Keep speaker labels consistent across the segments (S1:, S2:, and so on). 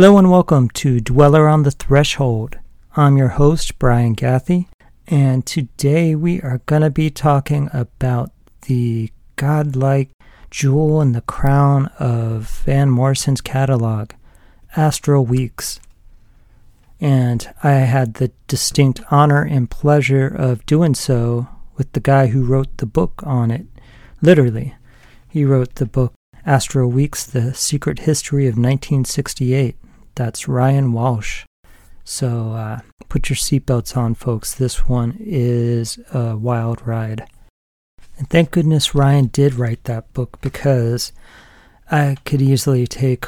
S1: Hello and welcome to Dweller on the Threshold. I'm your host, Brian Gathy, and today we are going to be talking about the godlike jewel in the crown of Van Morrison's catalog, Astral Weeks. And I had the distinct honor and pleasure of doing so with the guy who wrote the book on it, literally. He wrote the book Astral Weeks The Secret History of 1968. That's Ryan Walsh. So uh, put your seatbelts on, folks. This one is a wild ride. And thank goodness Ryan did write that book because I could easily take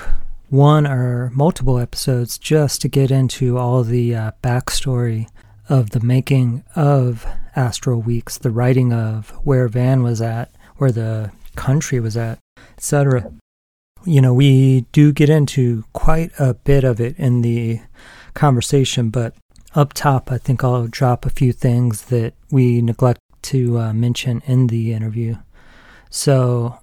S1: one or multiple episodes just to get into all the uh, backstory of the making of Astral Weeks, the writing of where Van was at, where the country was at, etc. You know, we do get into quite a bit of it in the conversation, but up top, I think I'll drop a few things that we neglect to uh, mention in the interview. So,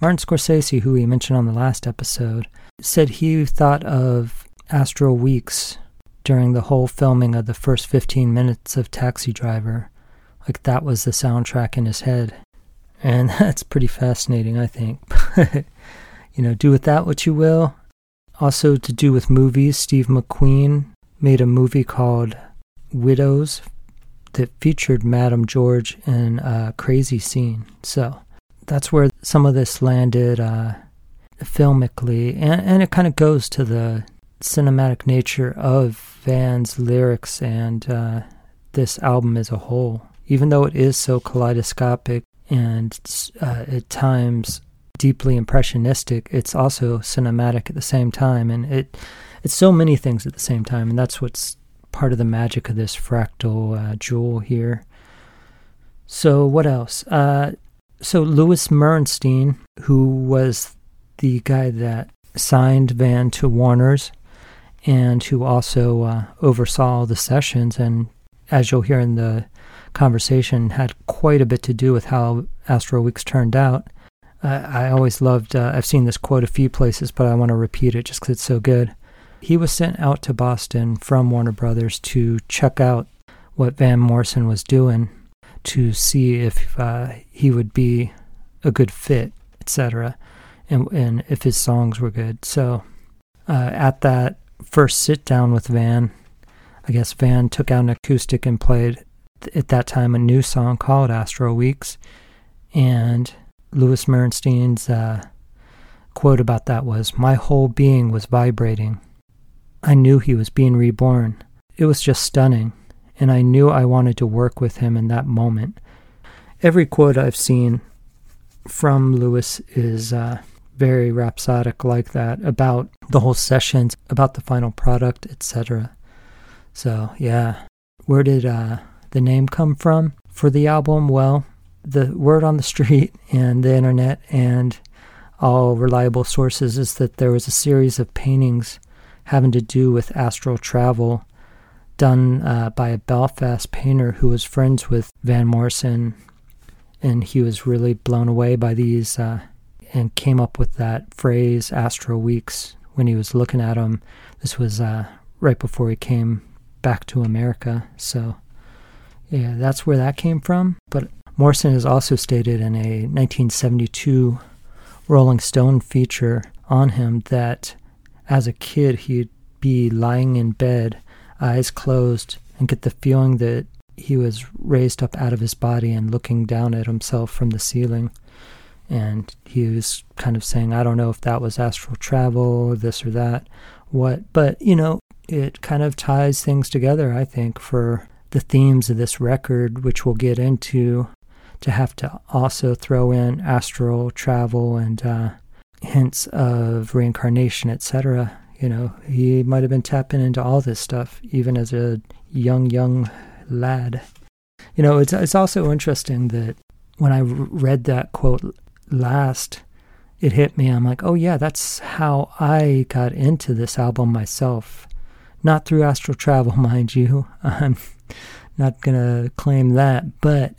S1: Martin Scorsese, who we mentioned on the last episode, said he thought of Astral Weeks during the whole filming of the first 15 minutes of Taxi Driver. Like that was the soundtrack in his head. And that's pretty fascinating, I think. you know, do with that what you will. Also, to do with movies, Steve McQueen made a movie called Widows that featured Madame George in a crazy scene. So that's where some of this landed. Uh, filmically, and, and it kind of goes to the cinematic nature of Van's lyrics and uh, this album as a whole. Even though it is so kaleidoscopic and uh, at times deeply impressionistic, it's also cinematic at the same time, and it it's so many things at the same time, and that's what's part of the magic of this fractal uh, jewel here. So what else? Uh, so Lewis Merenstein, who was the guy that signed Van to Warner's and who also uh, oversaw the sessions and as you'll hear in the conversation had quite a bit to do with how Astral Weeks turned out. Uh, I always loved, uh, I've seen this quote a few places, but I want to repeat it just because it's so good. He was sent out to Boston from Warner Brothers to check out what Van Morrison was doing to see if uh, he would be a good fit, etc and, and if his songs were good. So uh, at that first sit down with Van, I guess Van took out an acoustic and played at that time a new song called Astral Weeks. And Lewis Merenstein's uh, quote about that was My whole being was vibrating. I knew he was being reborn. It was just stunning, and I knew I wanted to work with him in that moment. Every quote I've seen from Lewis is uh, very rhapsodic like that about the whole sessions, about the final product, etc. So, yeah. Where did uh, the name come from for the album? Well, the word on the street and the internet and all reliable sources is that there was a series of paintings having to do with astral travel done uh, by a Belfast painter who was friends with Van Morrison. And he was really blown away by these uh, and came up with that phrase Astral Weeks when he was looking at them. This was uh, right before he came back to America. So, yeah, that's where that came from. But Morrison has also stated in a 1972 Rolling Stone feature on him that as a kid he'd be lying in bed, eyes closed, and get the feeling that he was raised up out of his body and looking down at himself from the ceiling. And he was kind of saying, I don't know if that was astral travel, this or that, what, but you know, it kind of ties things together, I think, for the themes of this record, which we'll get into, to have to also throw in astral travel and uh, hints of reincarnation, etc. You know, he might have been tapping into all this stuff even as a young, young lad. You know, it's it's also interesting that when I read that quote last it hit me. I'm like, oh yeah, that's how I got into this album myself. Not through astral travel, mind you. I'm not gonna claim that, but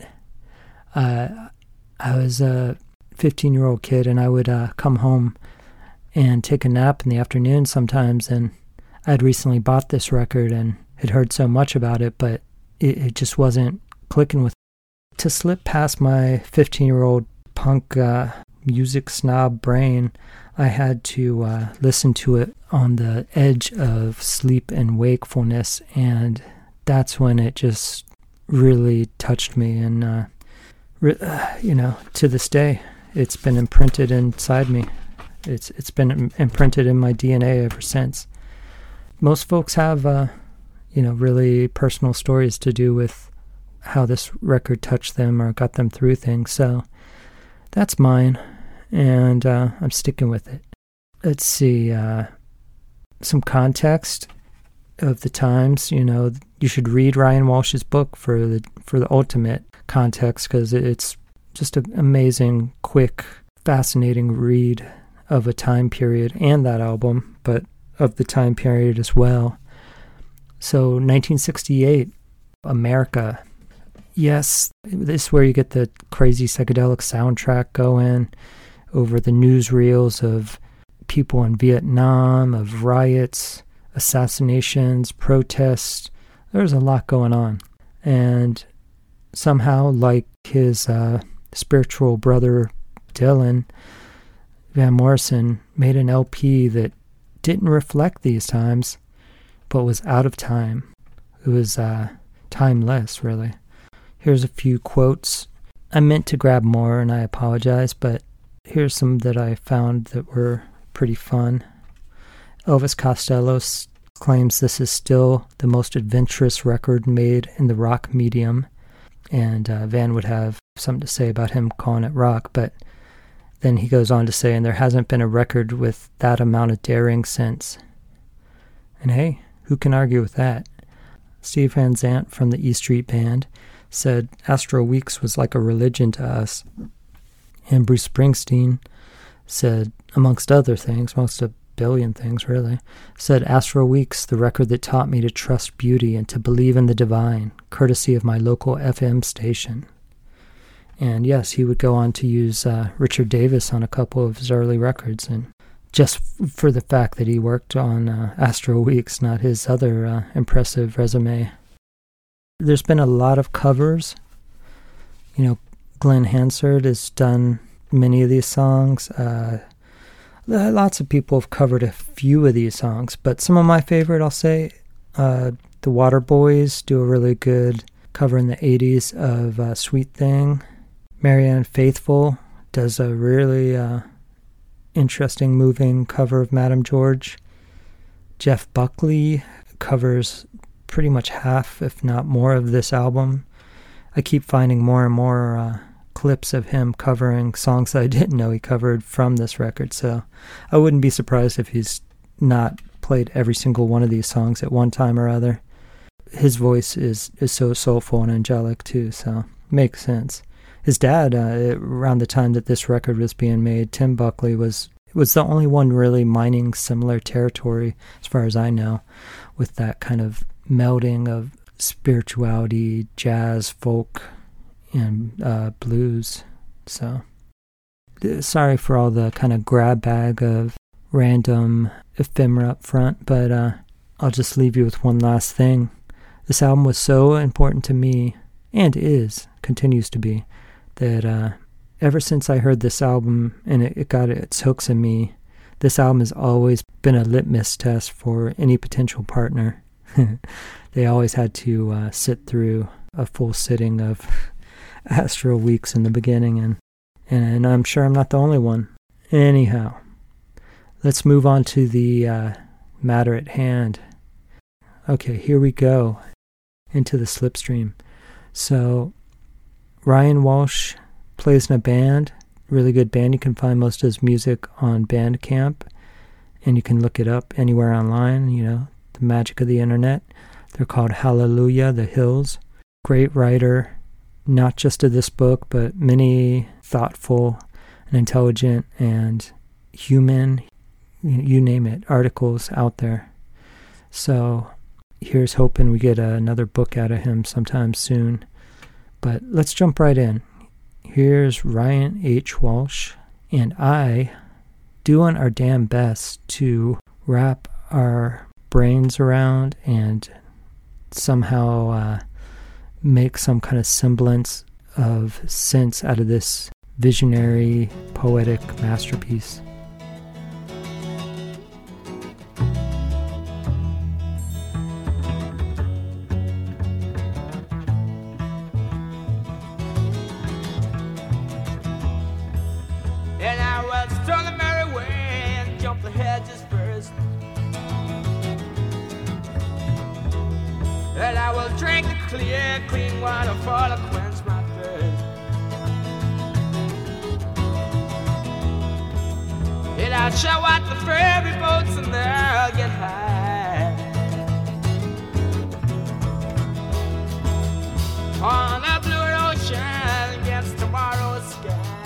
S1: I was a 15 year old kid, and I would uh, come home and take a nap in the afternoon sometimes. And I had recently bought this record and had heard so much about it, but it, it just wasn't clicking with. Me. To slip past my 15 year old punk uh, music snob brain, I had to uh, listen to it on the edge of sleep and wakefulness, and that's when it just really touched me. And, uh, uh, you know, to this day, it's been imprinted inside me. It's it's been imprinted in my DNA ever since. Most folks have, uh, you know, really personal stories to do with how this record touched them or got them through things. So that's mine, and uh, I'm sticking with it. Let's see uh, some context of the times. You know, you should read Ryan Walsh's book for the for the ultimate context because it's just an amazing, quick, fascinating read of a time period and that album, but of the time period as well. So, 1968, America. Yes, this is where you get the crazy psychedelic soundtrack going over the newsreels of people in Vietnam, of riots, assassinations, protests. There's a lot going on. And somehow, like his uh, spiritual brother Dylan, Van Morrison made an LP that didn't reflect these times, but was out of time. It was uh, timeless, really. Here's a few quotes. I meant to grab more, and I apologize, but here's some that I found that were pretty fun. Elvis Costello claims this is still the most adventurous record made in the rock medium, and uh, Van would have something to say about him calling it rock, but then he goes on to say, and there hasn't been a record with that amount of daring since. And hey, who can argue with that? Steve Van Zandt from the E Street Band said Astral Weeks was like a religion to us. And Bruce Springsteen said, amongst other things, amongst a billion things really, said Astral Weeks, the record that taught me to trust beauty and to believe in the divine, courtesy of my local FM station. And yes, he would go on to use uh, Richard Davis on a couple of his early records, and just f- for the fact that he worked on uh, Astral Weeks, not his other uh, impressive resume. There's been a lot of covers. You know, Glen Hansard has done many of these songs. Uh, lots of people have covered a few of these songs, but some of my favorite, I'll say, uh, the Waterboys do a really good cover in the 80s of uh, Sweet Thing. Marianne Faithfull does a really uh, interesting, moving cover of Madame George. Jeff Buckley covers pretty much half, if not more, of this album. I keep finding more and more uh, clips of him covering songs that I didn't know he covered from this record, so I wouldn't be surprised if he's not played every single one of these songs at one time or other. His voice is, is so soulful and angelic, too, so makes sense his dad, uh, around the time that this record was being made, Tim Buckley was was the only one really mining similar territory, as far as I know, with that kind of melding of spirituality, jazz, folk, and uh, blues. So, sorry for all the kind of grab bag of random ephemera up front, but uh, I'll just leave you with one last thing. This album was so important to me, and is, continues to be, that uh, ever since I heard this album and it, it got its hooks in me, this album has always been a litmus test for any potential partner. they always had to uh, sit through a full sitting of Astral Weeks in the beginning, and, and I'm sure I'm not the only one. Anyhow, let's move on to the uh, matter at hand. Okay, here we go into the slipstream. So, Ryan Walsh plays in a band, really good band. You can find most of his music on Bandcamp, and you can look it up anywhere online. You know, the magic of the internet. They're called Hallelujah, the Hills. Great writer, not just of this book, but many thoughtful and intelligent and human, you name it, articles out there. So here's hoping we get another book out of him sometime soon. But let's jump right in. Here's Ryan H. Walsh and I doing our damn best to wrap our brains around and somehow uh, make some kind of semblance of sense out of this visionary, poetic masterpiece.
S2: And I will drink the clear, clean water for to quench my thirst. And I'll show out the ferry boats and they'll get high. On the blue ocean against tomorrow's sky.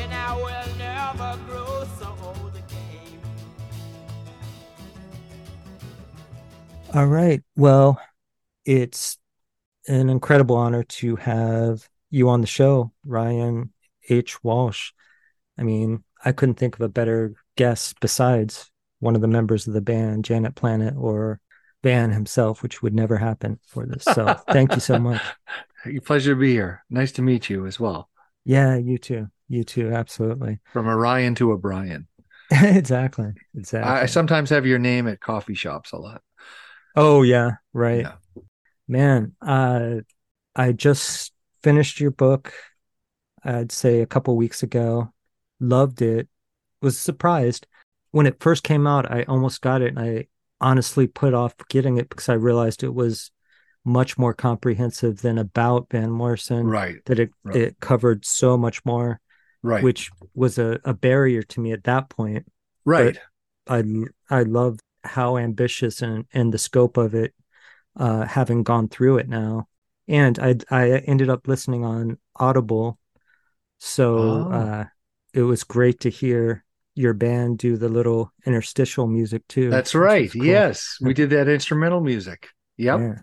S2: And I will never grow
S1: All right. Well, it's an incredible honor to have you on the show, Ryan H. Walsh. I mean, I couldn't think of a better guest besides one of the members of the band, Janet Planet, or Van himself, which would never happen for this. So thank you so much.
S3: Pleasure to be here. Nice to meet you as well.
S1: Yeah, you too. You too. Absolutely.
S3: From a Ryan to a Brian.
S1: exactly. Exactly.
S3: I, I sometimes have your name at coffee shops a lot.
S1: Oh yeah, right.
S3: Yeah.
S1: Man, uh I just finished your book I'd say a couple weeks ago. Loved it. Was surprised when it first came out. I almost got it and I honestly put off getting it because I realized it was much more comprehensive than about Van Morrison.
S3: Right.
S1: That it
S3: Right.
S1: it covered so much more,
S3: Right.
S1: which was a, a barrier to me at that point.
S3: right.
S1: I I love how ambitious and and the scope of it, uh, having gone through it now, and I I ended up listening on Audible, so
S3: Oh.
S1: uh, it was great to hear your band do the little interstitial music too.
S3: That's right.
S1: cool.
S3: Yes. We did that instrumental music. Yep.
S1: Yeah.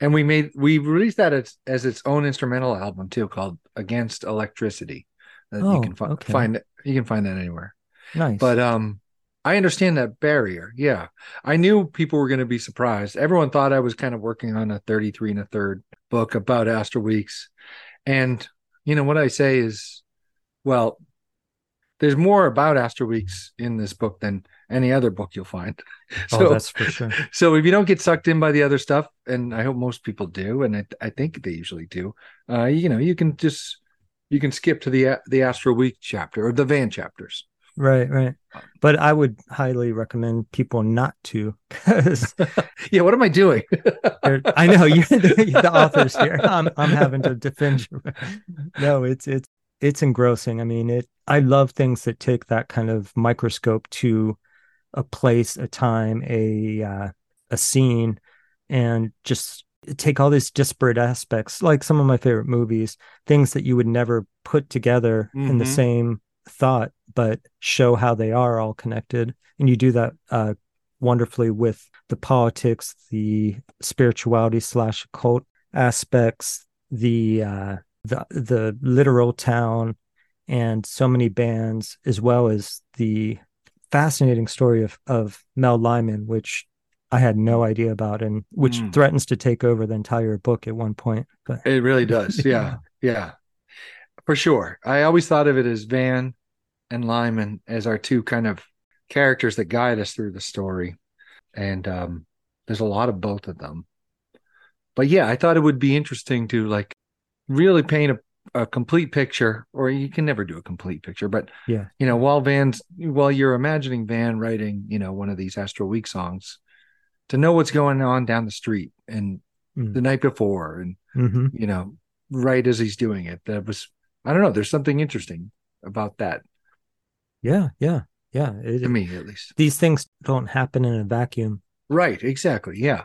S3: And we made we released that as, as its own instrumental album too, called Against Electricity. That
S1: Oh,
S3: you can fi-
S1: okay.
S3: find. You can find that anywhere.
S1: Nice.
S3: But um I understand that barrier. Yeah. I knew people were going to be surprised. Everyone thought I was kind of working on a 33 and a third book about Astral Weeks. And you know what I say is well, there's more about Astral Weeks in this book than any other book you'll find.
S1: oh, that's for sure.
S3: so if you don't get sucked in by the other stuff, and I hope most people do, and I, I think they usually do, uh, you know, you can just you can skip to the the Astral Week chapter or the Van chapters.
S1: Right, right. But I would highly recommend people not to, because
S3: yeah, what am I doing?
S1: I know you're the, you're the authors here. I'm I'm having to defend you. No, it's it's it's engrossing. I mean, it. I love things that take that kind of microscope to a place, a time, a uh, a scene, and just take all these disparate aspects, like some of my favorite movies, things that you would never put together in the
S3: Mhm.
S1: same thought, but show how they are all connected. And you do that uh, wonderfully with the politics, the spirituality slash occult aspects, the uh, the the literal town, and so many bands, as well as the fascinating story of of Mel Lyman, which I had no idea about, and which
S3: Mm.
S1: threatens to take over the entire book at one point. But
S3: it really does. Yeah, yeah, for sure. I always thought of it as Van and Lyman as our two kind of characters that guide us through the story, and um, there's a lot of both of them. But yeah, I thought it would be interesting to like really paint a, a complete picture, or you can never do a complete picture, but
S1: yeah,
S3: you know, while Van's while you're imagining Van writing, you know, one of these Astral Week songs, to know what's going on down the street and
S1: Mm.
S3: the night before, and
S1: hmm
S3: you know, right as he's doing it, that was I don't know. There's something interesting about that
S1: yeah, yeah, yeah. It-
S3: to me, at least.
S1: these things don't happen in a vacuum.
S3: Right? Exactly. Yeah.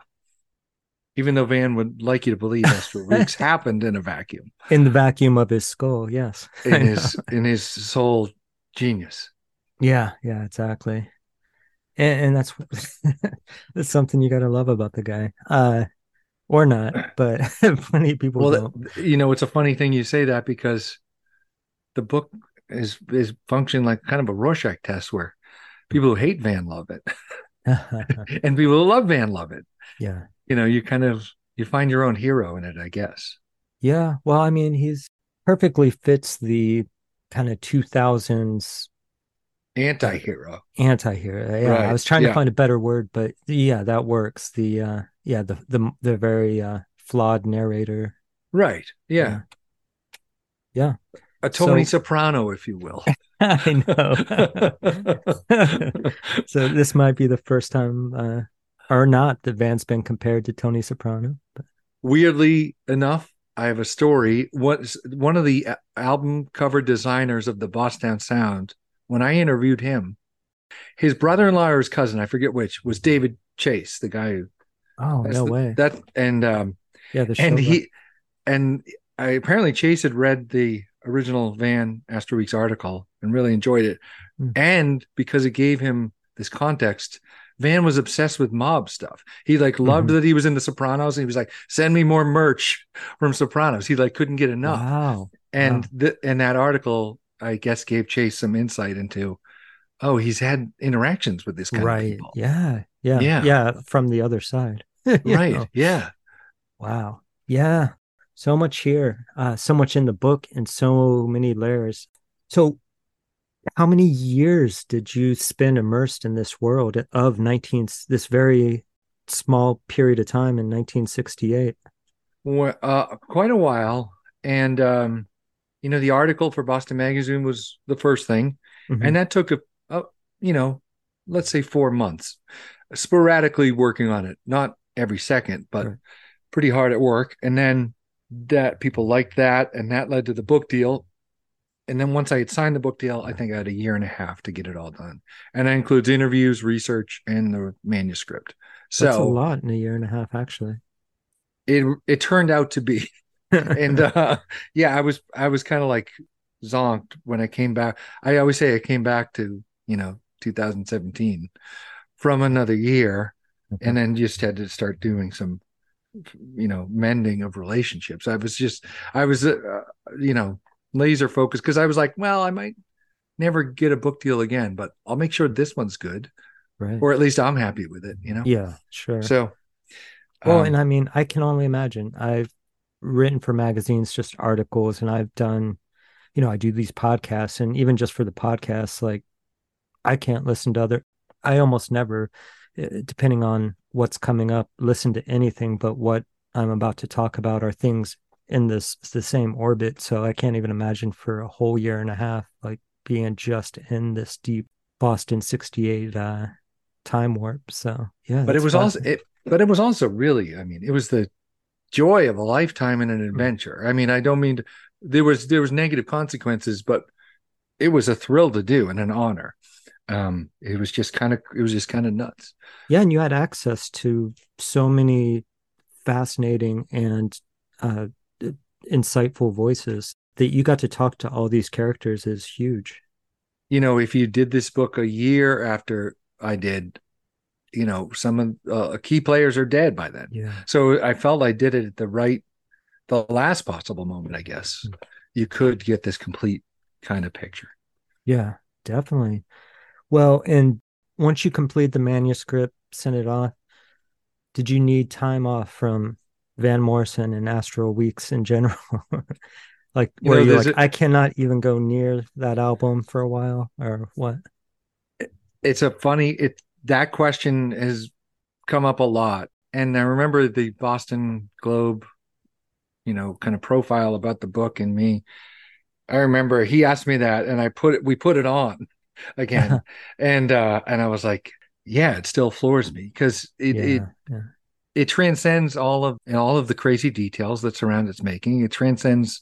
S3: Even though Van would like you to believe Astral Weeks happened in a vacuum
S1: In the vacuum of his skull, yes.
S3: In his in his soul genius.
S1: Yeah, yeah, exactly. And, and that's that's something you got to love about the guy. Uh or not, but plenty of people
S3: well,
S1: don't.
S3: you know, it's a funny thing you say that because the book is is functioning like kind of a Rorschach test where people who hate Van love it, and people who love Van love it.
S1: yeah.
S3: You know, you kind of you find your own hero in it, I guess.
S1: Yeah. Well, I mean, he's perfectly fits the kind of 2000s
S3: Anti-hero.
S1: anti-hero. Yeah, I was trying to find a better word, but yeah, that works. The uh yeah, the the the very uh flawed narrator.
S3: Right. Yeah.
S1: Yeah.
S3: A Tony
S1: So-
S3: Soprano, if you will.
S1: I know. so this might be the first time uh or not that Van's been compared to Tony Soprano. But
S3: Weirdly enough, I have a story. What one of the album cover designers of the Boston Sound, when I interviewed him, his brother-in-law or his cousin, I forget which, was David Chase, the guy who
S1: oh no
S3: the-
S1: way.
S3: that and um
S1: yeah, the show
S3: and he and I apparently Chase had read the original Van Astral Weeks article and really enjoyed it.
S1: Hmm.
S3: And because it gave him this context, Van was obsessed with mob stuff. He like loved
S1: Mhm.
S3: that he was in the Sopranos and he was like, send me more merch from Sopranos. He like couldn't get enough.
S1: Wow.
S3: And
S1: wow.
S3: th- and that article, I guess, gave Chase some insight into, oh, he's had interactions with this kind of
S1: Right.
S3: people.
S1: Yeah. Yeah.
S3: Yeah.
S1: Yeah. From the other side.
S3: Right.
S1: know?
S3: Yeah.
S1: Wow. Yeah. So much here. Uh, so much in the book and so many layers. So how many years did you spend immersed in this world of 19 this very small period of time in 1968?
S3: Well, uh, quite a while. And, um, you know, the article for Boston Magazine was the first thing.
S1: Mhm.
S3: And that took, a, a, you know, let's say four months, sporadically working on it, not every second, but
S1: Right.
S3: pretty hard at work. And then that people liked that. And that led to the book deal. And then once I had signed the book deal, I think I had a year and a half to get it all done. And that includes interviews, research, and the manuscript.
S1: So That's a lot in a year and a half, actually.
S3: it it turned out to be and uh yeah i was i was kind of like zonked when i came back i always say i came back to you know 2017 from another year and then just had to start doing some you know mending of relationships i was just i was uh, you know laser focused because i was like well i might never get a book deal again but i'll make sure this one's good
S1: right.
S3: or at least i'm happy with it you know
S1: yeah, sure.
S3: so
S1: Well,
S3: um,
S1: and I mean, I can only imagine. I've written for magazines, just articles, and I've done, you know, I do these podcasts, and even just for the podcasts, like I can't listen to other. I almost never, eh, depending on what's coming up, listen to anything but what I'm about to talk about are things in this the same orbit. So I can't even imagine for a whole year and a half, like being just in this deep Boston '68 uh, time warp. So yeah,
S3: but it was also it but it was also really i mean it was the joy of a lifetime and an
S1: Hmm.
S3: adventure i mean i don't mean to, there was there was negative consequences but it was a thrill to do and an honor um it was just kind of it was just kind of nuts
S1: Yeah, and you had access to so many fascinating and uh, insightful voices that you got to talk to all these characters is huge.
S3: you know if you did this book a year after i did you know some of uh, key players are dead by then
S1: Yeah.
S3: so i felt i did it at the right the last possible moment i guess
S1: Hmm.
S3: you could get this complete kind of picture
S1: Yeah, definitely. Well, and once you complete the manuscript, send it off, did you need time off from Van Morrison and Astral Weeks in general? like
S3: You
S1: where you're like,
S3: a-
S1: I cannot even go near that album for a while, or what?
S3: it's a funny it that question has come up a lot and i remember the boston globe you know kind of profile about the book and me i remember he asked me that and i put it we put it on again and uh and i was like yeah it still floors me because it
S1: yeah,
S3: it
S1: yeah.
S3: it transcends all of all of the crazy details that surround its making it transcends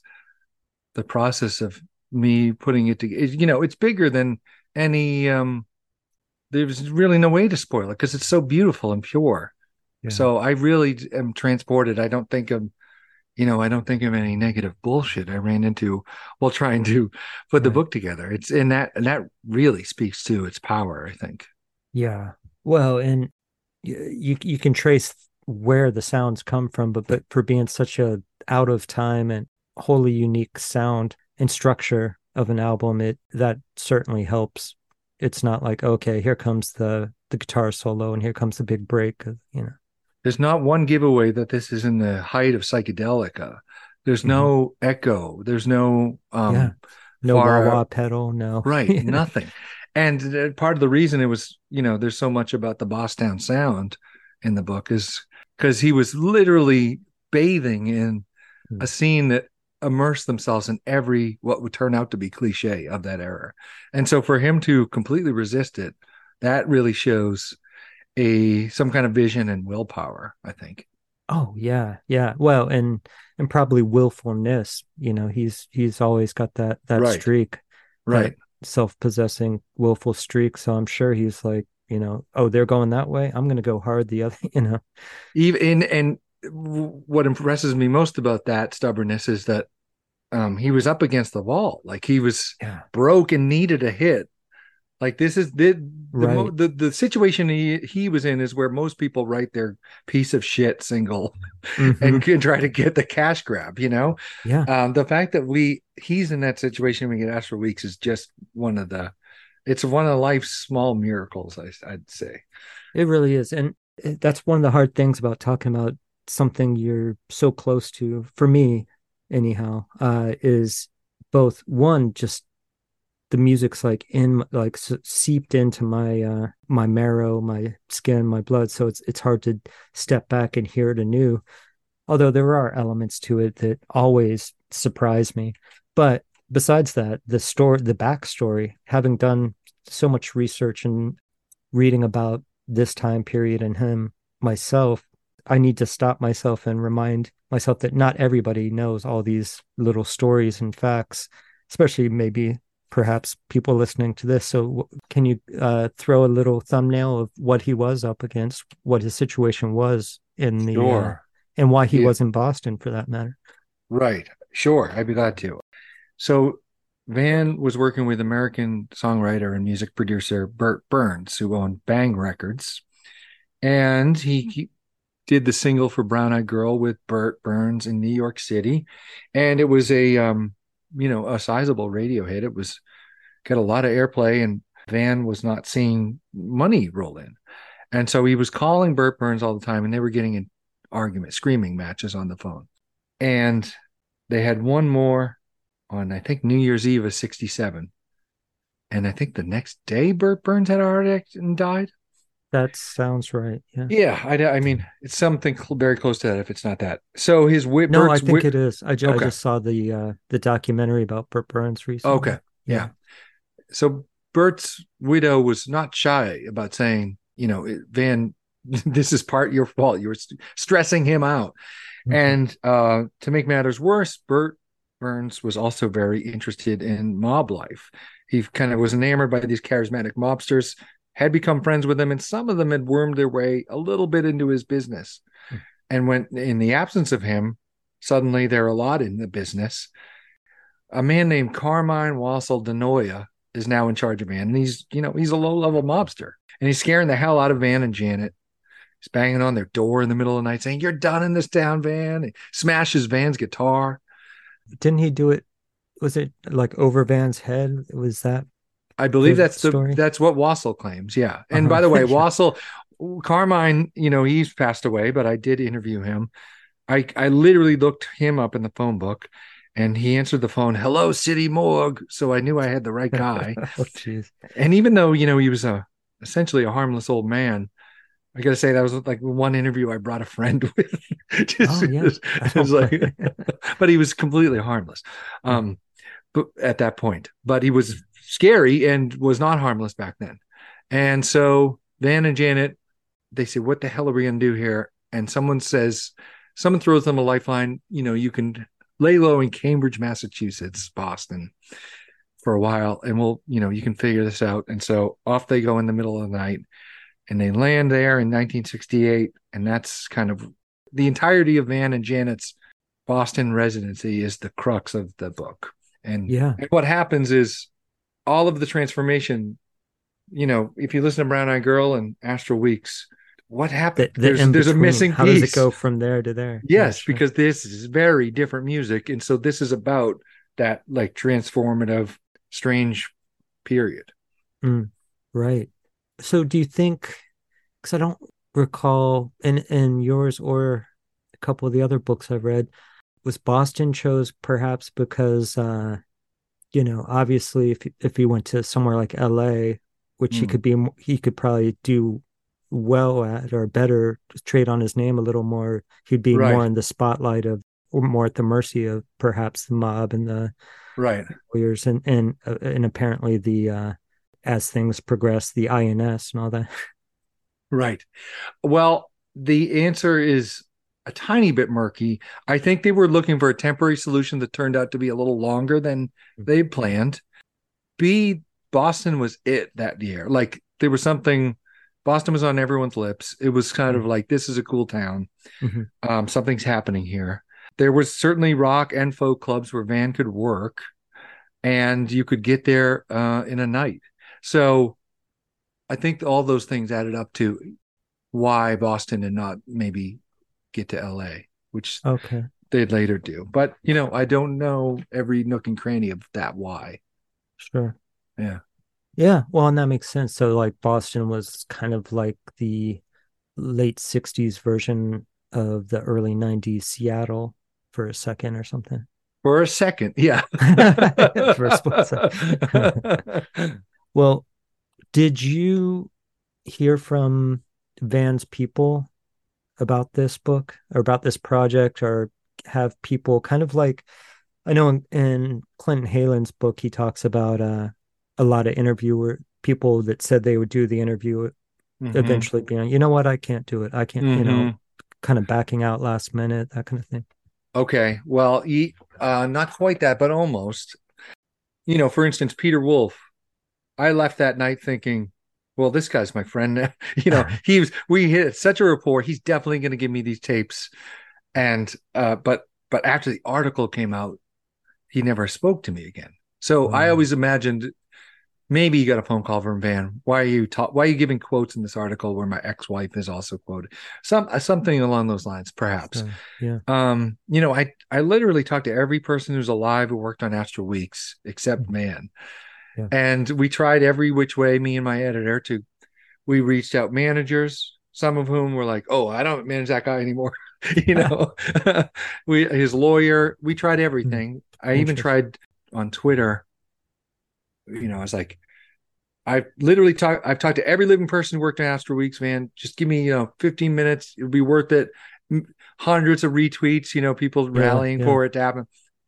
S3: the process of me putting it together you know it's bigger than any um there's really no way to spoil it because it's so beautiful and pure
S1: Yeah.
S3: so i really am transported i don't think of you know i don't think of any negative bullshit i ran into while trying to put the book together it's in that and that really speaks to its power i think
S1: Yeah. Well, and you you can trace where the sounds come from, but but for being such a out of time and wholly unique sound and structure of an album, it that certainly helps. It's not like okay, here comes the the guitar solo and here comes the big break. You know,
S3: there's not one giveaway that this is in the height of psychedelica. There's mm-hmm. no echo. There's no um, yeah.
S1: no wah wah pedal. No,
S3: right, nothing. And uh, part of the reason it was, you know, there's so much about the Boston sound in the book is because he was literally bathing in mm-hmm. a scene that immerse themselves in every what would turn out to be cliche of that era. And so for him to completely resist it, that really shows a some kind of vision and willpower, I think.
S1: Oh yeah, yeah. Well, and and probably willfulness. You know, he's he's always got that that right. streak,
S3: right?
S1: Self-possessing, willful streak. So I'm sure he's like, you know, oh, they're going that way. I'm going to go hard the other. You know,
S3: even and what impresses me most about that stubbornness is that um, he was up against the wall, like he was yeah. broke and needed a hit. Like this is the the, right. the, the situation he he was in is where most people write their piece of shit single mm-hmm. and can try to get the cash grab. You know,
S1: yeah.
S3: Um, the fact that we he's in that situation we get Astral Weeks is just one of the it's one of life's small miracles. I, I'd say
S1: it really is, and that's one of the hard things about talking about something you're so close to for me anyhow uh is both one just the music's like in like seeped into my uh my marrow my skin my blood so it's it's hard to step back and hear it anew. Although there are elements to it that always surprise me. But besides that the story the backstory having done so much research and reading about this time period and him myself I need to stop myself and remind myself that not everybody knows all these little stories and facts, especially maybe perhaps people listening to this. So, can you uh, throw a little thumbnail of what he was up against, what his situation was in the, uh, sure. uh, and why he yeah. was in Boston for that matter?
S3: Right. Sure. I'd be glad to. So, Van was working with American songwriter and music producer Bert Berns, who owned Bang Records. And he did the single for Brown Eyed Girl with Bert Berns in New York City, and it was a um, you know a sizable radio hit. It was got a lot of airplay, and Van was not seeing money roll in, and so he was calling Bert Berns all the time, and they were getting in argument, screaming matches on the phone, and they had one more on I think New Year's Eve of '67. And I think the next day, Bert Berns had a heart attack and died.
S1: That sounds right. Yeah.
S3: Yeah. I, I mean, it's something cl- very close to that. If it's not that, so his whip.
S1: No, I think it is. I, ju- okay. I just saw the uh the documentary about Bert Berns recently.
S3: Okay. Yeah. yeah. So Bert's widow was not shy about saying, you know, Van, this is part your fault. You were st- stressing him out, mm-hmm. and uh to make matters worse, Bert Berns was also very interested in mob life. He kind of was enamored by these charismatic mobsters had become friends with him, and some of them had wormed their way a little bit into his business. Hmm. And when in the absence of him, suddenly they're a lot in the business. A man named Carmine Wassel DeNoia is now in charge of Van, and he's you know he's a low level mobster, and he's scaring the hell out of Van and Janet. He's banging on their door in the middle of the night, saying, "You're done in this town, Van." He smashes Van's guitar.
S1: Didn't he do it? Was it like over Van's head? Was that
S3: I believe that's the that's what Wassel claims. Yeah. And uh-huh. by the way, Wassel Carmine, you know, he's passed away, but I did interview him. I I literally looked him up in the phone book and he answered the phone, "Hello, City Morgue." So I knew I had the right guy.
S1: oh.
S3: And even though, you know, he was a essentially a harmless old man, I got to say that was like one interview I brought a friend with. just, oh, yeah. was like, but he was completely harmless. Um, but at that point, but he was scary and was not harmless back then. And so Van and Janet, they say, What the hell are we going to do here? And someone says, Someone throws them a lifeline. You know, you can lay low in Cambridge, Massachusetts, Boston for a while, and we'll, you know, you can figure this out. And so off they go in the middle of the night and they land there in 1968. And that's kind of the entirety of Van and Janet's Boston residency is the crux of the book. And,
S1: yeah.
S3: and what happens is all of the transformation, you know, if you listen to Brown Eyed Girl and Astral Weeks, what happened?
S1: the
S3: there's there's a missing
S1: How
S3: piece.
S1: does it go from there to there? Yeah,
S3: Yes,
S1: sure.
S3: because this is very different music, and so this is about that like transformative, strange period.
S1: Right. So do you think, because I don't recall in in yours or a couple of the other books I've read, was Boston chose perhaps because uh you know, obviously if if he went to somewhere like LA, which he
S3: Hmm.
S1: could be he could probably do well at or better, trade on his name a little more, he'd be
S3: Right.
S1: more in the spotlight of or more at the mercy of perhaps the mob and the
S3: Right.
S1: lawyers and and uh, and apparently the uh as things progress the INS and all that.
S3: Right. Well, the answer is a tiny bit murky. I think they were looking for a temporary solution that turned out to be a little longer than they planned. B, Boston was it that year. Like there was something, Boston was on everyone's lips. It was kind of like, this is a cool town.
S1: Mhm.
S3: Um, something's happening here. There was certainly rock and folk clubs where Van could work and you could get there uh, in a night. So I think all those things added up to why Boston and not maybe get to LA, which
S1: Okay.
S3: they'd later do. But you know, I don't know every nook and cranny of that why.
S1: Sure.
S3: Yeah.
S1: Yeah. Well, and that makes sense. So, like, Boston was kind of like the late 60s version of the early 90s Seattle for a second or something.
S3: For a second, yeah.
S1: For a split second. Well, did you hear from Van's people about this book or about this project or have people kind of like I know in, in Clinton Heylin's book he talks about uh, a lot of interviewer people that said they would do the interview
S3: Mhm.
S1: eventually being you know what I can't do it I can't you know
S3: Mhm.
S1: kind of backing out last minute that kind of thing
S3: Okay. Well, he, uh, not quite that, but almost. You know, for instance, Peter Wolf. I left that night thinking, well, this guy's my friend. you know, he was. We hit such a rapport. He's definitely going to give me these tapes. And uh, but but after the article came out, he never spoke to me again. So I always imagined maybe you got a phone call from Van. Why are you ta- Why are you giving quotes in this article where my ex-wife is also quoted? Some something along those lines, perhaps.
S1: So, yeah
S3: Um, you know, I I literally talked to every person who's alive who worked on Astral Weeks except
S1: Mhm.
S3: man.
S1: Yeah.
S3: And we tried every which way, me and my editor, to we reached out managers, some of whom were like, Oh, I don't manage that guy anymore. you know, we his lawyer, we tried everything. I even tried on Twitter, you know, I was like, I've literally talked I've talked to every living person who worked on Astral Weeks, man. Just give me, you know, 15 minutes, it'll be worth it M- hundreds of retweets, you know, people
S1: Yeah,
S3: rallying
S1: yeah.
S3: for it to happen,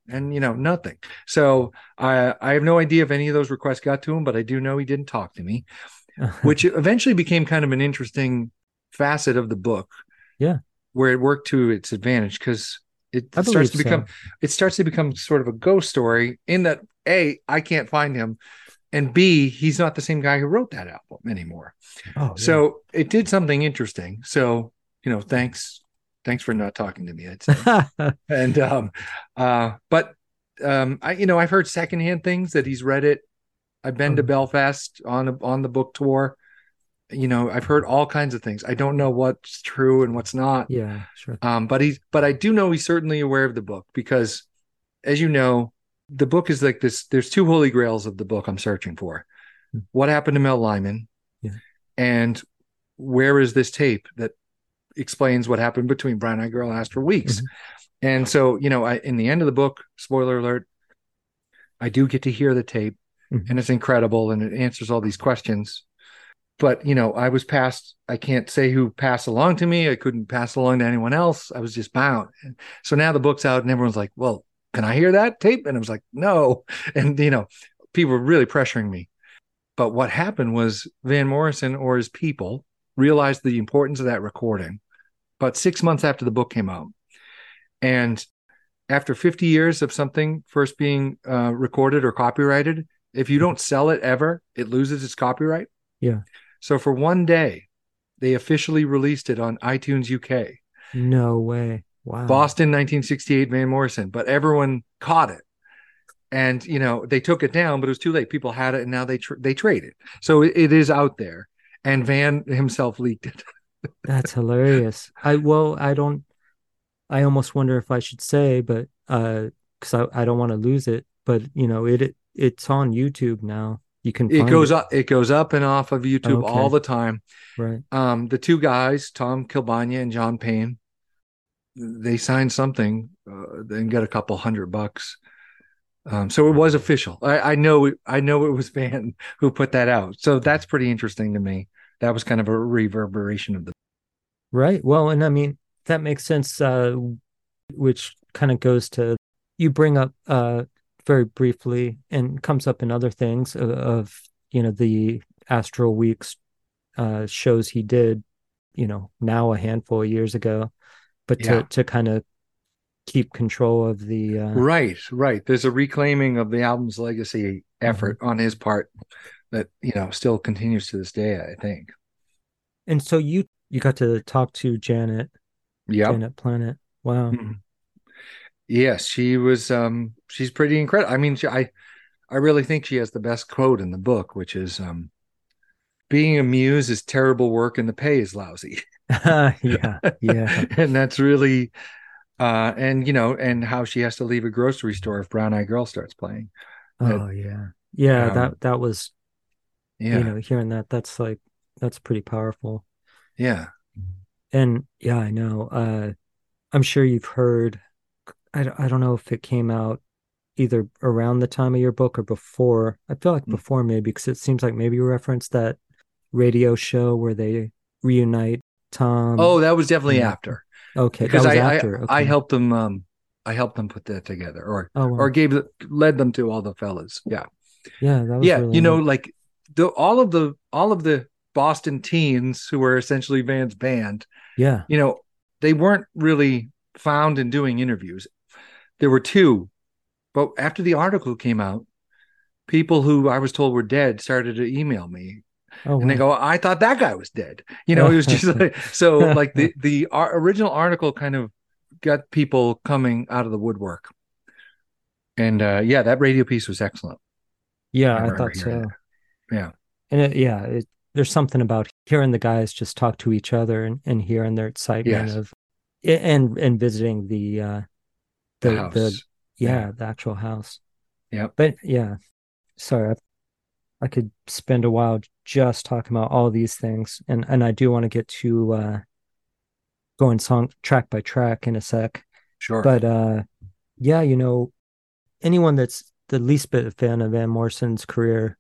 S3: and you know, nothing. So I I have no idea if any of those requests got to him, but I do know he didn't talk to me, which eventually became kind of an interesting facet of the book.
S1: Yeah.
S3: where it worked to its advantage because it
S1: I
S3: starts to become
S1: so.
S3: it starts to become sort of a ghost story in that a I can't find him, and b he's not the same guy who wrote that album anymore.
S1: oh, yeah.
S3: So it did something interesting. So you know, thanks thanks for not talking to me. I'd say and um uh but um i you know i've heard secondhand things that he's read it i've been to
S1: Oh.
S3: belfast on a, on the book tour you know i've heard all kinds of things i don't know what's true and what's not
S1: yeah sure
S3: um but he's but i do know he's certainly aware of the book because as you know the book is like this there's two holy grails of the book i'm searching for
S1: Hmm.
S3: what happened to mel lyman
S1: Yeah.
S3: and where is this tape that explains what happened between Brown Eyed Girl and Astral Weeks.
S1: Mhm.
S3: And so, you know, I, in the end of the book, spoiler alert, I do get to hear the tape
S1: Mhm.
S3: and it's incredible and it answers all these questions. But, you know, I was passed, I can't say who passed along to me. I couldn't pass along to anyone else. I was just bound. And so now the book's out and everyone's like, well, can I hear that tape? And I was like, no. And, you know, people were really pressuring me. But what happened was Van Morrison or his people realized the importance of that recording about six months after the book came out. And after 50 years of something first being uh, recorded or copyrighted, if you don't sell it ever, it loses its copyright.
S1: Yeah.
S3: So for one day, they officially released it on iTunes UK.
S1: no way wow
S3: Boston 1968 Van Morrison, but everyone caught it. And you know, they took it down, but it was too late. People had it and now they tr- they trade it. So it, it is out there. And Van himself leaked it.
S1: That's hilarious. I well, I don't. I almost wonder if I should say, but uh, because I, I don't want to lose it. But you know, it, it it's on YouTube now. You can.
S3: It goes up. It goes up and off of YouTube
S1: Okay.
S3: all the time.
S1: Right.
S3: Um, the two guys, Tom Kielbania and John Payne, they signed something uh, and got a couple hundred bucks. Um, so it was official. I, I know. I know it was Van who put that out. So that's pretty interesting to me. That was kind of a reverberation of the.
S1: Right. Well, and I mean that makes sense. Uh, which kind of goes to you bring up uh very briefly and comes up in other things of, of you know the Astral Weeks uh shows he did, you know, now a handful of years ago, but to
S3: Yeah.
S1: to kind of keep control of the uh,
S3: Right, right. There's a reclaiming of the album's legacy effort on his part that you know still continues to this day. I think.
S1: and so you you got to talk to Janet
S3: Yeah.
S1: Janet Planet. Wow.
S3: Mhm. Yes, she was. Um, she's pretty incredible. I mean, she, I, I really think she has the best quote in the book, which is, um, "Being a muse is terrible work, and the pay is lousy."
S1: yeah. Yeah.
S3: and that's really, uh, and you know, and how she has to leave a grocery store if Brown Eye Girl starts playing.
S1: Oh yeah. Yeah,
S3: Um,
S1: that that was
S3: Yeah,
S1: you know hearing that that's like that's pretty powerful
S3: yeah,
S1: and yeah i know uh i'm sure you've heard I, don't- I don't know if it came out either around the time of your book or before i feel like
S3: Mm.
S1: before maybe because it seems like maybe you referenced that radio show where they reunite tom
S3: oh, that was definitely after
S1: okay
S3: because
S1: that was
S3: I,
S1: after
S3: I, I helped them. Um, I helped them put that together, or
S1: oh wow.
S3: or gave the- led them to all the fellas. Yeah.
S1: yeah that was
S3: yeah
S1: really
S3: you know
S1: neat.
S3: like the all of the all of the boston teens who were essentially van's band
S1: yeah.
S3: you know they weren't really found in doing interviews. There were two but after the article came out people who i was told were dead started to email me.
S1: Oh
S3: and they go i thought that guy was dead. You know it was just like so like the the original article kind of got people coming out of the woodwork. And uh yeah that radio piece was excellent.
S1: Yeah
S3: I
S1: i thought so.
S3: that. Yeah.
S1: and it, yeah it, there's something about hearing the guys just talk to each other and, and hearing their excitement
S3: Yes.
S1: of and and visiting the uh
S3: the,
S1: the
S3: house
S1: the yeah,
S3: Yeah.
S1: the actual house
S3: Yeah.
S1: but yeah sorry I, I could spend a while just talking about all these things and and i do want to get to uh going song track by track in a sec
S3: sure
S1: but uh yeah you know anyone that's the least bit a fan of van morrison's career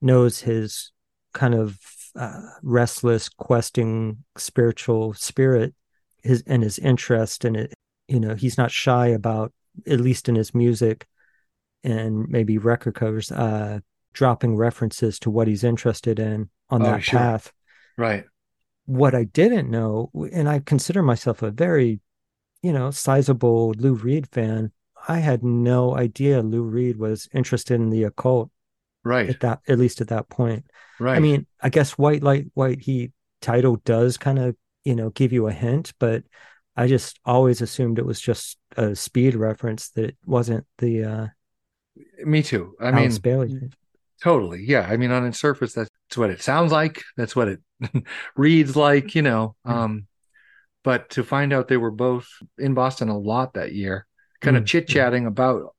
S1: knows his kind of uh, restless questing spiritual spirit his and his interest in it you know he's not shy about at least in his music and maybe record covers uh dropping references to what he's interested in on
S3: Oh,
S1: that
S3: sure.
S1: path
S3: right
S1: what I didn't know, and I consider myself a very, you know, sizable Lou Reed fan. I had no idea Lou Reed was interested in the occult
S3: right.
S1: at that, at least at that point.
S3: right.
S1: I mean, I guess White Light, White Heat title does kind of, you know, give you a hint, but I just always assumed it was just a speed reference that it wasn't the uh,
S3: me too. I mean
S1: Alice Bailey.
S3: totally. Yeah. I mean on its surface that's what it sounds like. That's what it reads like you know um but to find out they were both in boston a lot that year kind of
S1: Mm,
S3: chit chatting about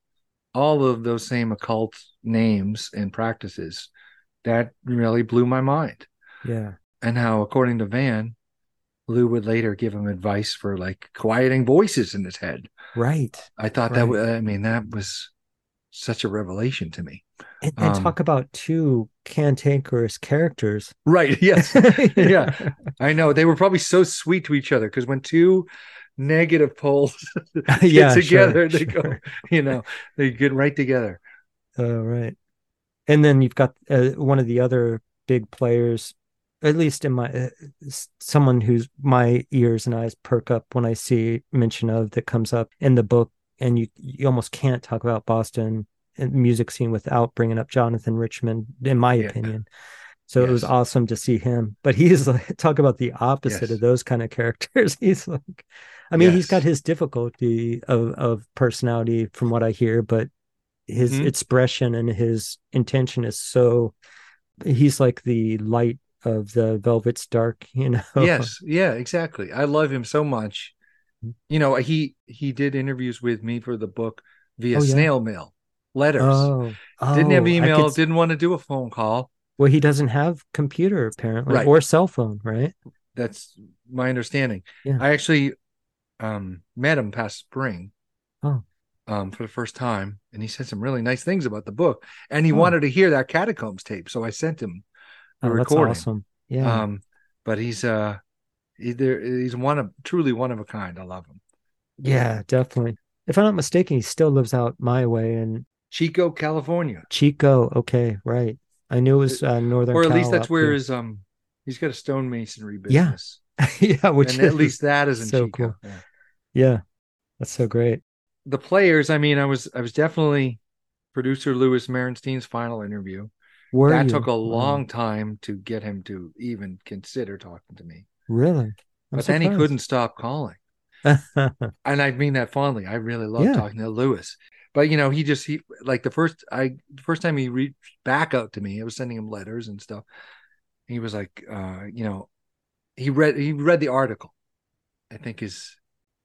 S3: all of those same occult names and practices that really blew my mind
S1: Yeah.
S3: and how according to van lou would later give him advice for like quieting voices in his head
S1: Right.
S3: i thought that
S1: Right.
S3: was i mean that was such a revelation to me
S1: And, and
S3: Um,
S1: talk about two cantankerous characters.
S3: right yes
S1: yeah.
S3: I know they were probably so sweet to each other because when two negative poles get
S1: Yeah, sure,
S3: together, they go, you know, they get right together.
S1: Oh, right. And then you've got uh, one of the other big players, at least in my, uh, someone who's my ears and eyes perk up when I see mention of that comes up in the book. And you, you almost can't talk about Boston and music scene without bringing up Jonathan Richman, in my
S3: Yeah.
S1: opinion. So it was awesome to see him. But he's like, talk about the opposite
S3: Yes.
S1: of those kind of characters. He's like, I mean, he's got his difficulty of, of personality from what I hear, but his
S3: Mhm.
S1: expression and his intention is so, he's like the light of the Velvet's Dark, you know.
S3: yes, yeah, exactly. I love him so much.
S1: Mm.
S3: You know, he he did interviews with me for the book via
S1: Oh, yeah?
S3: snail mail, letters.
S1: Oh,
S3: didn't have
S1: oh,
S3: email,
S1: could
S3: didn't want to do a phone call.
S1: Well, he doesn't have computer apparently
S3: Right.
S1: or cell phone, right?
S3: That's my understanding.
S1: Yeah.
S3: I actually um met him past spring.
S1: Oh.
S3: Um, for the first time, and he said some really nice things about the book, and he
S1: Oh.
S3: wanted to hear that catacombs tape, so I sent him the
S1: Oh, that's
S3: recording.
S1: awesome. Yeah.
S3: Um, but he's uh, either he's one of truly one of a kind. I love him.
S1: yeah, definitely. If I'm not mistaken, he still lives out my way in
S3: Chico, California,
S1: Chico. Okay, right. I knew it was uh, northern
S3: or at
S1: Cal
S3: least that's where
S1: here.
S3: his um, he's got a stonemasonry business,
S1: yeah, yeah. which
S3: and at least that is in
S1: so
S3: Chico.
S1: cool.
S3: Yeah.
S1: yeah, that's so great.
S3: the players i mean i was i was definitely producer Lewis Merenstein's final interview
S1: Were
S3: that
S1: you?
S3: took a
S1: Wow.
S3: long time to get him to even consider talking to me
S1: really, I'm
S3: but then he couldn't stop calling and i mean that fondly i really love
S1: Yeah.
S3: talking to louis but you know he just he like the first i the first time he reached back out to me i was sending him letters and stuff. He was like uh you know he read he read the article i think is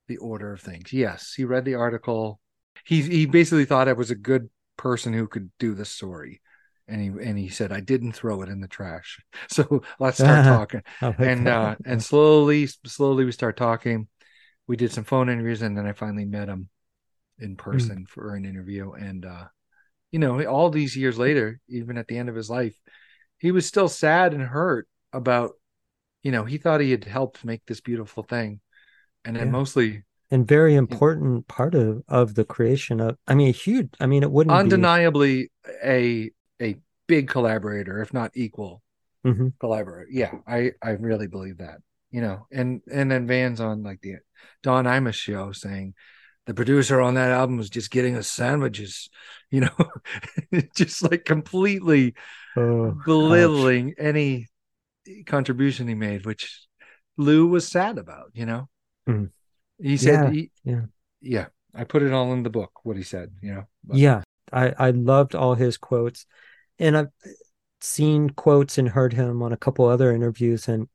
S3: the order of things. Yes he read the article. He he basically thought i was a good person who could do the story. And he and he said i didn't throw it in the trash. So let's start talking. and uh and slowly slowly we start talking. We did some phone interviews and then i finally met him. In person for an interview and uh you know all these years later even at the end of his life he was still sad and hurt about you know he thought he had helped make this beautiful thing and then mostly
S1: and very important part of of the creation of. I mean, a huge. I mean, it wouldn't
S3: undeniably a a big collaborator if not equal
S1: be. Mhm.
S3: collaborator yeah i i really believe that you know and and then van's on like the don imus show saying the producer on that album was just getting us sandwiches you know just like completely
S1: Oh,
S3: belittling any contribution he made which lou was sad about you know
S1: Mhm.
S3: he said
S1: Yeah,
S3: he,
S1: yeah.
S3: yeah i put it all in the book what he said you know But-
S1: Yeah, I I loved all his quotes, and I've seen quotes and heard him on a couple other interviews, and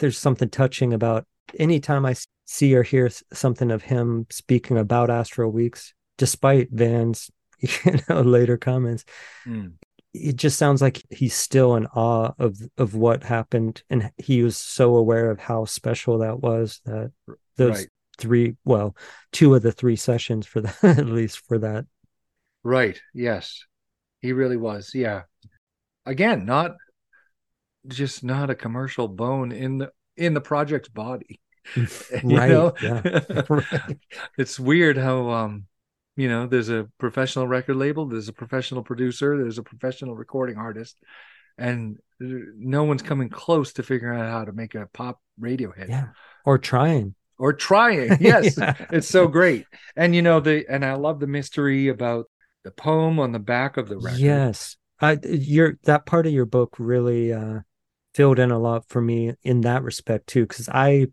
S1: there's something touching about anytime I see or hear something of him speaking about Astral Weeks, despite Van's you know later comments,
S3: Mm.
S1: it just sounds like he's still in awe of of what happened, and he was so aware of how special that was that those
S3: Right.
S1: three, well, two of the three sessions for that at least for that.
S3: Right. Yes. He really was. Yeah. Again, not just not a commercial bone in the in the project's body. You
S1: Right,
S3: know?
S1: yeah. Right.
S3: It's weird how um you know, there's a professional record label, there's a professional producer, there's a professional recording artist, and no one's coming close to figuring out how to make a pop radio hit
S1: Yeah. Or trying.
S3: or trying. Yes.
S1: Yeah.
S3: It's so great. And you know, the and I love the mystery about the poem on the back of the record.
S1: Yes. I your that part of your book really uh filled in a lot for me in that respect too, because I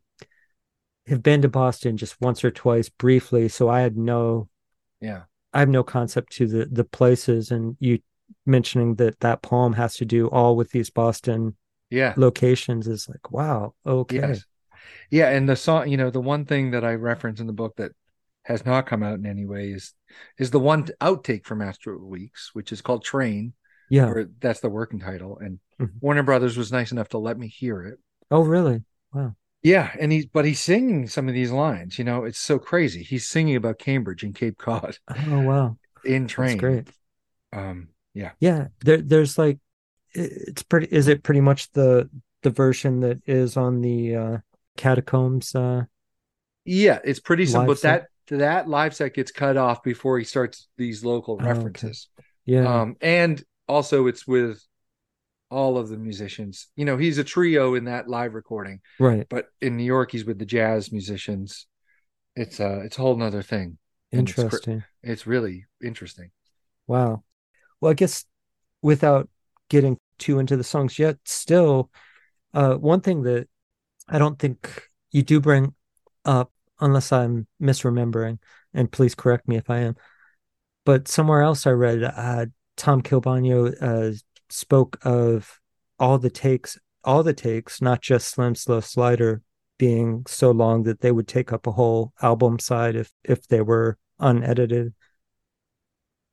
S1: have been to Boston just once or twice briefly, so I had no
S3: Yeah.
S1: I have no concept to the the places and you mentioning that that poem has to do all with these Boston
S3: Yeah.
S1: locations is like wow okay
S3: Yes. Yeah, and the song, you know, the one thing that I reference in the book that has not come out in any way is is the one outtake from Astral Weeks, which is called Train,
S1: yeah
S3: or that's the working title. And
S1: Mhm.
S3: Warner Brothers was nice enough to let me hear it.
S1: oh really wow
S3: Yeah, and he's but he's singing some of these lines. You know, it's so crazy. He's singing about Cambridge and Cape Cod
S1: oh wow
S3: in Train.
S1: that's great
S3: Um, yeah,
S1: yeah there there's like it's pretty is it pretty much the the version that is on the uh catacombs uh
S3: yeah, it's pretty simple. But
S1: set?
S3: that that live set gets cut off before he starts these local
S1: Oh, okay.
S3: references.
S1: yeah
S3: um and also it's with all of the musicians. You know he's a trio in that live recording
S1: right.
S3: but in new york he's with the jazz musicians. It's a it's a whole nother thing. And it's
S1: interesting.
S3: it's really interesting.
S1: Wow. Well, I guess without getting too into the songs yet, still, uh, one thing that I don't think you do bring up, unless I'm misremembering, and please correct me if I am, but somewhere else I read uh, Tom Kielbania uh, spoke of all the takes all the takes, not just Slim Slow Slider being so long that they would take up a whole album side if if they were unedited.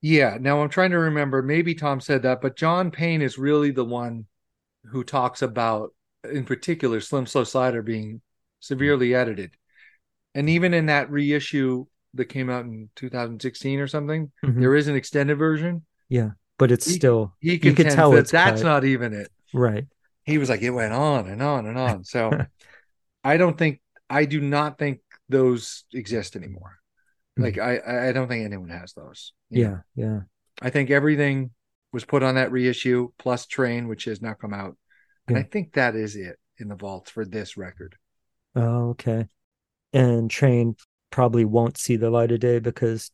S3: Yeah. Now I'm trying to remember. Maybe Tom said that, but John Payne is really the one who talks about, in particular, Slim Slow Slider being severely edited. And even in that reissue that came out in 2016 or something,
S1: Mhm.
S3: there is an extended version.
S1: Yeah, but it's
S3: He-
S1: still
S3: He
S1: you
S3: can
S1: tell
S3: that
S1: it's
S3: that's
S1: cut.
S3: not even it.
S1: right.
S3: He was like, it went on and on and on. So I don't think, I do not think those exist anymore. Hmm. Like, I, I don't think anyone has those. you know?
S1: Yeah, yeah.
S3: I think everything was put on that reissue plus Train, which has now come out. And I think that is it in the vaults for this record.
S1: Oh, okay. And Train probably won't see the light of day because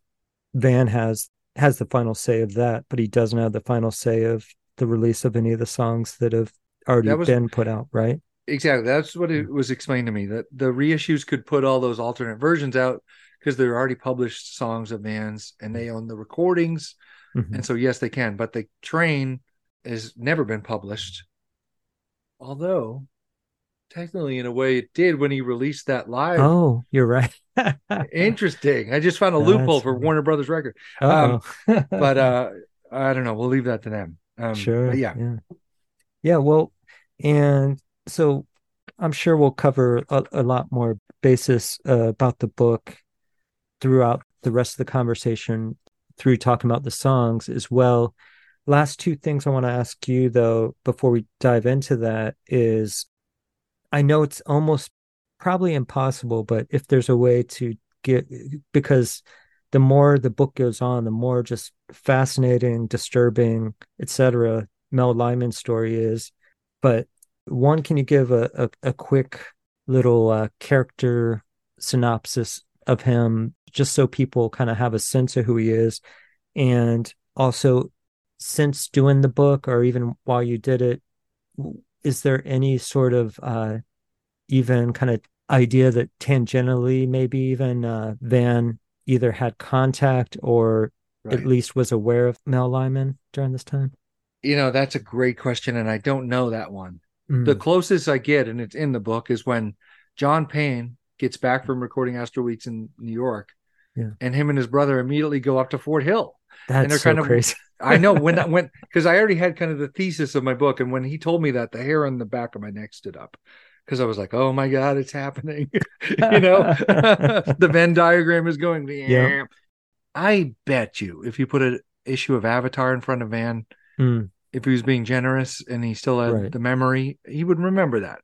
S1: Van has has the final say of that, but he doesn't have the final say of the release of any of the songs that have already
S3: That was-
S1: been put out, right?
S3: Exactly. That's what it was explained to me that the reissues could put all those alternate versions out because they're already published songs of Vans and they own the recordings.
S1: Mhm.
S3: And so, yes, they can. But the Train has never been published. Although, technically, in a way, it did when he released that live.
S1: Oh, you're right.
S3: Interesting. I just found a
S1: That's
S3: loophole for. Warner Brothers record.
S1: Uh-oh.
S3: But uh I don't know. We'll leave that to them. Um,
S1: sure.
S3: but yeah.
S1: yeah. Yeah. Well, and so I'm sure we'll cover a, a lot more basis uh, about the book throughout the rest of the conversation through talking about the songs as well. Last two things I want to ask you though before we dive into that is I know it's almost probably impossible, but if there's a way to get because the more the book goes on, the more just fascinating, disturbing, etc. Mel Lyman's story is. But one, can you give a a, a quick little uh, character synopsis of him, just so people kind of have a sense of who he is, and also since doing the book or even while you did it, is there any sort of uh, even kind of idea that tangentially maybe even uh, Van either had contact or
S3: Right.
S1: at least was aware of Mel Lyman during this time?
S3: You know, that's a great question, and I don't know that one.
S1: Mm.
S3: The closest I get, and it's in the book, is when John Payne gets back from recording Astral Weeks in New York,
S1: Yeah.
S3: and him and his brother immediately go up to Fort Hill.
S1: That's
S3: they're
S1: so
S3: kind of-
S1: crazy.
S3: I know when that went because I already had kind of the thesis of my book, and when he told me that, the hair on the back of my neck stood up because I was like, "Oh my god, it's happening!" you know, the Venn diagram is going.
S1: Yeah.
S3: I bet you, if you put an issue of Avatar in front of Van,
S1: Mm,
S3: if he was being generous and he still had
S1: Right.
S3: the memory, he would remember that.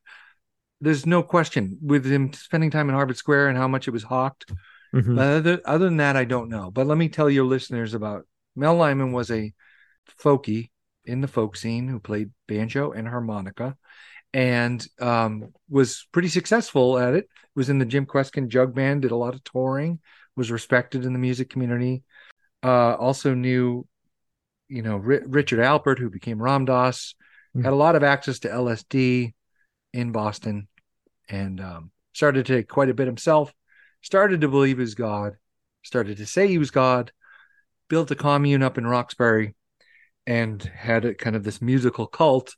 S3: There's no question with him spending time in Harvard Square and how much it was hawked.
S1: mhm.
S3: Other, other than that, I don't know. But let me tell your listeners about Mel Lyman was a folkie in the folk scene who played banjo and harmonica and um, was pretty successful at it. Was in the Jim Kweskin Jug Band, did a lot of touring, was respected in the music community. Uh, also knew, you know, Ri- Richard Alpert, who became Ram Dass,
S1: Mm.
S3: had a lot of access to LSD in Boston and um, started to take quite a bit himself started to believe he was God, started to say he was God, built a commune up in Roxbury, and had a kind of this musical cult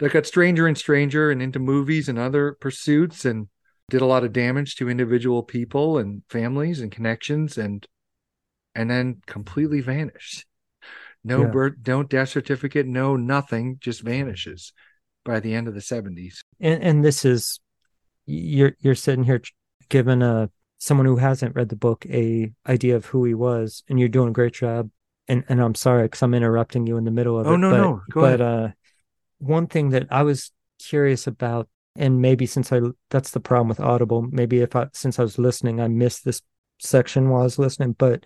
S3: that got stranger and stranger and into movies and other pursuits and did a lot of damage to individual people and families and connections and and then completely vanished. No
S1: Yeah.
S3: birth, no death certificate, no nothing, just vanishes by the end of the 70s.
S1: and and this is you're you're sitting here giving a someone who hasn't read the book a idea of who he was, and you're doing a great job. And and I'm sorry because I'm interrupting you in the middle of
S3: Oh,
S1: it.
S3: no,
S1: but,
S3: no. Go
S1: but
S3: ahead.
S1: uh, one thing that I was curious about, and maybe since I that's the problem with Audible. Maybe if I since I was listening, I missed this section while I was listening. But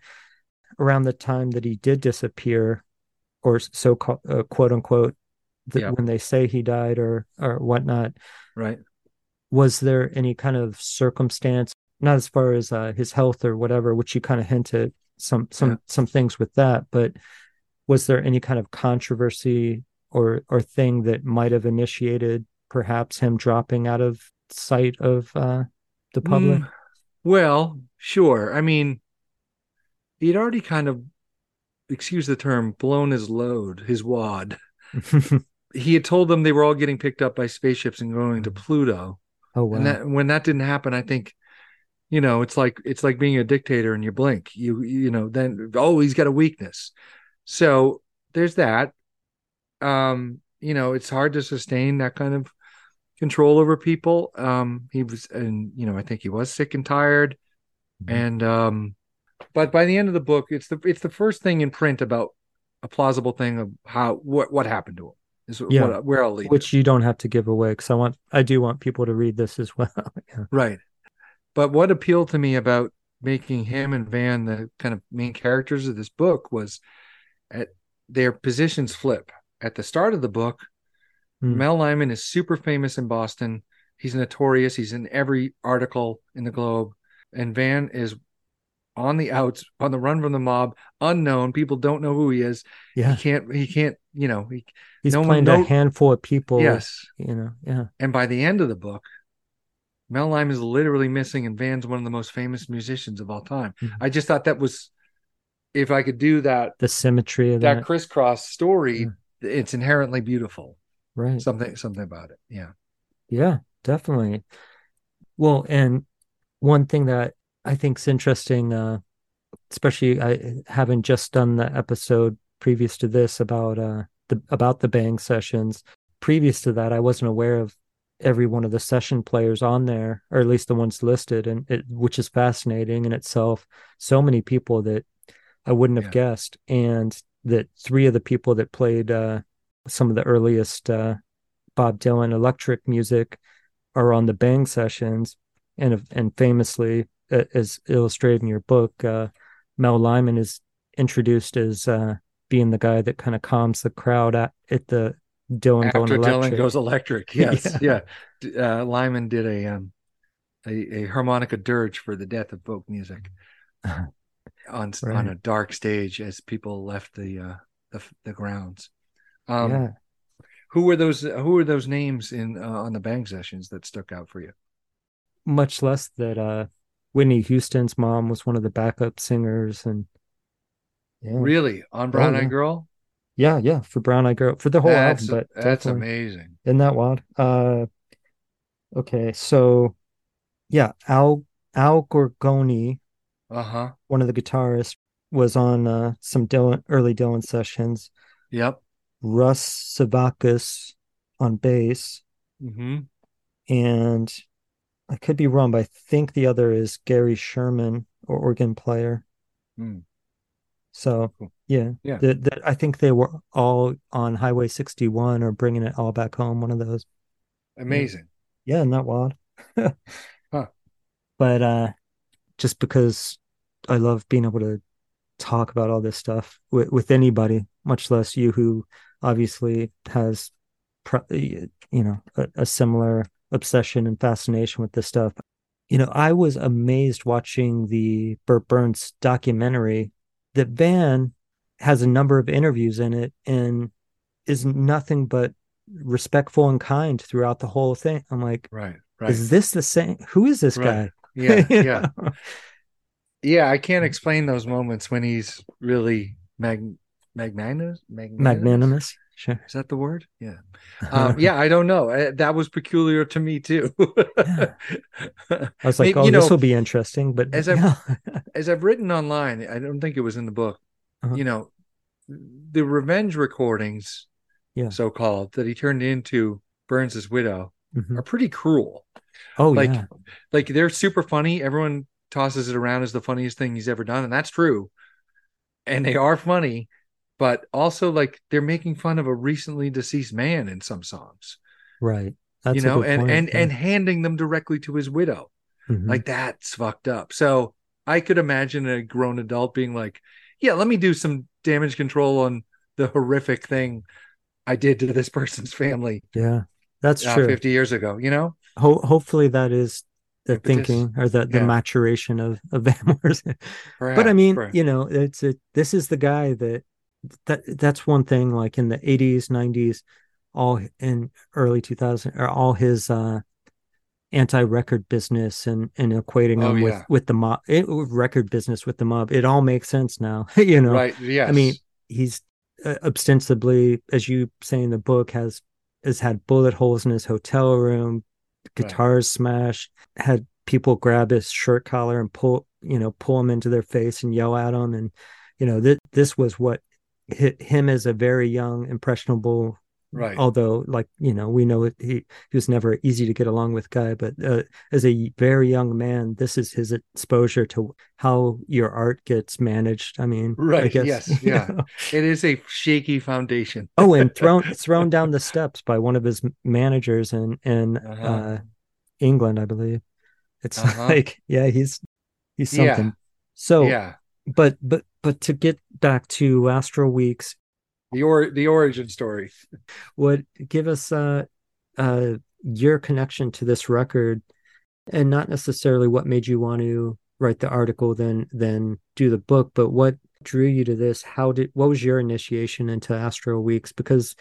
S1: around the time that he did disappear, or so called uh, quote unquote, that
S3: Yeah.
S1: when they say he died or or whatnot,
S3: Right.
S1: was there any kind of circumstance not as far as uh, his health or whatever which you kind of hinted some some
S3: Yeah.
S1: some things with that but was there any kind of controversy or or thing that might have initiated perhaps him dropping out of sight of uh the public
S3: Mm, well, sure. I mean, he'd already kind of, excuse the term, blown his load, his wad. he had told them they were all getting picked up by spaceships and going to Pluto.
S1: Oh wow.
S3: And that when that didn't happen, I think, you know, it's like it's like being a dictator and you blink. You you know, then oh, he's got a weakness. So there's that. Um, you know, it's hard to sustain that kind of control over people. Um, he was and you know, I think he was sick and tired.
S1: Mhm.
S3: And um, but by the end of the book, it's the it's the first thing in print about a plausible thing of how what what happened to him is
S1: Yeah.
S3: what, where I'll leave. it.
S1: which you don't have to give away because I want I do want people to read this as well. yeah.
S3: Right. But what appealed to me about making him and Van the kind of main characters of this book was at their positions flip. At the start of the book,
S1: Hmm.
S3: Mel Lyman is super famous in Boston. He's notorious. He's in every article in the Globe. And Van is on the outs, on the run from the mob, unknown. People don't know who he is.
S1: Yeah,
S3: He can't, he can't, you know, he,
S1: he's
S3: no one
S1: playing
S3: know-
S1: a handful of people.
S3: yes.
S1: you know, yeah,
S3: And by the end of the book, Mel Lyman is literally missing, and Van's one of the most famous musicians of all time.
S1: Mhm.
S3: I just thought that was, if I could do that,
S1: the symmetry of
S3: that
S1: that,
S3: crisscross story,
S1: Yeah.
S3: It's inherently beautiful.
S1: right?
S3: Something, something about it. Yeah.
S1: Yeah, definitely. Well, and one thing that I think is interesting, uh, especially I having just done the episode previous to this about uh the about the bang sessions. Previous to that, I wasn't aware of every one of the session players on there, or at least the ones listed, and it which is fascinating in itself. So many people that I wouldn't have
S3: Yeah.
S1: guessed, and that three of the people that played uh some of the earliest uh Bob Dylan electric music are on the Bang sessions, and and famously, uh, as illustrated in your book, uh, Mel Lyman is introduced as uh, being the guy that kind of calms the crowd at, at the Dylan
S3: After
S1: going electric.
S3: Dylan goes electric. Yes.
S1: Yeah.
S3: yeah. Uh, Lyman did a, um, a, a harmonica dirge for the death of folk music on, on a dark stage as people left the, uh, the, the grounds. Um,
S1: yeah,
S3: Who were those? Who were those names in uh, on the bang sessions that stuck out for you?
S1: much less that uh, Whitney Houston's mom was one of the backup singers, and yeah,
S3: Really, on Brown
S1: Oh,
S3: Eyed
S1: yeah.
S3: Girl?
S1: yeah, yeah, for Brown Eyed Girl for the whole
S3: that's
S1: album, but
S3: that's amazing.
S1: Isn't that wild? Uh, okay, so yeah, Al Al Gorgoni,
S3: Uh huh.
S1: one of the guitarists, was on uh, some Dylan early Dylan sessions.
S3: Yep.
S1: Russ Savakus on bass,
S3: hmm
S1: and I could be wrong, but I think the other is Gary Sherman or organ player.
S3: Hmm.
S1: So
S3: Cool.
S1: yeah,
S3: Yeah.
S1: the, the, I think they were all on Highway 61 or bringing it all back home. One of those.
S3: Amazing.
S1: Yeah, isn't wild?
S3: Huh.
S1: But uh just because I love being able to talk about all this stuff with, with anybody, much less you who obviously has you know a, a similar obsession and fascination with this stuff. You know, I was amazed watching the Bert Berns documentary that Van has a number of interviews in it and is nothing but respectful and kind throughout the whole thing. I'm like,
S3: Right. Right.
S1: is this the same? Who is this
S3: Right.
S1: guy?
S3: yeah. Yeah. Yeah. I can't explain those moments when he's really mag magnanimous. Magnanimous.
S1: Magnanimous. Sure.
S3: Is that the word? Yeah. Um, yeah. I don't know. Uh, That was peculiar to me too.
S1: Yeah. I was like,
S3: Maybe-
S1: oh,
S3: you
S1: this
S3: know,
S1: will be interesting. But
S3: as I've- as I've written online, I don't think it was in the book.
S1: Uh-huh.
S3: You know, the revenge recordings,
S1: Yeah.
S3: so called, that he turned into Berns's widow
S1: Mhm.
S3: are pretty cruel.
S1: Oh
S3: like,
S1: yeah,
S3: Like they're super funny. Everyone tosses it around as the funniest thing he's ever done, and that's true. And they are funny, but also like they're making fun of a recently deceased man in some songs.
S1: right. That's
S3: you know, and
S1: point,
S3: and
S1: yeah.
S3: and handing them directly to his widow.
S1: Mhm.
S3: Like that's fucked up. So I could imagine a grown adult being like, "Yeah, let me do some damage control on the horrific thing I did to this person's family
S1: yeah, that's
S3: uh,
S1: true.
S3: 50 years ago." You know?
S1: Ho- hopefully, that is the thinking or the the
S3: Yeah.
S1: maturation of of Van Morrison. but I mean, you know, it's a this is the guy that that that's one thing. Like in the eighties, nineties, all in early two thousand, or all his uh anti-record business and and equating
S3: Oh,
S1: them with with the mob, it, record business with the mob. It all makes sense now. you know,
S3: right? Yes.
S1: I mean, he's uh, ostensibly, as you say in the book, has has had bullet holes in his hotel room, guitars right. smashed, had people grab his shirt collar and pull you know pull him into their face and yell at him, and you know th- this was what hit him as a very young impressionable
S3: right
S1: although like you know we know he he was never easy to get along with guy but uh, as a very young man this is his exposure to how your art gets managed i mean
S3: right
S1: I guess,
S3: yes yeah know. it is a shaky foundation
S1: oh and thrown thrown down the steps by one of his managers in in uh-huh. uh, england i believe it's uh-huh. like yeah he's he's something yeah. so
S3: yeah
S1: but but but to get back to Astral Weeks
S3: the or the origin story.
S1: Would give us uh uh your connection to this record and not necessarily what made you want to write the article then then do the book but what drew you to this? How did what was your initiation into Astral Weeks? Because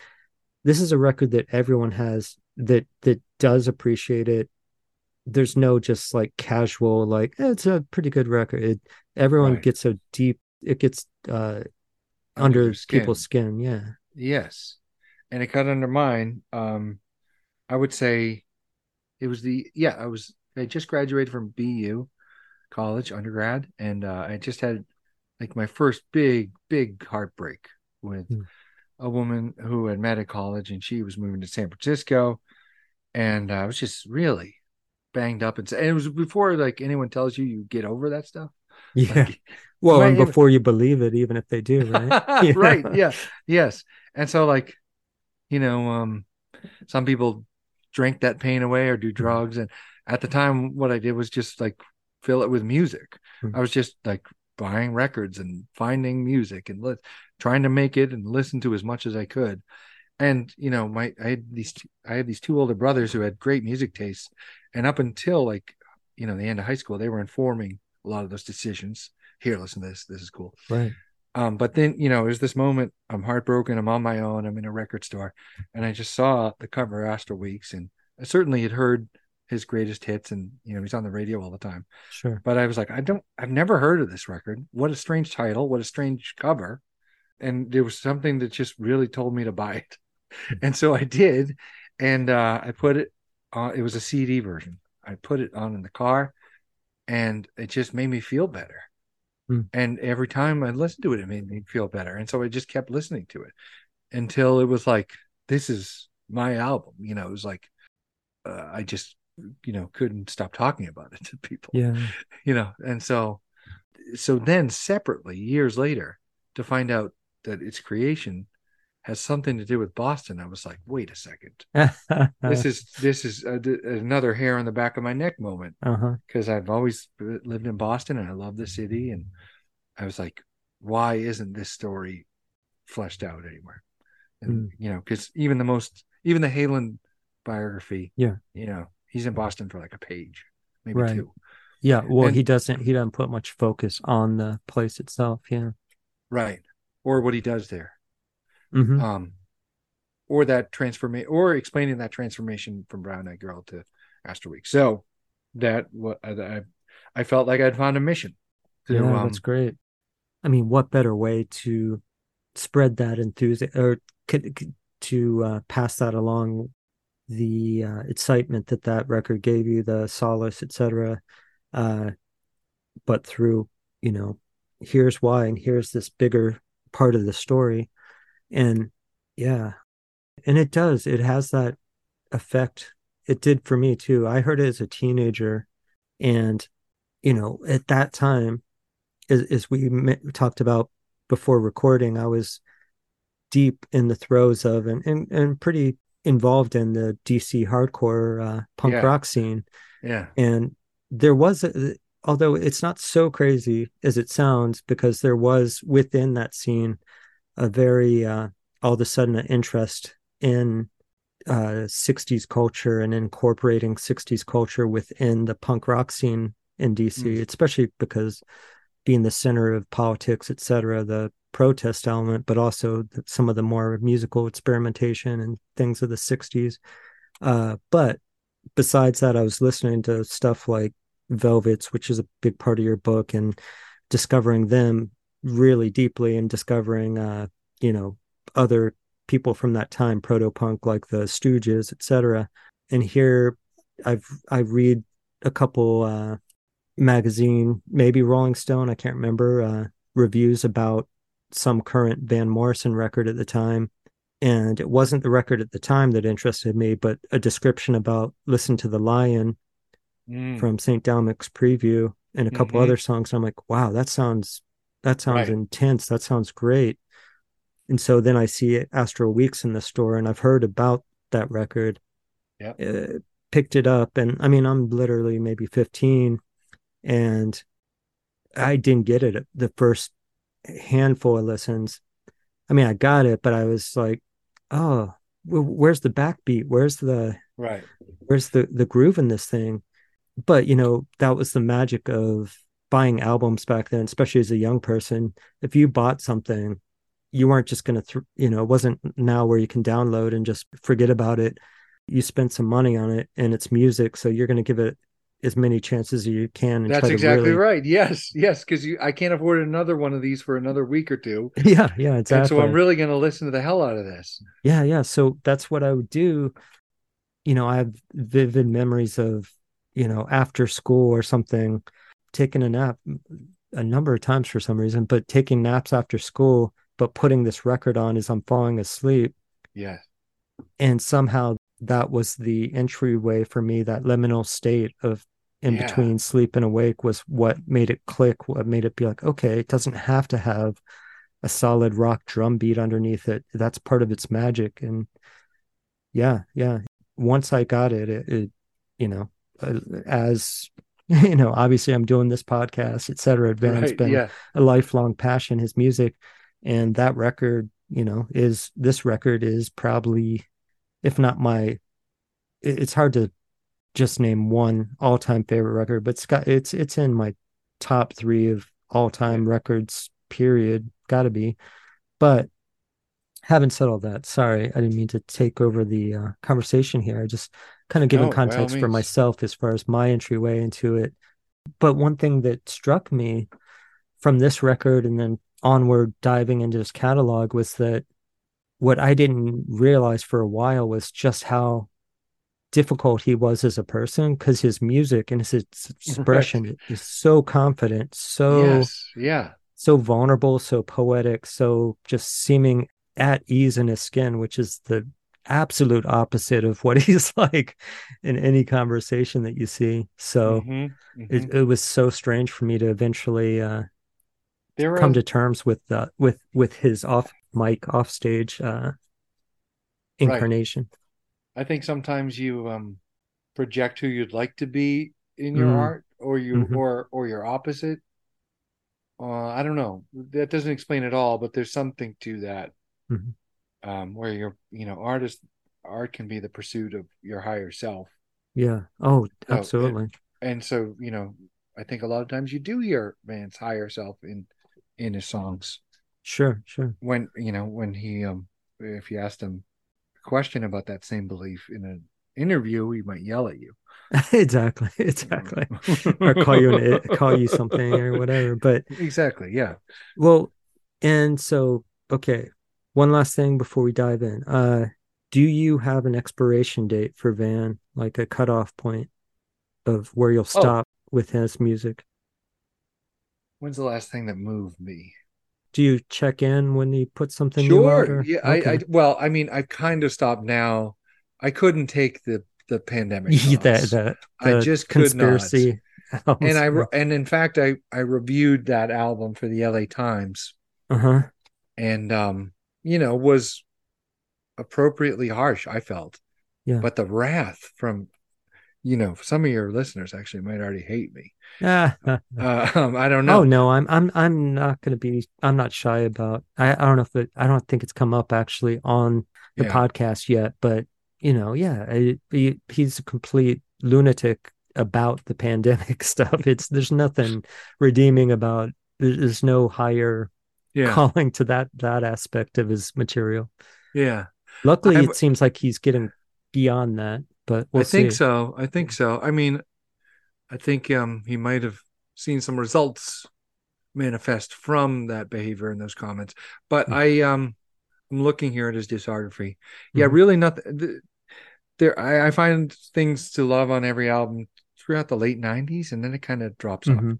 S1: this is a record that everyone has that that does appreciate it. There's no just like casual like eh, it's a pretty good record. It, everyone right. gets a deep it gets uh under, under skin. people's skin. Yeah.
S3: Yes. And it got under mine. Um, I would say it was the, yeah, I was, I just graduated from BU college, undergrad, and uh, I just had like my first big, big heartbreak with mm. a woman who had met at college and she was moving to San Francisco. And I was just really banged up and, and it was before like anyone tells you you get over that stuff.
S1: Yeah. Like, well, and before you believe it, even if they do, right?
S3: yeah. right. Yeah. Yes. And so, like, you know, um, some people drink that pain away or do mm-hmm. drugs. And at the time, what I did was just like fill it with music. Mm-hmm. I was just like buying records and finding music and li- trying to make it and listen to as much as I could. And you know, my I had these I had these two older brothers who had great music tastes, and up until like you know the end of high school, they were informing a lot of those decisions. Here, listen to this. This is cool.
S1: Right.
S3: Um, but then, you know, there's this moment I'm heartbroken. I'm on my own. I'm in a record store, and I just saw the cover of Astral Weeks, and I certainly had heard his greatest hits, and you know, he's on the radio all the time.
S1: Sure.
S3: But I was like, I don't, I've never heard of this record. What a strange title. What a strange cover. And there was something that just really told me to buy it, hmm. and so I did, and uh, I put it. Uh, it was a CD version. I put it on in the car and it just made me feel better. Mm. And every time I listened to it, it made me feel better. And so I just kept listening to it until it was like, this is my album. You know, it was like, uh, I just, you know, couldn't stop talking about it to people.
S1: Yeah.
S3: You know, and so, so then separately, years later, to find out that its creation has something to do with Boston. I was like, wait a second, this is this is a, another hair on the back of my neck moment because uh-huh. I've always lived in Boston and I love the city, and I was like, why isn't this story fleshed out anywhere? And mm. you know, because even the most even the Heylin biography,
S1: yeah,
S3: you know, he's in Boston for like a page, maybe right. two.
S1: Yeah, well, and, he doesn't he doesn't put much focus on the place itself. Yeah,
S3: right, or what he does there
S1: mm-hmm.
S3: um, or that transformation, or explaining that transformation from Brown Eyed Girl to Astral Week. So that what I I felt like I'd found a mission.
S1: To, yeah, um, that's great. I mean, what better way to spread that enthusiasm or to uh, pass that along the uh, excitement that that record gave you, the solace, etc. Uh, but through, you know, here's why, and here's this bigger part of the story and yeah. And it does. It has that effect. It did for me too. I heard it as a teenager. And you know at that time as, as we talked about before recording i was deep in the throes of and and, and pretty involved in the dc hardcore uh, punk
S3: yeah.
S1: rock scene.
S3: Yeah.
S1: And there was a, although it's not so crazy as it sounds because there was within that scene a very uh, all of a sudden an interest in uh, 60s culture and incorporating 60s culture within the punk rock scene in DC, mm. especially because being the center of politics, etc., the protest element, but also the, some of the more musical experimentation and things of the 60s. Uh, but besides that, I was listening to stuff like Velvets, which is a big part of your book, and discovering them really deeply and discovering uh, you know other people from that time, proto punk like the Stooges, etc. And here, I've I read a couple uh, magazine, maybe Rolling Stone, I can't remember, uh, reviews about some current Van Morrison record at the time. And it wasn't the record at the time that interested me, but a description about Listen to the Lion
S3: Mm.
S1: from St. Dominic's Preview and a couple
S3: Mhm.
S1: other songs. I'm like, wow, that sounds that sounds
S3: Right.
S1: intense. That sounds great. And so then I see Astral Weeks in the store and I've heard about that record.
S3: Yeah.
S1: Uh, picked it up and I mean I'm literally maybe 15 and I didn't get it the first handful of listens. I mean I got it but I was like, oh, where's the backbeat? Where's the
S3: Right.
S1: where's the the groove in this thing but you know that was the magic of buying albums back then especially as a young person if you bought something you weren't just going to th- you know it wasn't now where you can download and just forget about it you spent some money on it and it's music so you're going to give it as many chances as you can
S3: That's exactly
S1: really-
S3: right. Yes, yes, because you I can't afford another one of these for another week or two.
S1: yeah yeah exactly
S3: And so I'm really going to listen to the hell out of this.
S1: Yeah, yeah. So that's what I would do. You know, I have vivid memories of, you know, after school or something, taking a nap a number of times for some reason, but taking naps after school, but putting this record on as I'm falling asleep.
S3: Yeah.
S1: And somehow that was the entryway for me, that liminal state of in
S3: Yeah.
S1: between sleep and awake was what made it click, what made it be like, okay, it doesn't have to have a solid rock drum beat underneath it. That's part of its magic. And yeah, yeah. Once I got it, it, it you know, uh, as you know, obviously I'm doing this podcast, et cetera. Van's
S3: Right.
S1: been
S3: Yeah.
S1: a lifelong passion, his music. And that record, you know, is this record is probably, if not my, it's hard to just name one all-time favorite record, but it's got it's it's in my top three of all-time records, period. Gotta be. But having said all that, sorry, I didn't mean to take over the uh, conversation here. I just kind of giving
S3: No,
S1: context for myself as far as my entryway into it. But one thing that struck me from this record and then onward diving into his catalog was that what I didn't realize for a while was just how difficult he was as a person because his music and his expression is so confident, so
S3: yes. Yeah.
S1: so vulnerable, so poetic, so just seeming at ease in his skin, which is the absolute opposite of what he's like in any conversation that you see. So
S3: Mhm, mhm.
S1: it, it was so strange for me to eventually uh,
S3: there
S1: come
S3: are
S1: to terms with the with with his off mic off stage uh, incarnation.
S3: I think sometimes you um project who you'd like to be in your
S1: Mm.
S3: art or you
S1: Mhm.
S3: or or your opposite. Uh I don't know. That doesn't explain it all, but there's something to that. Um where you're you know, artist art can be the pursuit of your higher self.
S1: Yeah. Oh,
S3: So, it-
S1: absolutely.
S3: And so, you know, I think a lot of times you do hear Van's higher self in in his songs.
S1: Sure. Sure.
S3: When you know, when he um if you asked him a question about that same belief in an interview, he might yell at you.
S1: exactly. Exactly. or call you an, call you something or whatever. But
S3: Exactly. Yeah.
S1: Well, and so okay, one last thing before we dive in. Uh do you have an expiration date for Van, like a cutoff point of where you'll
S3: Oh.
S1: stop with his music?
S3: When's the last thing that moved me?
S1: Do you check in when he puts something new out?
S3: Sure.
S1: Or?
S3: Yeah. I, I well, I mean, I've kind of stopped now. I couldn't take the the pandemic.
S1: that,
S3: thoughts.
S1: that,
S3: I just could not.
S1: conspiracy.
S3: and I re- and in fact, I I reviewed that album for the LA Times,
S1: uh huh.
S3: and um, you know, was appropriately harsh. I felt.
S1: Yeah.
S3: But the wrath from, you know, some of your listeners actually might already hate me.
S1: Ah,
S3: Uh, um, I don't know.
S1: Oh no, I'm I'm I'm not gonna be I'm not shy about I, I don't know if it I don't think it's come up actually on the
S3: Yeah.
S1: podcast yet, but you know, yeah, I, he, he's a complete lunatic about the pandemic stuff. It's there's nothing redeeming about there's no higher
S3: Yeah.
S1: calling to that that aspect of his material.
S3: Yeah.
S1: Luckily
S3: I've-
S1: it seems like he's getting beyond that, but we'll
S3: I think
S1: see.
S3: so. I think so. I mean, I think um he might have seen some results manifest from that behavior in those comments. But
S1: Hmm.
S3: I um I'm looking here at his discography. Yeah,
S1: Mhm.
S3: really nothing. th- There, I, I find things to love on every album throughout the late '90s, and then it kind of drops off.
S1: Mhm.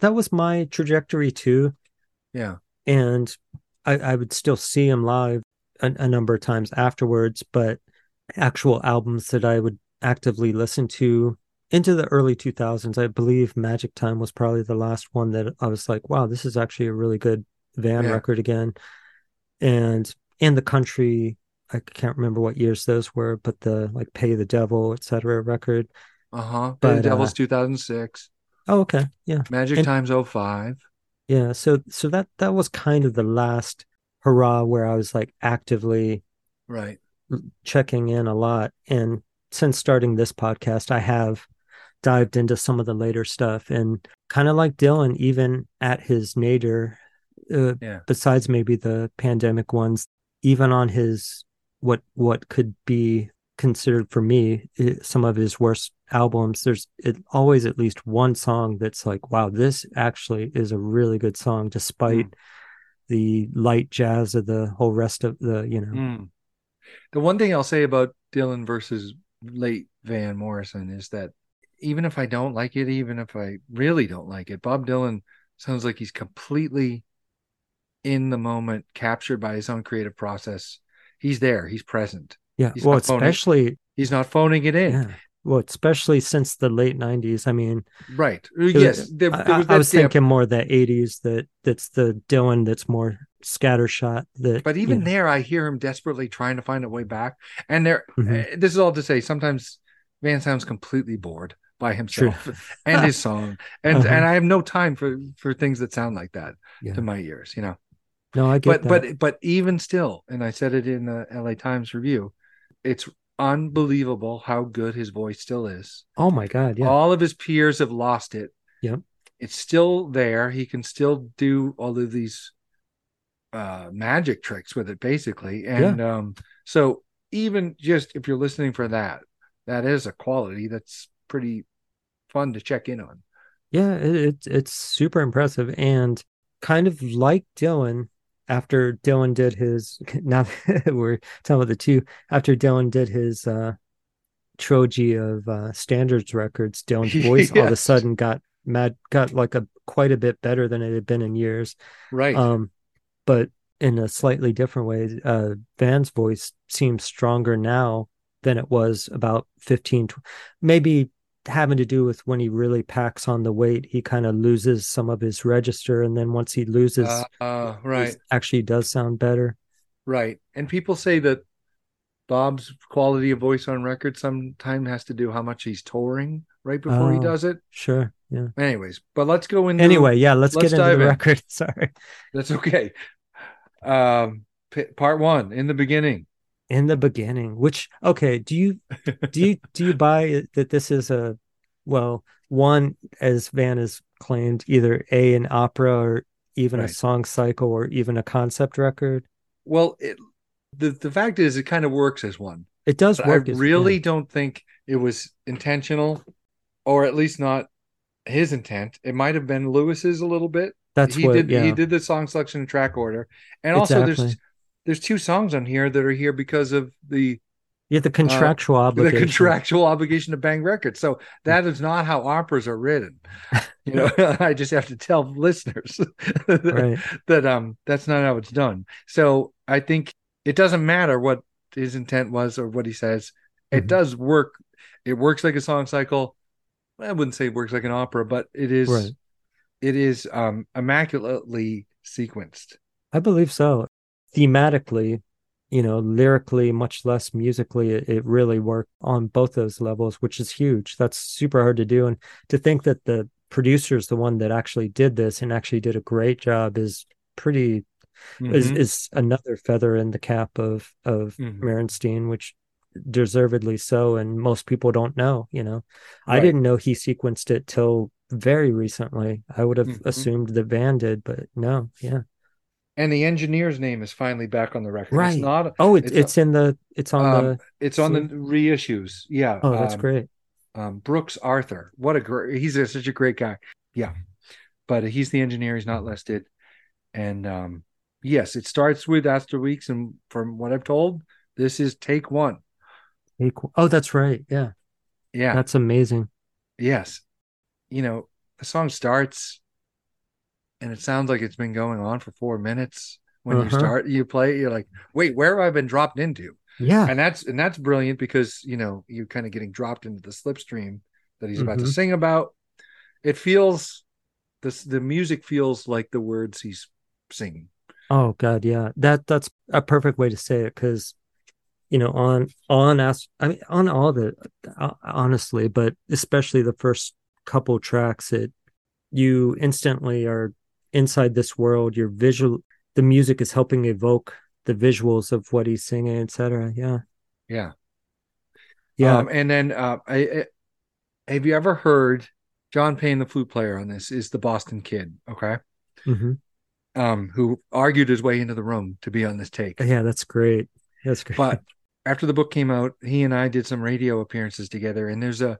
S1: That was my trajectory too.
S3: Yeah,
S1: and I, I would still see him live a, a number of times afterwards, but actual albums that I would actively listen to into the early 2000s, I believe Magic Time was probably the last one that I was like, wow, this is actually a really good Van
S3: Yeah.
S1: record again. And in the country, I can't remember what years those were, but the like Pay the Devil, etc. record.
S3: uh huh.
S1: But,
S3: the Devil's
S1: uh,
S3: 2006,
S1: Oh, okay. Yeah.
S3: Magic
S1: and-
S3: Times 05.
S1: Yeah, so so that that was kind of the last hurrah where I was like actively
S3: Right.
S1: checking in a lot. And since starting this podcast, I have dived into some of the later stuff and kind of like Dylan, even at his nadir, uh,
S3: Yeah.
S1: besides maybe the pandemic ones, even on his what what could be considered for me some of his worst albums there's it, always at least one song that's like wow this actually is a really good song despite the light jazz of the whole rest of the you know
S3: Mm. The one thing I'll say about Dylan versus late Van Morrison is that even if I don't like it, even if I really don't like it, Bob Dylan sounds like he's completely in the moment, captured by his own creative process. He's there, he's present.
S1: yeah
S3: He's
S1: well
S3: phoning-
S1: especially
S3: He's not phoning it in.
S1: yeah well especially since the late 90s i mean
S3: Right.
S1: it
S3: yes.
S1: was-
S3: There,
S1: I,
S3: there was
S1: I
S3: that
S1: was thinking more the 80s that that's the dylan that's more scattershot that
S3: but
S1: you
S3: even
S1: know,
S3: there, I hear him desperately trying to find a way back. And there,
S1: Mhm.
S3: uh, this is all to say, sometimes Van sounds completely bored by
S1: True.
S3: himself and his song, and
S1: Uh-huh.
S3: and I have no time for for things that sound like that
S1: Yeah.
S3: to my ears, you know.
S1: no i get
S3: But
S1: that
S3: but but even still, and I said it in the L.A. Times review, it's unbelievable how good his voice still is.
S1: oh my god yeah
S3: All of his peers have lost it.
S1: Yep.
S3: It's still there. He can still do all of these uh magic tricks with it basically. And um so even just if you're listening for that, that is a quality that's pretty fun to check in on.
S1: Yeah, it, it's it's super impressive and kind of like Dylan after Dylan did his now that we're talking about the two after Dylan did his uh trilogy of uh standards records, Dylan's voice all of a sudden got mad got like a quite a bit better than it had been in years.
S3: Right.
S1: Um but in a slightly different way, uh Van's voice seems stronger now than it was about 15 tw- maybe having to do with when he really packs on the weight he kind of loses some of his register and then once he loses
S3: uh, uh, right.
S1: actually does sound better
S3: Right. And people say that Bob's quality of voice on record sometimes has to do how much he's touring right before he
S1: Oh.
S3: does it.
S1: sure yeah
S3: Anyways, but let's go into
S1: anyway yeah let's,
S3: let's
S1: get into the
S3: in.
S1: record sorry
S3: That's okay. Um p- part 1 in the beginning.
S1: In the beginning which okay do you do you do you buy that this is a well one as van has claimed either a an opera or even a song cycle or even a concept record
S3: Well, it, the the fact is it kind of works as one.
S1: it does
S3: But I
S1: work as-
S3: really don't think it was intentional or at least not his intent. It might have been Lewis's a little bit.
S1: that's
S3: he
S1: what
S3: did
S1: yeah
S3: he did the song selection and track order. And also there's
S1: Exactly.
S3: There's two songs on here that are here because of the
S1: yeah the contractual
S3: the
S1: obligation
S3: contractual obligation to bang records. So that is not how operas are written. You know, I just have to tell listeners that,
S1: right
S3: that um that's not how it's done. So I think it doesn't matter what his intent was or what he says. It
S1: Mhm.
S3: does work. It works like a song cycle. I wouldn't say it works like an opera, but it is
S1: Right.
S3: it is um immaculately sequenced.
S1: I believe so. Thematically, you know, lyrically, much less musically, it, it really worked on both those levels, which is huge. That's super hard to do. And to think that the producer is the one that actually did this and actually did a great job is pretty is
S3: Mhm.
S1: is another feather in the cap of of
S3: Mhm.
S1: Which deservedly so, and most people don't know, you know. I didn't know he sequenced it till very recently. I would have
S3: Mhm.
S1: assumed that Van did, but no, yeah.
S3: And the engineer's name is finally back on the record.
S1: Right.
S3: It's not
S1: Oh, it's
S3: It's
S1: it's, in the it's on
S3: um,
S1: the
S3: it's on the reissues. Yeah.
S1: oh that's
S3: um,
S1: great.
S3: um, Brooks Arthur. What a great! He's a, such a great guy. Yeah, but he's the engineer. He's not listed, and um, yes, it starts with Astral Weeks, and from what I've told, this is take one.
S1: Take, oh, that's right. Yeah.
S3: Yeah.
S1: That's amazing.
S3: yes. You know, the song starts and it sounds like it's been going on for four minutes. When you
S1: Uh-huh.
S3: start, you play, you're like, wait, where have I been dropped into?
S1: Yeah.
S3: And that's and that's brilliant because you know you're kind of getting dropped into the slipstream that he's about to
S1: Mhm.
S3: sing about. It feels this the music feels like the words he's singing.
S1: Oh God, yeah. That that's a perfect way to say it because, you know, on on us, I mean, on all the uh, honestly, but especially the first couple tracks, it you instantly are inside this world. Your visual, the music is helping evoke the visuals of what he's singing, etc. Yeah,
S3: Yeah.
S1: yeah.
S3: Um, and then uh, I, I have you ever heard John Payne, the flute player on this, is the Boston kid, okay?
S1: hmm
S3: Um, who argued his way into the room to be on this take.
S1: Yeah, that's great. That's great.
S3: But after the book came out, he and I did some radio appearances together, and there's a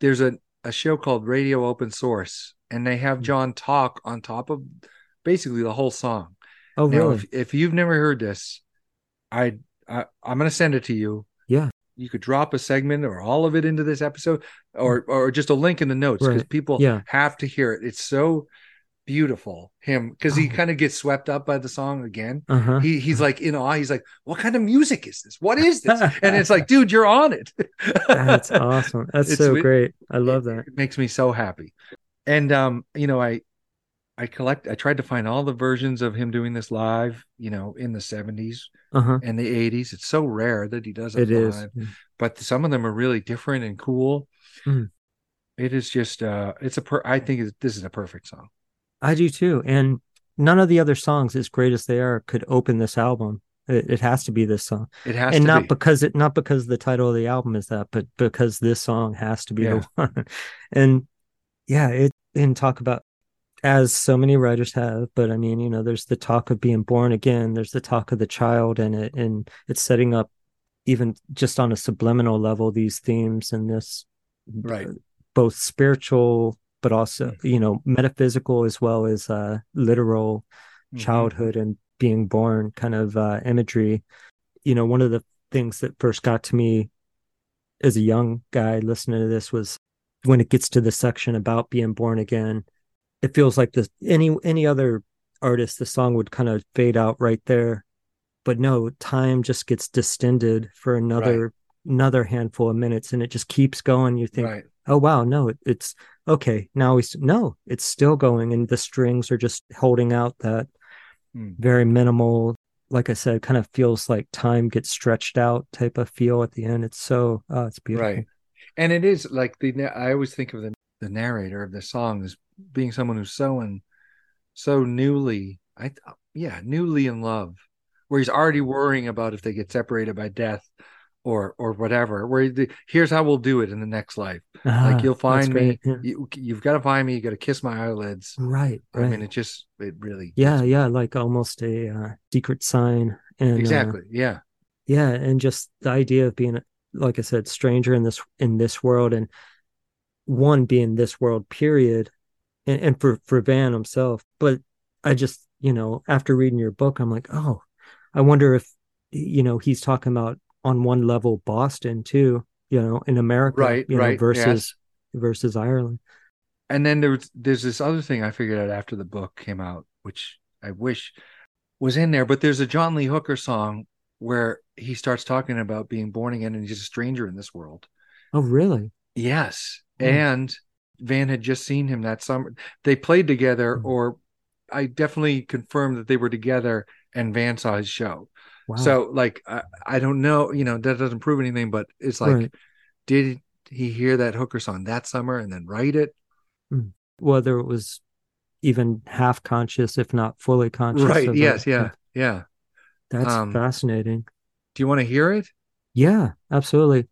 S3: there's a, a show called Radio Open Source, and they
S1: Hmm.
S3: have John talk on top of basically the whole song.
S1: oh,
S3: now,
S1: really?
S3: if, if you've never heard this, I, I I'm gonna send it to you.
S1: Yeah.
S3: You could drop a segment or all of it into this episode, or or just a link in the notes because
S1: Right.
S3: people
S1: Yeah.
S3: have to hear it. It's so beautiful. Him because he
S1: Oh.
S3: kind of gets swept up by the song again.
S1: Uh huh.
S3: He he's like in awe. He's like, "What kind of music is this? What is this?" And it's like, "Dude, you're on it."
S1: That's awesome. That's
S3: It's
S1: so great. I love
S3: It-
S1: that.
S3: It makes me so happy. And um, you know, I I collect I tried to find all the versions of him doing this live, you know, in the 70s
S1: Uh huh.
S3: and the 80s. It's so rare that he does it,
S1: It is.
S3: live, but some of them are really different and cool.
S1: Mhm.
S3: It is just uh it's a per I think this is a perfect song.
S1: I do too. And none of the other songs, as great as they are, could open this album. It, it has to be this song,
S3: It has
S1: and not
S3: be.
S1: because it not because the title of the album is that, but because this song has to be
S3: Yeah.
S1: the one. and yeah, it and talk about as so many writers have, but I mean, you know, there's the talk of being born again. There's the talk of the child, and it and it's setting up even just on a subliminal level these themes and this
S3: Right.
S1: both spiritual but also
S3: Mm-hmm.
S1: you know metaphysical as well as uh literal
S3: Mhm.
S1: childhood and being born kind of uh imagery you know one of the things that first got to me as a young guy listening to this was when it gets to the section about being born again it feels like this any any other artist the song would kind of fade out right there but no time just gets distended for another another handful of minutes and it just keeps going you think
S3: Right.
S1: oh wow no it, it's okay now we no it's still going and the strings are just holding out that
S3: Mm.
S1: very minimal like i said kind of feels like time gets stretched out type of feel at the end it's so oh it's beautiful
S3: Right. And it is like the I always think of the the narrator of the song as being someone who's so in so newly I yeah, newly in love where he's already worrying about if they get separated by death or or whatever. Where the, here's how we'll do it in the next life.
S1: Ah,
S3: Like you'll find me.
S1: Yeah.
S3: you, you've got to find me, you got to kiss my eyelids.
S1: right
S3: I mean it just it really
S1: yeah yeah like almost a uh, secret sign and uh,
S3: Exactly. Yeah.
S1: yeah and just the idea of being like i said stranger in this in this world and one being this world period and, and for for van himself but i just you know after reading your book i'm like oh i wonder if you know he's talking about on one level boston too you know in america
S3: Right,
S1: you know,
S3: right,
S1: versus versus ireland
S3: and then there's there's this other thing I figured out after the book came out, which I wish was in there. But there's a John Lee Hooker song where he starts talking about being born again and he's a stranger in this world.
S1: oh really
S3: Yes,
S1: Hmm.
S3: and Van had just seen him that summer. They played together,
S1: Hmm.
S3: or I definitely confirmed that they were together, and Van saw his show.
S1: wow
S3: So, like, I, I don't know, you know, that doesn't prove anything, but it's like,
S1: Right.
S3: did he hear that Hooker song that summer and then write it?
S1: whether it was even half conscious if not fully conscious
S3: Right. Yes.
S1: it.
S3: Yeah. Yeah.
S1: That's
S3: Um,
S1: fascinating
S3: Do you want to hear it?
S1: Yeah, absolutely.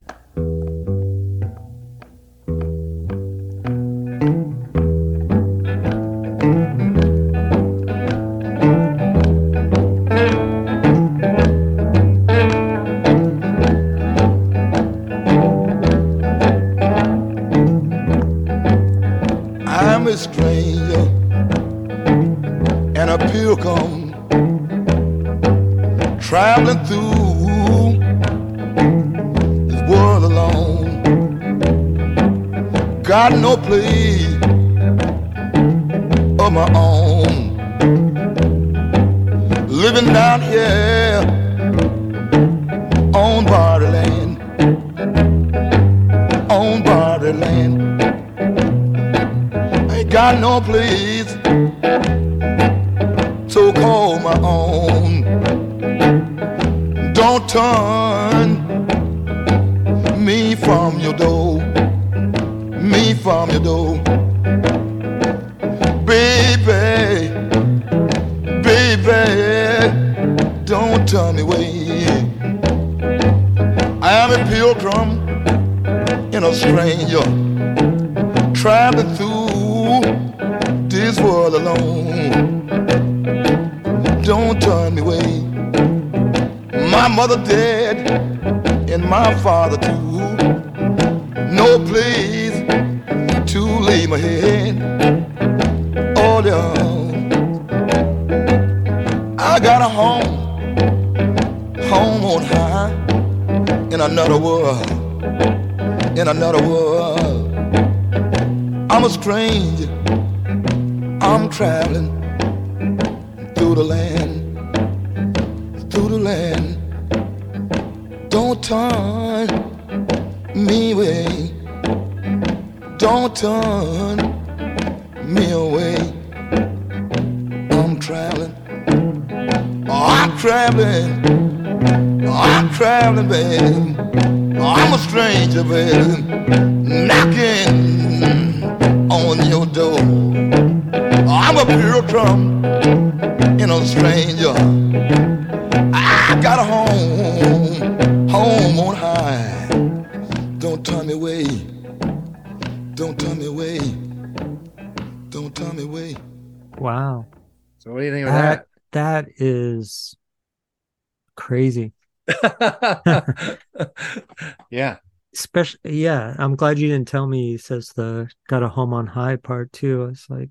S1: Especially yeah, I'm glad you didn't tell me he says the got a home on high part too. I was like,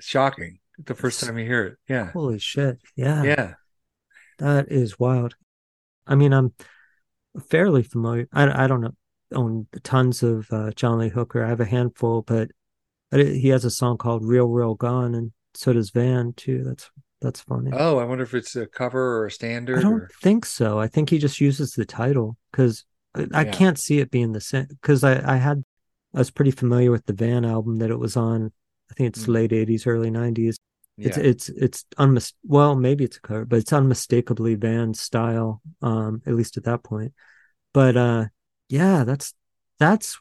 S3: Shocking. The first time you hear it. Yeah.
S1: holy shit. Yeah.
S3: Yeah.
S1: That is wild. I mean, I'm fairly familiar. I, I don't know, own tons of uh, John Lee Hooker. I have a handful, but but he has a song called "Real Real Gone," and so does Van too. That's that's funny.
S3: Oh, I wonder if it's a cover or a standard.
S1: I don't
S3: or...
S1: think so. I think he just uses the title because I,
S3: Yeah.
S1: can't see it being the same. Because I I had I was pretty familiar with the Van album that it was on. I think it's
S3: Mm.
S1: late '80s, early '90s.
S3: Yeah.
S1: It's it's it's unmis well maybe it's a cover, but it's unmistakably Van style, um, at least at that point. But uh yeah, that's that's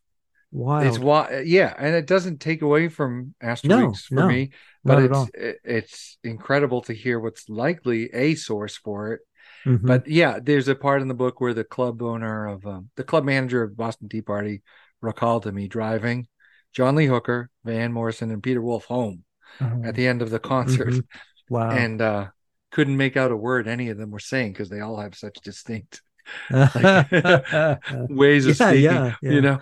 S1: wild.
S3: It's why, yeah, and it doesn't take away from
S1: No,
S3: for
S1: no,
S3: me, but it's it's incredible to hear what's likely a source for it.
S1: Mhm.
S3: But yeah, there's a part in the book where the club owner of um, the club manager of Boston Tea Party recalled to me driving John Lee Hooker, Van Morrison, and Peter Wolf home
S1: Oh,
S3: at the end of the concert,
S1: mhm. wow.
S3: and uh, couldn't make out a word any of them were saying because they all have such distinct ways of
S1: Yeah,
S3: speaking.
S1: yeah, yeah.
S3: You know.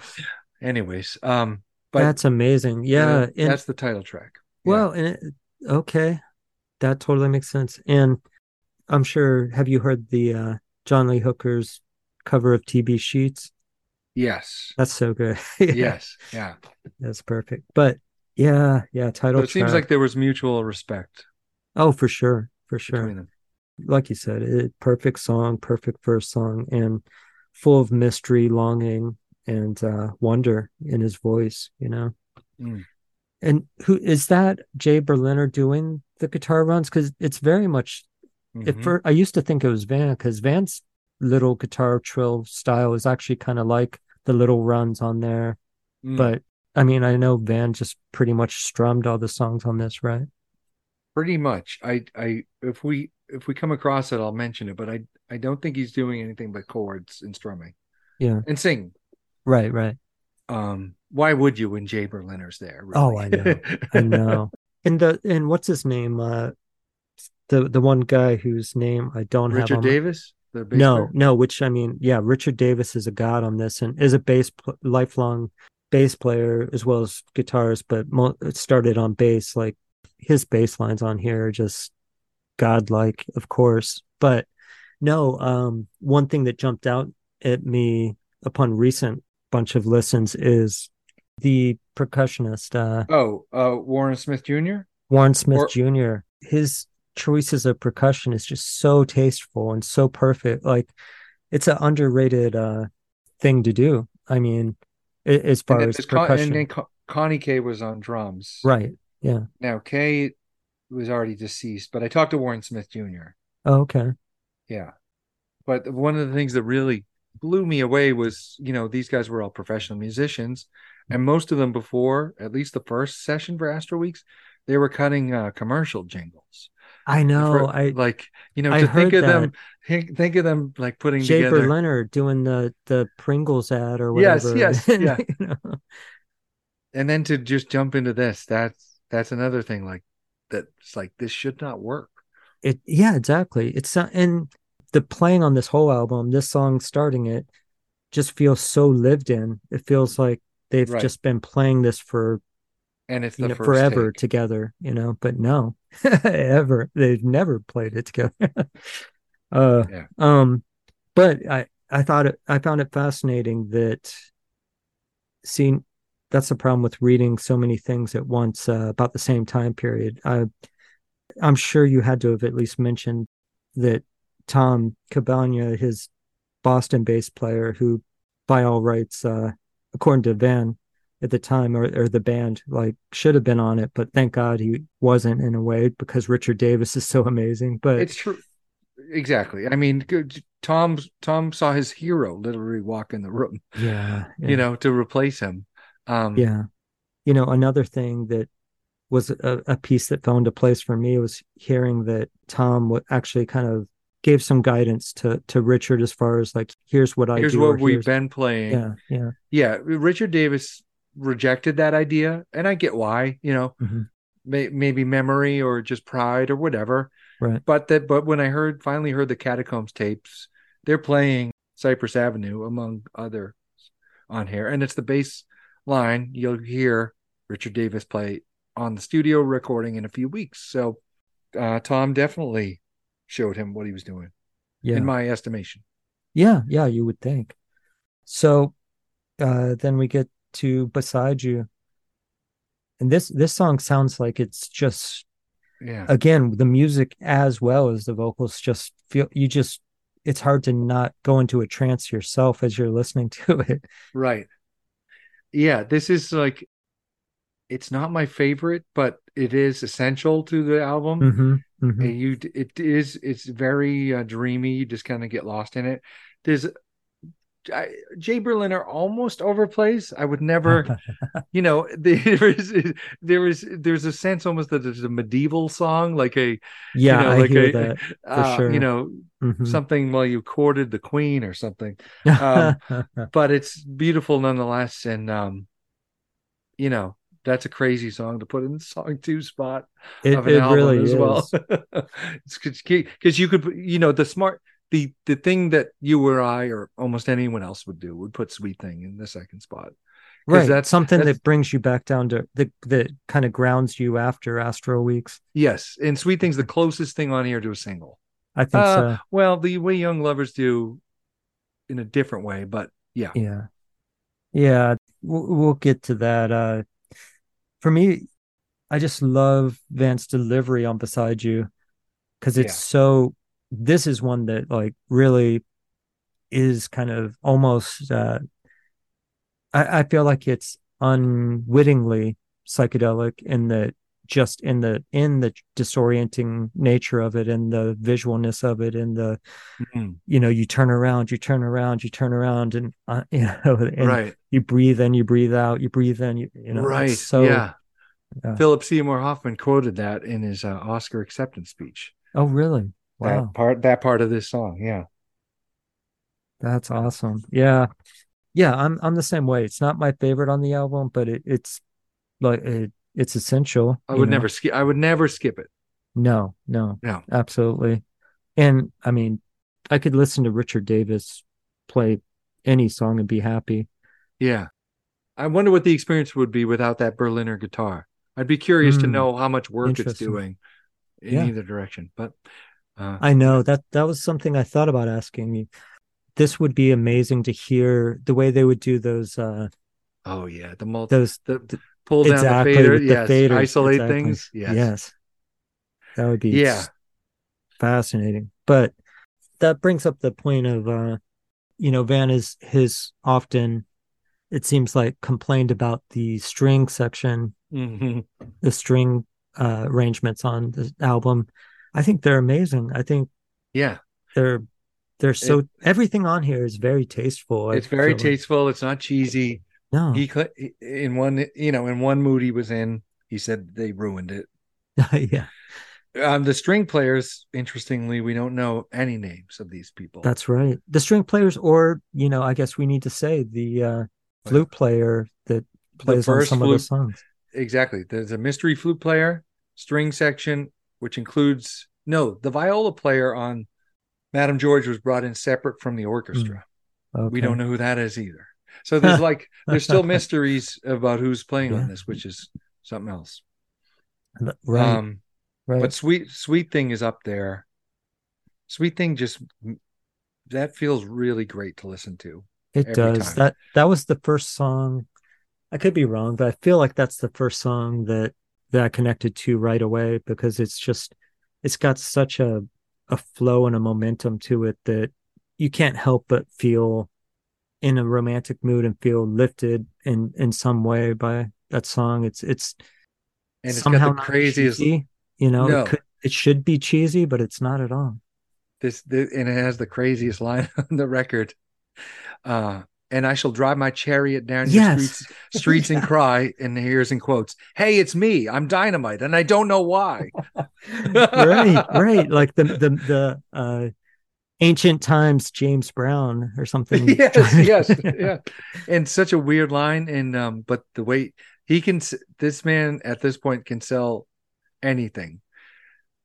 S3: Anyways, um, but
S1: that's amazing. Yeah,
S3: uh,
S1: and
S3: that's the title track.
S1: Well, and it, okay, that totally makes sense. And I'm sure. Have you heard the uh John Lee Hooker's cover of TB Sheets?
S3: yes,
S1: That's so good.
S3: yes, yeah.
S1: that's perfect. But yeah, yeah, title
S3: So it seems like there was mutual respect
S1: oh, for sure, for sure. like you said, it perfect song, perfect first song, and full of mystery, longing, and uh, wonder in his voice. You know.
S3: Mm.
S1: And who is that? Jay Berliner doing the guitar runs because it's very much. At
S3: Mhm.
S1: first, I used to think it was Van because Van's little guitar trill style is actually kind of like the little runs on there.
S3: Mm.
S1: But I mean, I know Van just pretty much strummed all the songs on this, right?
S3: pretty much i i if we if we come across it i'll mention it but i i don't think he's doing anything but chords and strumming
S1: Yeah.
S3: and singing
S1: Right, right.
S3: um why would you when jay berliner's there
S1: Oh. I know. I know. And the and what's his name? Uh the the one guy whose name I don't have
S3: richard
S1: on my-
S3: davis the
S1: no,
S3: player?
S1: no, which I mean, yeah, Richard Davis is a god on this and is a bass pl- lifelong bass player as well as guitarist, but mo- it started on bass. Like his bass lines on here are just godlike, of course. But No, um, one thing that jumped out at me upon recent bunch of listens is the percussionist, uh,
S3: Oh, uh, Warren Smith Jr.
S1: Warren Smith
S3: Or-
S1: Jr. His choices of percussion is just so tasteful and so perfect. Like it's an underrated uh thing to do. I mean, as far as
S3: there's Con-
S1: percussion,
S3: and then Con- Connie Kay was on drums.
S1: right? Yeah.
S3: Now Kay was already deceased, but I talked to Warren Smith Jr.
S1: Oh, okay.
S3: Yeah. But one of the things that really blew me away was, you know, these guys were all professional musicians, and most of them before, at least the first session for Astral Weeks, they were cutting uh, commercial jingles.
S1: I know.
S3: For-
S1: I
S3: like, you know,
S1: I
S3: to think of them, think, think of them like putting
S1: Jay
S3: together.
S1: Leonard doing the the Pringles ad or whatever.
S3: yes, yes, yeah.
S1: You know?
S3: and then to just jump into this, that's that's another thing. Like that's like this should not work.
S1: It yeah, exactly. It's not, and the playing on this whole album, this song starting it, just feels so lived in. It feels like they've
S3: Right.
S1: just been playing this for
S3: And it's
S1: you know
S3: first
S1: forever
S3: take.
S1: together, you know. But no, ever they've never played it together. uh,
S3: Yeah.
S1: um, but I I thought it I found it fascinating that seeing that's the problem with reading so many things at once uh, about the same time period. I I'm sure you had to have at least mentioned that Tom Kielbania, his Boston bass player, who by all rights, uh, according to Van at the time or, or the band, like should have been on it, but thank God he wasn't in a way because Richard Davis is so amazing. But
S3: It's true. Exactly. I mean, Tom Tom saw his hero literally walk in the room,
S1: yeah, yeah.
S3: you know, to replace him. Um,
S1: Yeah. You know, another thing that was a, a piece that fell into place for me was hearing that Tom would actually kind of gave some guidance to to Richard as far as like, here's what I
S3: here's
S1: do,
S3: what we've
S1: here's-
S3: been playing.
S1: Yeah, yeah.
S3: yeah richard davis rejected that idea and i get why you know
S1: Mhm.
S3: may, maybe memory or just pride or whatever
S1: Right.
S3: but that but when i heard finally heard the catacombs tapes they're playing cypress avenue among others on here and it's the bass line you'll hear richard davis play on the studio recording in a few weeks so uh, tom definitely showed him what he was doing
S1: Yeah.
S3: in my estimation
S1: Yeah, yeah, you would think. So uh then we get to Beside You. And this this song sounds like it's just
S3: yeah
S1: again, the music as well as the vocals just feel you just it's hard to not go into a trance yourself as you're listening to it.
S3: Right. Yeah, this is like it's not my favorite, but it is essential to the album.
S1: hmm hmm
S3: you it is it's very uh, dreamy. You just kind of get lost in it. There's I, Jay Berliner almost overplays. I would never, you know, there is there is there's a sense almost that it's a medieval song, like a
S1: yeah,
S3: you know, like a,
S1: that.
S3: uh,
S1: sure.
S3: you know
S1: Mhm.
S3: something while you courted the queen or something. um, but it's beautiful nonetheless. And um, you know, that's a crazy song to put in the song two spot
S1: it
S3: of an album
S1: really
S3: as
S1: is.
S3: well. it's because you could, you know, the smart the the thing that you or I or almost anyone else would do would put Sweet Thing in the second spot.
S1: right.
S3: that's-
S1: something
S3: that's-
S1: that brings you back down to that that kind of grounds you after Astral Weeks.
S3: Yes, and Sweet Thing's the closest thing on here to a single.
S1: I think
S3: Uh,
S1: so.
S3: Well, the way Young Lovers do, in a different way, but yeah,
S1: Yeah. Yeah, we'll, we'll get to that. Uh for me, I just love Vance's delivery on Beside You because it's
S3: Yeah.
S1: so this is one that like really is kind of almost uh I, I feel like it's unwittingly psychedelic in the just in the in the disorienting nature of it and the visualness of it and the
S3: Mhm.
S1: you know you turn around you turn around you turn around and uh, you know and
S3: right,
S1: you breathe in you breathe out you breathe in you, you know
S3: right,
S1: so
S3: yeah.
S1: yeah.
S3: Philip Seymour Hoffman quoted that in his uh, Oscar acceptance speech.
S1: oh really wow
S3: That part, that part of this song, yeah.
S1: that's awesome yeah yeah i'm i'm the same way it's not my favorite on the album but it, it's like it, it's essential
S3: I would
S1: know?
S3: never skip. I would never skip it.
S1: no no
S3: No.
S1: absolutely and i mean i could listen to richard davis play any song and be happy
S3: Yeah, I wonder what the experience would be without that Berliner guitar. I'd be curious to
S1: Hmm.
S3: know how much work it's doing in
S1: Yeah.
S3: either direction. But Uh,
S1: I know that that was something I thought about asking you. This would be amazing to hear the way they would do those uh
S3: oh yeah, the multi
S1: those
S3: the, pull down
S1: exactly
S3: the fader,
S1: with the
S3: yes,
S1: faders,
S3: isolate
S1: exactly.
S3: things. Yes.
S1: Yes. That would be
S3: Yeah.
S1: fascinating. But that brings up the point of uh you know, Van is his often it seems like complained about the string section,
S3: Mhm.
S1: the string uh arrangements on the album. I think they're amazing. I think
S3: Yeah.
S1: they're they're so everything on here is very tasteful.
S3: It's very
S1: like.
S3: tasteful. It's not cheesy.
S1: No.
S3: He cl- in one, you know, in one mood he was in, he said they ruined it.
S1: yeah,
S3: Um, the string players, interestingly, we don't know any names of these people.
S1: that's right. The string players, or you know, I guess we need to say the uh, flute player that plays on some of the songs.
S3: exactly. There's a mystery flute player, string section, which includes no, the viola player on Madame George was brought in separate from the orchestra.
S1: Okay.
S3: We don't know who that is either. So there's like there's still mysteries about who's playing
S1: Yeah.
S3: on this, which is something else.
S1: Right,
S3: Um,
S1: right.
S3: but sweet sweet thing is up there. Sweet thing just that feels really great to listen to.
S1: it does.
S3: time.
S1: That that was the first song. I could be wrong, but I feel like that's the first song that that I connected to right away because it's just it's got such a a flow and a momentum to it that you can't help but feel in a romantic mood and feel lifted in in some way by that song. It's it's
S3: And it's
S1: somehow
S3: got the craziest
S1: cheesy, you know,
S3: No.
S1: it could it should be cheesy, but it's not at all.
S3: this, this and it has the craziest line on the record. Uh and I shall drive my chariot down your
S1: Yes.
S3: streets streets and cry and here's in quotes, Hey, it's me, I'm dynamite, and I don't know why.
S1: right, right. Like the the the uh ancient times James Brown or something.
S3: yes, yes, yeah. And such a weird line. And um, but the way he can this man at this point can sell anything.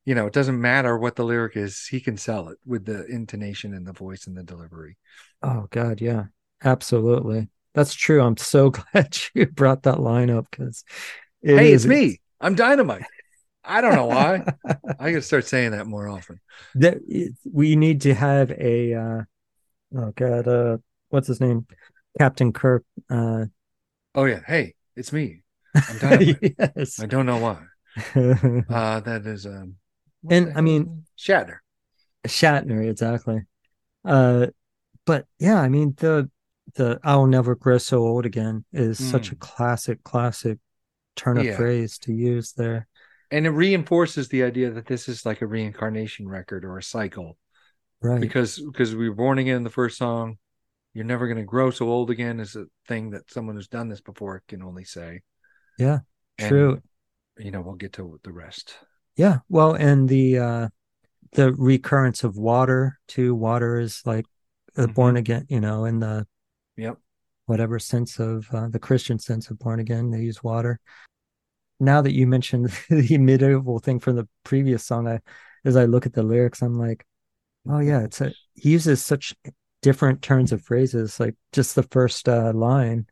S3: You know, it doesn't matter what the lyric is, he can sell it with the intonation and the voice and the delivery.
S1: Oh God, yeah. Absolutely. That's true. I'm so glad you brought that line up because
S3: hey, it's me. I'm dynamite. I don't know why. I gotta start saying that more often.
S1: That we need to have a uh oh God, uh what's his name? Captain Kirk. Uh
S3: Oh yeah, hey, it's me. I'm dynamite.
S1: yes.
S3: I don't know why. Uh that is um
S1: And, I mean-
S3: is it? Shatner.
S1: Shatner, exactly. Uh, but yeah, I mean the the "I'll never grow so old again" is such a classic, classic turn of
S3: Yeah.
S1: phrase to use there.
S3: And it reinforces the idea that this is like a reincarnation record or a cycle.
S1: Right?
S3: because because we were born again in the first song you're never going to grow so old again is a thing that someone who's done this before can only say
S1: Yeah,
S3: And,
S1: true.
S3: you know we'll get to the rest
S1: Yeah. Well, and the uh, the recurrence of water too. Water is like the
S3: Mhm.
S1: born again, you know, in the
S3: yep
S1: whatever sense of uh, the Christian sense of born again, they use water. Now that you mentioned the medieval thing from the previous song, I as I look at the lyrics, I'm like, oh yeah, it's a he uses such different turns of phrases, like just the first uh, line,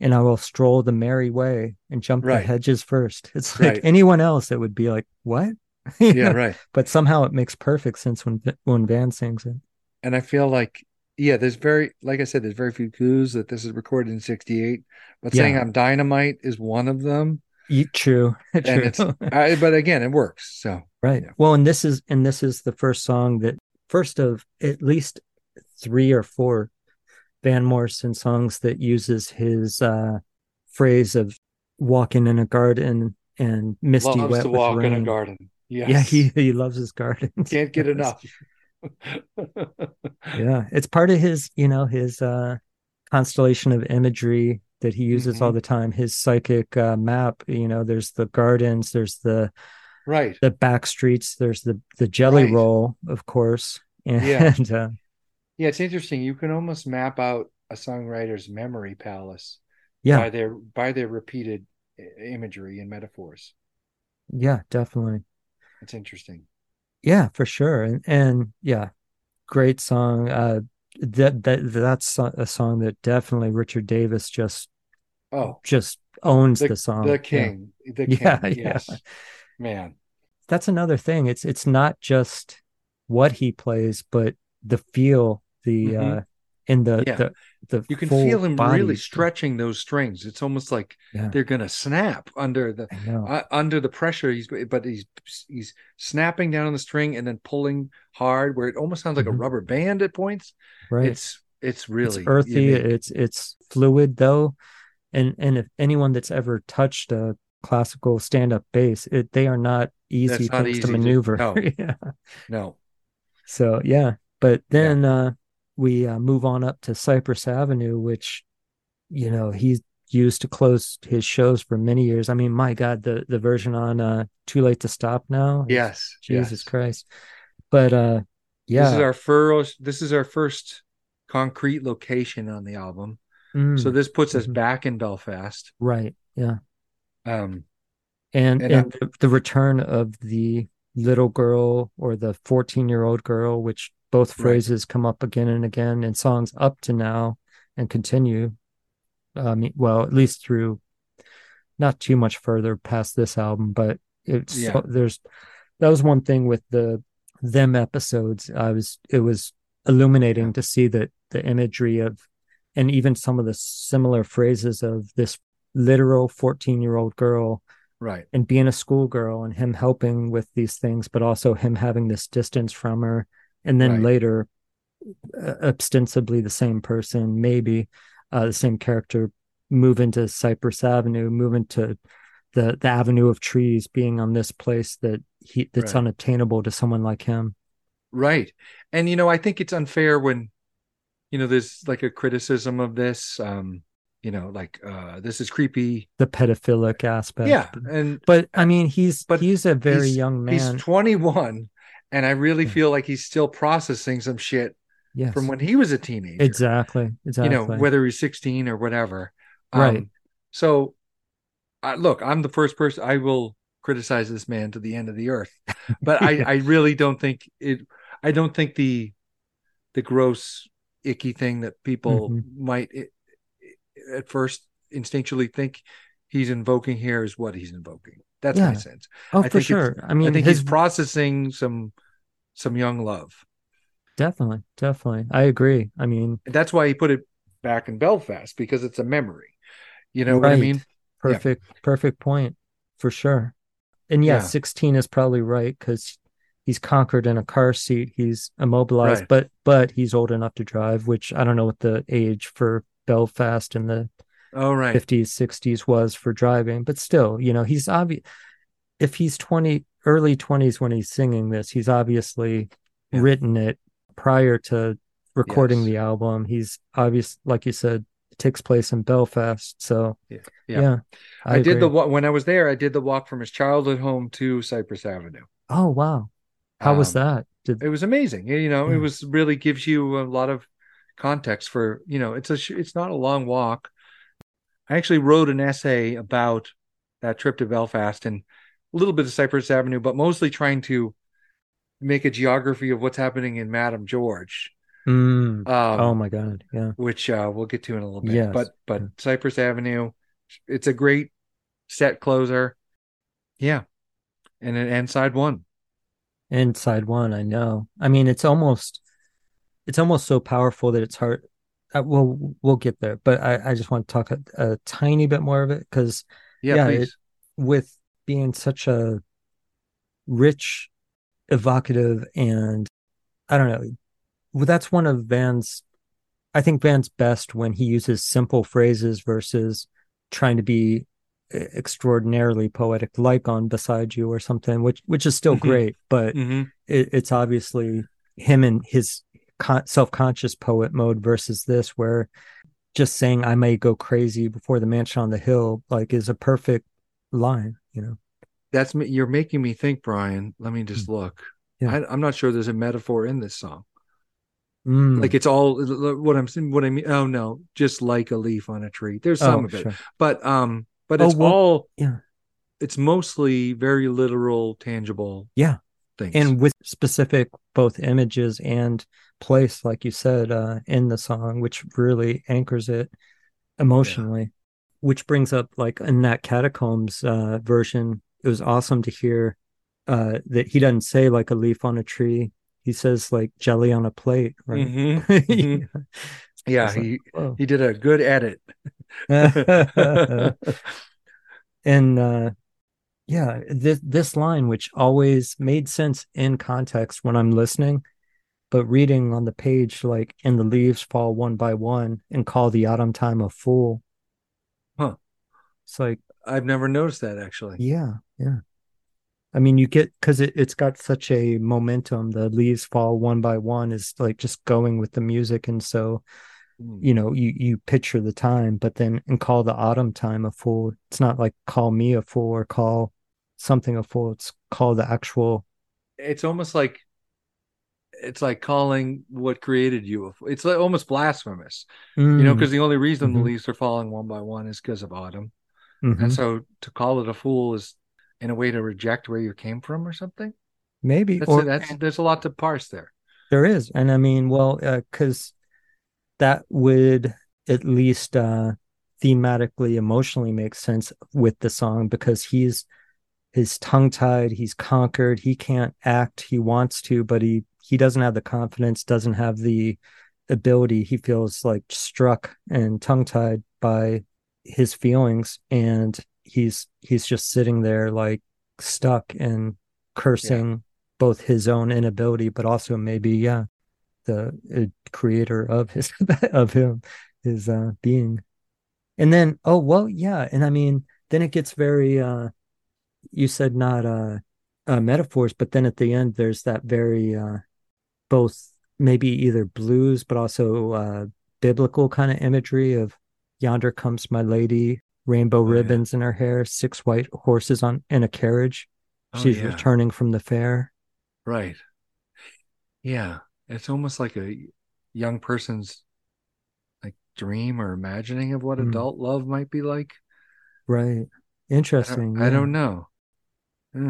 S1: and I will stroll the merry way and jump the hedges first. It's like
S3: Right.
S1: anyone else, it would be like, what?
S3: Yeah right
S1: But somehow it makes perfect sense when when Van sings it.
S3: and i feel like yeah there's very like i said there's very few clues that this is recorded in 68 but saying i'm dynamite is one of them
S1: Ye- True,
S3: and
S1: true.
S3: it's I, but again it works so
S1: Right.
S3: Yeah.
S1: Well, and this is and this is the first song that first of at least three or four Van Morrison songs that uses his uh phrase of walking in a garden and misty
S3: loves
S1: wet
S3: to
S1: with
S3: walk in a garden yes
S1: Yeah, he he loves his gardens.
S3: can't get enough
S1: yeah, it's part of his, you know, his uh constellation of imagery that he uses
S3: Mm-hmm.
S1: all the time. His psychic uh, map, you know, there's the gardens, there's the
S3: right
S1: the back streets there's the the jelly
S3: Right.
S1: roll of course and
S3: Yeah.
S1: uh,
S3: Yeah, it's interesting. You can almost map out a songwriter's memory palace
S1: yeah
S3: by their by their repeated imagery and metaphors.
S1: yeah definitely
S3: It's interesting.
S1: Yeah for sure and and yeah great song uh that that that's a song that definitely richard davis just
S3: Oh,
S1: just owns the,
S3: the,
S1: song
S3: the
S1: Yeah.
S3: king, the king.
S1: Yeah, yeah.
S3: man.
S1: that's another thing it's it's not just what he plays, but the feel, the
S3: Mhm.
S1: uh in the
S3: Yeah.
S1: the the
S3: You can feel him really stretching those strings. It's almost like
S1: Yeah.
S3: they're gonna snap under the uh, under the pressure. He's but he's he's snapping down on the string and then pulling hard, where it almost sounds like
S1: Mhm.
S3: a rubber band at points.
S1: right.
S3: It's it's really
S1: it's earthy
S3: unique.
S1: it's it's fluid though and and if anyone that's ever touched a classical stand-up bass it they are not easy
S3: not
S1: things
S3: easy
S1: to
S3: to-
S1: maneuver
S3: no.
S1: yeah
S3: no,
S1: so yeah but then uh we uh, move on up to cypress avenue which you know he's used to close his shows for many years i mean my god the the version on uh too late to stop now
S3: yes,
S1: jesus
S3: yes.
S1: christ but uh yeah
S3: This is our first. This is our first concrete location on the album.
S1: Mm,
S3: So this puts us
S1: Mhm.
S3: back in Belfast.
S1: right yeah
S3: Um,
S1: and
S3: And
S1: and the, the return of the little girl or the 14 year old girl which both
S3: Right.
S1: phrases come up again and again in songs up to now and continue um well at least through not too much further past this album but it's
S3: Yeah.
S1: so, there's that was one thing with the them episodes i was it was illuminating
S3: Yeah.
S1: to see that the imagery of and even some of the similar phrases of this literal 14 year old girl
S3: right.
S1: and being a schoolgirl and him helping with these things, but also him having this distance from her. And then
S3: Right.
S1: later, uh, ostensibly the same person, maybe uh, the same character, move into Cypress Avenue, move into the the avenue of trees, being on this place that he that's
S3: Right.
S1: unattainable to someone like him.
S3: Right. And you know, I think it's unfair when you know there's like a criticism of this um you know like uh this is creepy.
S1: The pedophilic aspect.
S3: Yeah, and
S1: But I mean, he's
S3: But
S1: he's a very
S3: he's-
S1: young
S3: he's
S1: man.
S3: 21 and I really
S1: Yeah.
S3: feel like he's still processing some shit
S1: yes,
S3: from when he was a teenager.
S1: exactly, exactly.
S3: You know, whether he's 16 or whatever.
S1: Right.
S3: Um, so I look, I'm the first person I will criticize this man to the end of the earth. But I I really don't think it I don't think the the gross icky thing that people
S1: Mhm.
S3: might i- i- at first instinctually think he's invoking here is what he's invoking. That's my sense.
S1: oh,
S3: I
S1: for
S3: think
S1: sure. I mean,
S3: I think
S1: his
S3: he's processing some some young love.
S1: Definitely, definitely. I agree. I mean,
S3: And that's why he put it back in Belfast because it's a memory. You know what I mean?
S1: perfect, perfect point for sure. And yeah,
S3: Yeah.
S1: 16 is probably right because he's conquered in a car seat. He's immobilized,
S3: Right.
S1: but but he's old enough to drive, which I don't know what the age for Belfast and the
S3: Oh right.
S1: 50s, 60s was for driving, but still, you know, he's obvious. If he's 20, early 20s when he's singing this, he's obviously
S3: Yeah.
S1: written it prior to recording
S3: Yes.
S1: the album. He's obvious, like you said, it takes place in Belfast. So,
S3: Yeah.
S1: yeah,
S3: Yeah. I, did the when I was there. I did the walk from his childhood home to Cypress Avenue.
S1: Oh, wow. How was
S3: Um,
S1: that? Did,
S3: It was amazing. You know, it was really gives you a lot of context for you know. It's a it's not a long walk. I actually wrote an essay about that trip to Belfast and a little bit of Cypress Avenue, but mostly trying to make a geography of what's happening in Madame George.
S1: Mm.
S3: Um,
S1: oh, my God. Yeah.
S3: which uh, we'll get to in a little bit.
S1: Yes.
S3: But but
S1: Yeah.
S3: Cypress Avenue, it's a great set closer. Yeah, and it and side one.
S1: Inside one, I know. I mean, it's almost, it's almost so powerful that it's hard. Uh, we'll we'll get there, but I, I just want to talk a, a tiny bit more of it because
S3: Yeah,
S1: Yeah,
S3: please.
S1: with being such a rich, evocative, and I don't know, well, that's one of Van's. I think Van's best when he uses simple phrases versus trying to be e- extraordinarily poetic, like on "Beside You" or something, which which is still
S3: Mhm.
S1: great, but
S3: Mhm.
S1: it, it's obviously him and his con- self-conscious poet mode versus this where just saying i may go crazy before the mansion on the hill like is a perfect line you know
S3: That's me. You're making me think, Brian. Let me just look.
S1: Hmm. Yeah.
S3: I, I'm not sure there's a metaphor in this song.
S1: Mm.
S3: Like it's all what I'm saying. What I mean. Oh no, just like a leaf on a tree. There's
S1: Oh,
S3: some of it,
S1: sure.
S3: but um, but
S1: Oh,
S3: it's
S1: well,
S3: all.
S1: yeah.
S3: It's mostly very literal, tangible.
S1: Yeah.
S3: Things.
S1: and with specific both images and place like you said uh in the song which really anchors it emotionally which brings up like in that catacombs uh version it was awesome to hear uh that he doesn't say like a leaf on a tree he says like jelly on a plate, right?
S3: Mhm, mhm. yeah,
S1: It's like,
S3: he
S1: whoa.
S3: he did a good edit.
S1: and uh yeah this this line which always made sense in context when i'm listening but reading on the page like and the leaves fall one by one and call the autumn time a fool
S3: Huh.
S1: it's like
S3: I've never noticed that actually.
S1: yeah yeah i mean you get because it, it's got such a momentum the leaves fall one by one is like just going with the music and so
S3: Mm.
S1: you know you you picture the time but then and call the autumn time a fool it's not like call me a fool or call something a fool it's call the actual
S3: It's almost like it's like calling what created you. It's like almost blasphemous, you know,
S1: Mm,
S3: because the only reason
S1: Mhm.
S3: the leaves are falling one by one is because of autumn.
S1: mhm.
S3: And so to call it a fool is in a way to reject where you came from or something.
S1: maybe
S3: That's
S1: or
S3: that's there's a lot to parse there.
S1: there is and i mean well because that would at least uh thematically emotionally make sense with the song because he's his tongue tied he's conquered he can't act he wants to but he he doesn't have the confidence doesn't have the ability. He feels like struck and tongue tied by his feelings and he's he's just sitting there like stuck and cursing both his own inability but also maybe yeah the uh, creator of his of him his uh being. And then oh well yeah and i mean then it gets very uh you said not uh, uh metaphors but then at the end there's that very uh both maybe either blues but also uh biblical kind of imagery of yonder comes my lady rainbow
S3: Oh, yeah.
S1: ribbons in her hair six white horses on in a carriage
S3: Oh,
S1: she's
S3: yeah.
S1: returning from the fair
S3: Right. Yeah. It's almost like a young person's like dream or imagining of what
S1: Mm.
S3: adult love might be like.
S1: right
S3: I
S1: interesting
S3: don't, I don't know.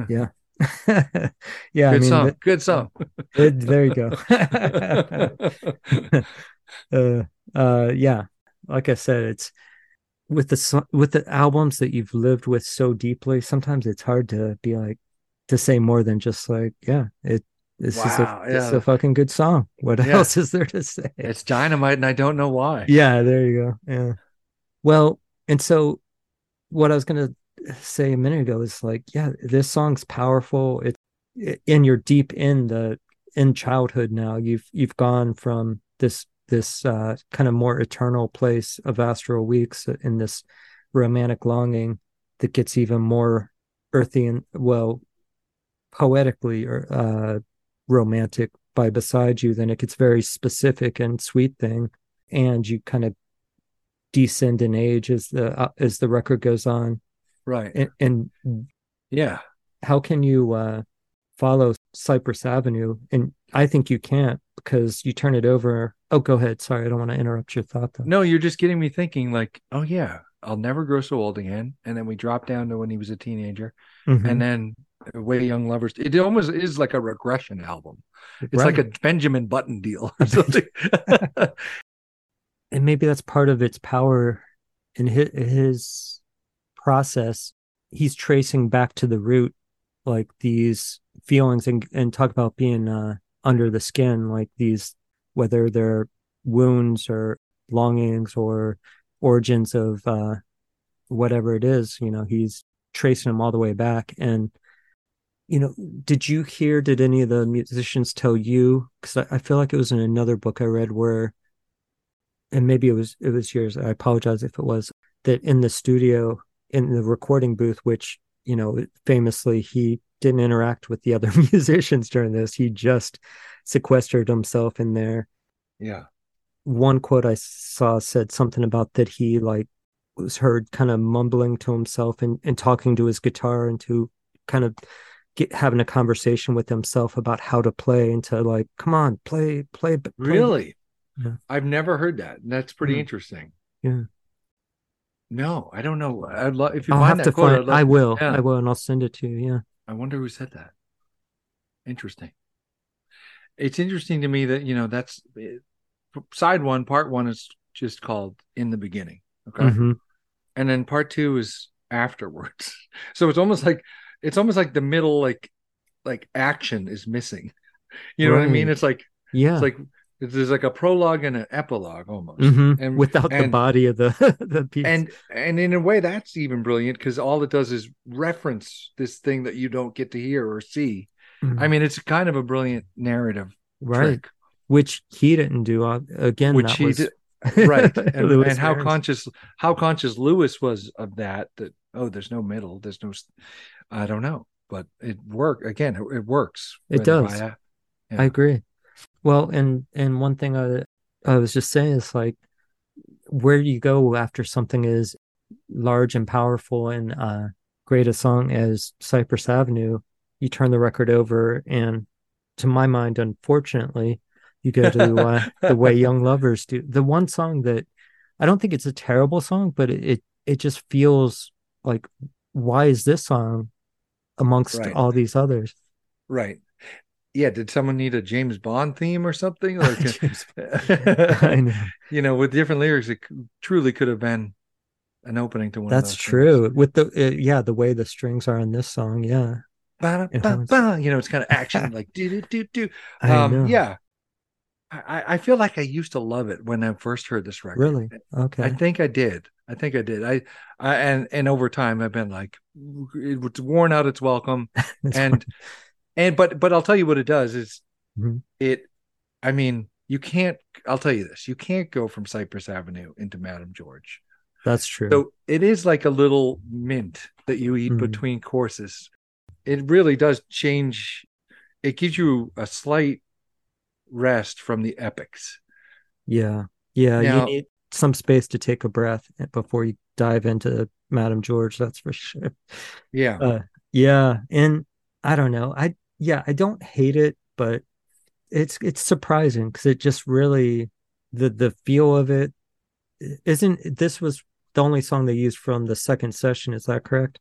S3: Yeah.
S1: yeah
S3: Good
S1: i mean
S3: song.
S1: th-
S3: Good song.
S1: it- there you go uh uh yeah like i said it's with the with the albums that you've lived with so deeply sometimes it's hard to be like to say more than just like yeah it this
S3: Wow,
S1: is a it's
S3: yeah.
S1: a fucking good song what
S3: Yeah.
S1: else is there to say
S3: it's dynamite and I don't know why.
S1: yeah there you go yeah well and so what i was gonna say a minute ago is like yeah this song's powerful. It in you're deep in the in childhood now you've you've gone from this this uh kind of more eternal place of astral weeks in this romantic longing that gets even more earthy and well poetically or uh romantic by beside you then it gets very specific and sweet thing. And you kind of descend in age as the uh, as the record goes on
S3: Right.
S1: and, and
S3: Yeah.
S1: how can you uh follow cypress avenue and i think you can't because you turn it over oh go ahead sorry i don't want to interrupt your thought though
S3: No, you're just getting me thinking like, oh yeah, I'll never grow so old again. And then we drop down to when he was a teenager.
S1: Mhm.
S3: And then Way Young Lovers. It almost is like a regression album. It's like a Benjamin Button deal or something.
S1: and maybe that's part of its power in his process he's tracing back to the root like these feelings and and talk about being uh under the skin like these whether they're wounds or longings or origins of uh whatever it is you know he's tracing them all the way back. And you know did you hear did any of the musicians tell you because I, I feel like it was in another book i read where and maybe it was it was yours i apologize if it was that in the studio in the recording booth which you know famously he didn't interact with the other musicians during this he just sequestered himself in there
S3: yeah.
S1: one quote i saw said something about that he like was heard kind of mumbling to himself and, and talking to his guitar and to kind of get having a conversation with himself about how to play and to like come on play play, play
S3: Really?
S1: Yeah.
S3: I've never heard that. And That's pretty
S1: Mm.
S3: interesting.
S1: Yeah.
S3: No, I don't know. I'd love if you
S1: I'll have
S3: that
S1: to
S3: quote.
S1: find
S3: love-
S1: i will
S3: yeah.
S1: i will and i'll send it to you yeah
S3: I wonder who said that. Interesting. It's interesting to me that you know that's side one. Part one is just called "In the Beginning," okay,
S1: Mhm.
S3: and then part two is afterwards. So it's almost like it's almost like the middle like like action is missing. You know what I mean? It's like
S1: yeah
S3: it's like there's like a prologue and an epilogue almost.
S1: Mhm.
S3: and-
S1: without the body of the the piece
S3: and and in a way that's even brilliant because all it does is reference this thing that you don't get to hear or see
S1: Mhm.
S3: i mean it's kind of a brilliant narrative
S1: right
S3: trick
S1: which he didn't do uh, again
S3: which
S1: that
S3: he
S1: was
S3: did right and, and how conscious how conscious lewis was of that that oh there's no middle there's no i don't know but it work again it, it works
S1: It does.
S3: by a-
S1: I agree. Well, and and one thing I I was just saying is like where you go after something is large and powerful and uh great a song as Cypress Avenue, you turn the record over and to my mind, unfortunately, you go to uh, the way young lovers do. The one song that I don't think it's a terrible song, but it it, it just feels like why is this song amongst
S3: Right.
S1: all these others?
S3: right yeah did someone need a james bond theme or something like
S1: I know.
S3: you know with different lyrics it truly could have been an opening to one
S1: That's
S3: of those
S1: true. With the uh, yeah, the way the strings are in this song, yeah,
S3: Ba, ba, ba, you know it's kind of action like do do do do um yeah I, I feel like I used to love it when I first heard this record.
S1: Really? Okay.
S3: I think I did. I think I did. I, I and and over time I've been like it's worn out its welcome.
S1: It's
S3: and and but but I'll tell you what it does is
S1: Mhm.
S3: it I mean you can't I'll tell you this you can't go from Cypress Avenue into Madame George.
S1: that's true.
S3: So it is like a little mint that you eat
S1: Mhm.
S3: between courses. It really does change. It gives you a slight rest from the epics.
S1: yeah, yeah,
S3: Now-
S1: you need some space to take a breath before you dive into Madame George. That's for sure.
S3: Yeah.
S1: Uh, yeah, and I don't know. I yeah, I don't hate it, but it's it's surprising because it just really the the feel of it isn't. This was the only song they used from the second session. Is that correct?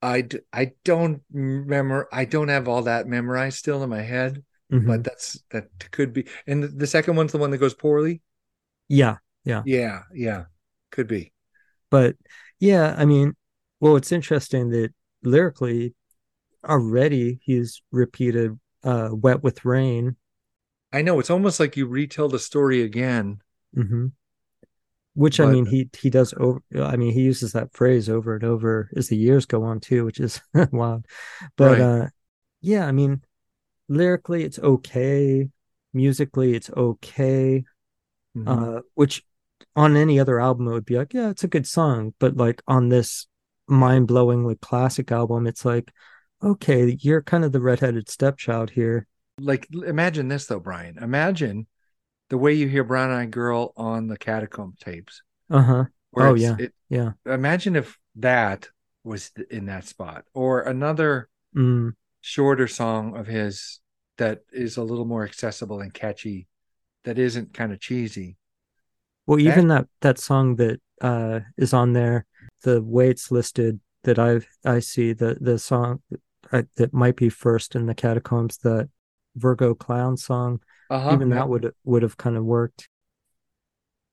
S3: I, d- I don't remember. I don't have all that memorized still in my head,
S1: Mhm.
S3: but that's that could be. And the, the second one's the one that goes poorly.
S1: Yeah,
S3: yeah, Yeah. Yeah. Could be.
S1: but yeah, I mean, well, it's interesting that lyrically, already he's repeated uh, "Wet with Rain."
S3: I know. It's almost like you retell the story again.
S1: hmm Which I mean, he he does over. I mean, he uses that phrase over and over as the years go on too, which is wild. But
S3: Right.
S1: uh, yeah, I mean, lyrically it's okay, musically it's okay.
S3: Mhm.
S1: Uh, which on any other album it would be like, yeah, it's a good song. But like on this mind-blowingly classic album, it's like, okay, you're kind of the redheaded stepchild here.
S3: like imagine this though brian imagine the way you hear brown eyed girl on the catacomb tapes
S1: Uh-huh. Oh, yeah.
S3: it,
S1: Yeah.
S3: imagine if that was in that spot or another
S1: Mm,
S3: shorter song of his that is a little more accessible and catchy that isn't kind of cheesy
S1: Well, even that that song that uh is on there, the way it's listed that I I see the the song uh, that might be first in the catacombs, that Virgo Clown song,
S3: uh-huh
S1: even
S3: yeah.
S1: that would would have kind of worked.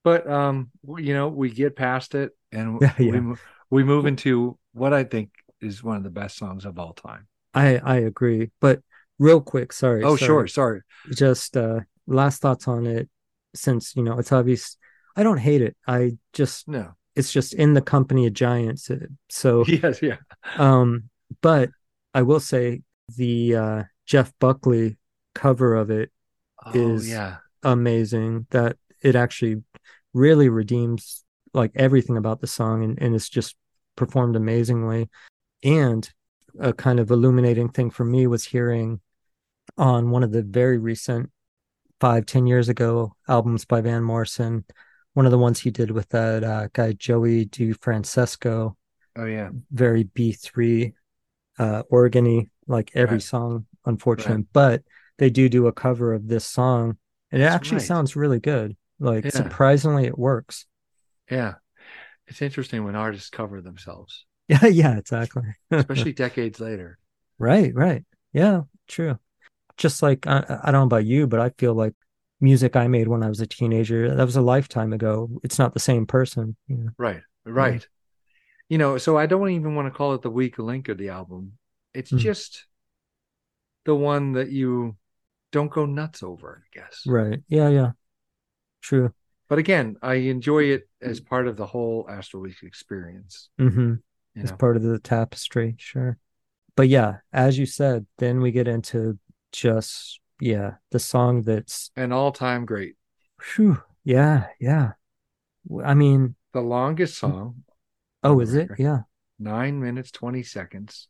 S3: but um you know we get past it and
S1: Yeah,
S3: we
S1: yeah.
S3: mo- we move into what i think is one of the best songs of all time
S1: I I agree, but real quick, sorry.
S3: oh
S1: sorry.
S3: sure sorry
S1: Just uh last thoughts on it, since you know it's obvious. I don't hate it. I just
S3: no
S1: it's just in the company of giants. uh, So
S3: yes yeah
S1: Um, but I will say the uh, Jeff Buckley cover of it
S3: oh
S1: Is-
S3: yeah
S1: amazing. That it actually really redeems like everything about the song, and, and it's just performed amazingly. And a kind of illuminating thing for me was hearing on one of the very recent five ten years ago albums by Van Morrison, one of the ones he did with that uh, guy Joey DeFrancesco
S3: oh yeah
S1: very B3 uh organy like every
S3: Right.
S1: song unfortunately but they do do a cover of this song and it
S3: That's
S1: actually
S3: right.
S1: sounds really good like
S3: Yeah.
S1: surprisingly it works
S3: Yeah. It's interesting when artists cover themselves,
S1: yeah yeah exactly
S3: especially decades later.
S1: right right yeah true just like I, I don't know about you but I feel like music I made when I was a teenager that was a lifetime ago it's not the same person you know
S3: Right. Right. You know, so I don't even want to call it the weak link of the album. It's
S1: Mm.
S3: just the one that you don't go nuts over, I guess.
S1: Right. Yeah, yeah. True.
S3: But again, I enjoy it as part of the whole Astral Week experience.
S1: Mm-hmm. It's
S3: know?
S1: part of the tapestry, sure. But yeah, as you said, then we get into just yeah, the song that's
S3: An all-time great.
S1: Phew, yeah, yeah. I mean,
S3: The longest song,
S1: oh, is it? Yeah,
S3: nine minutes, 20 seconds.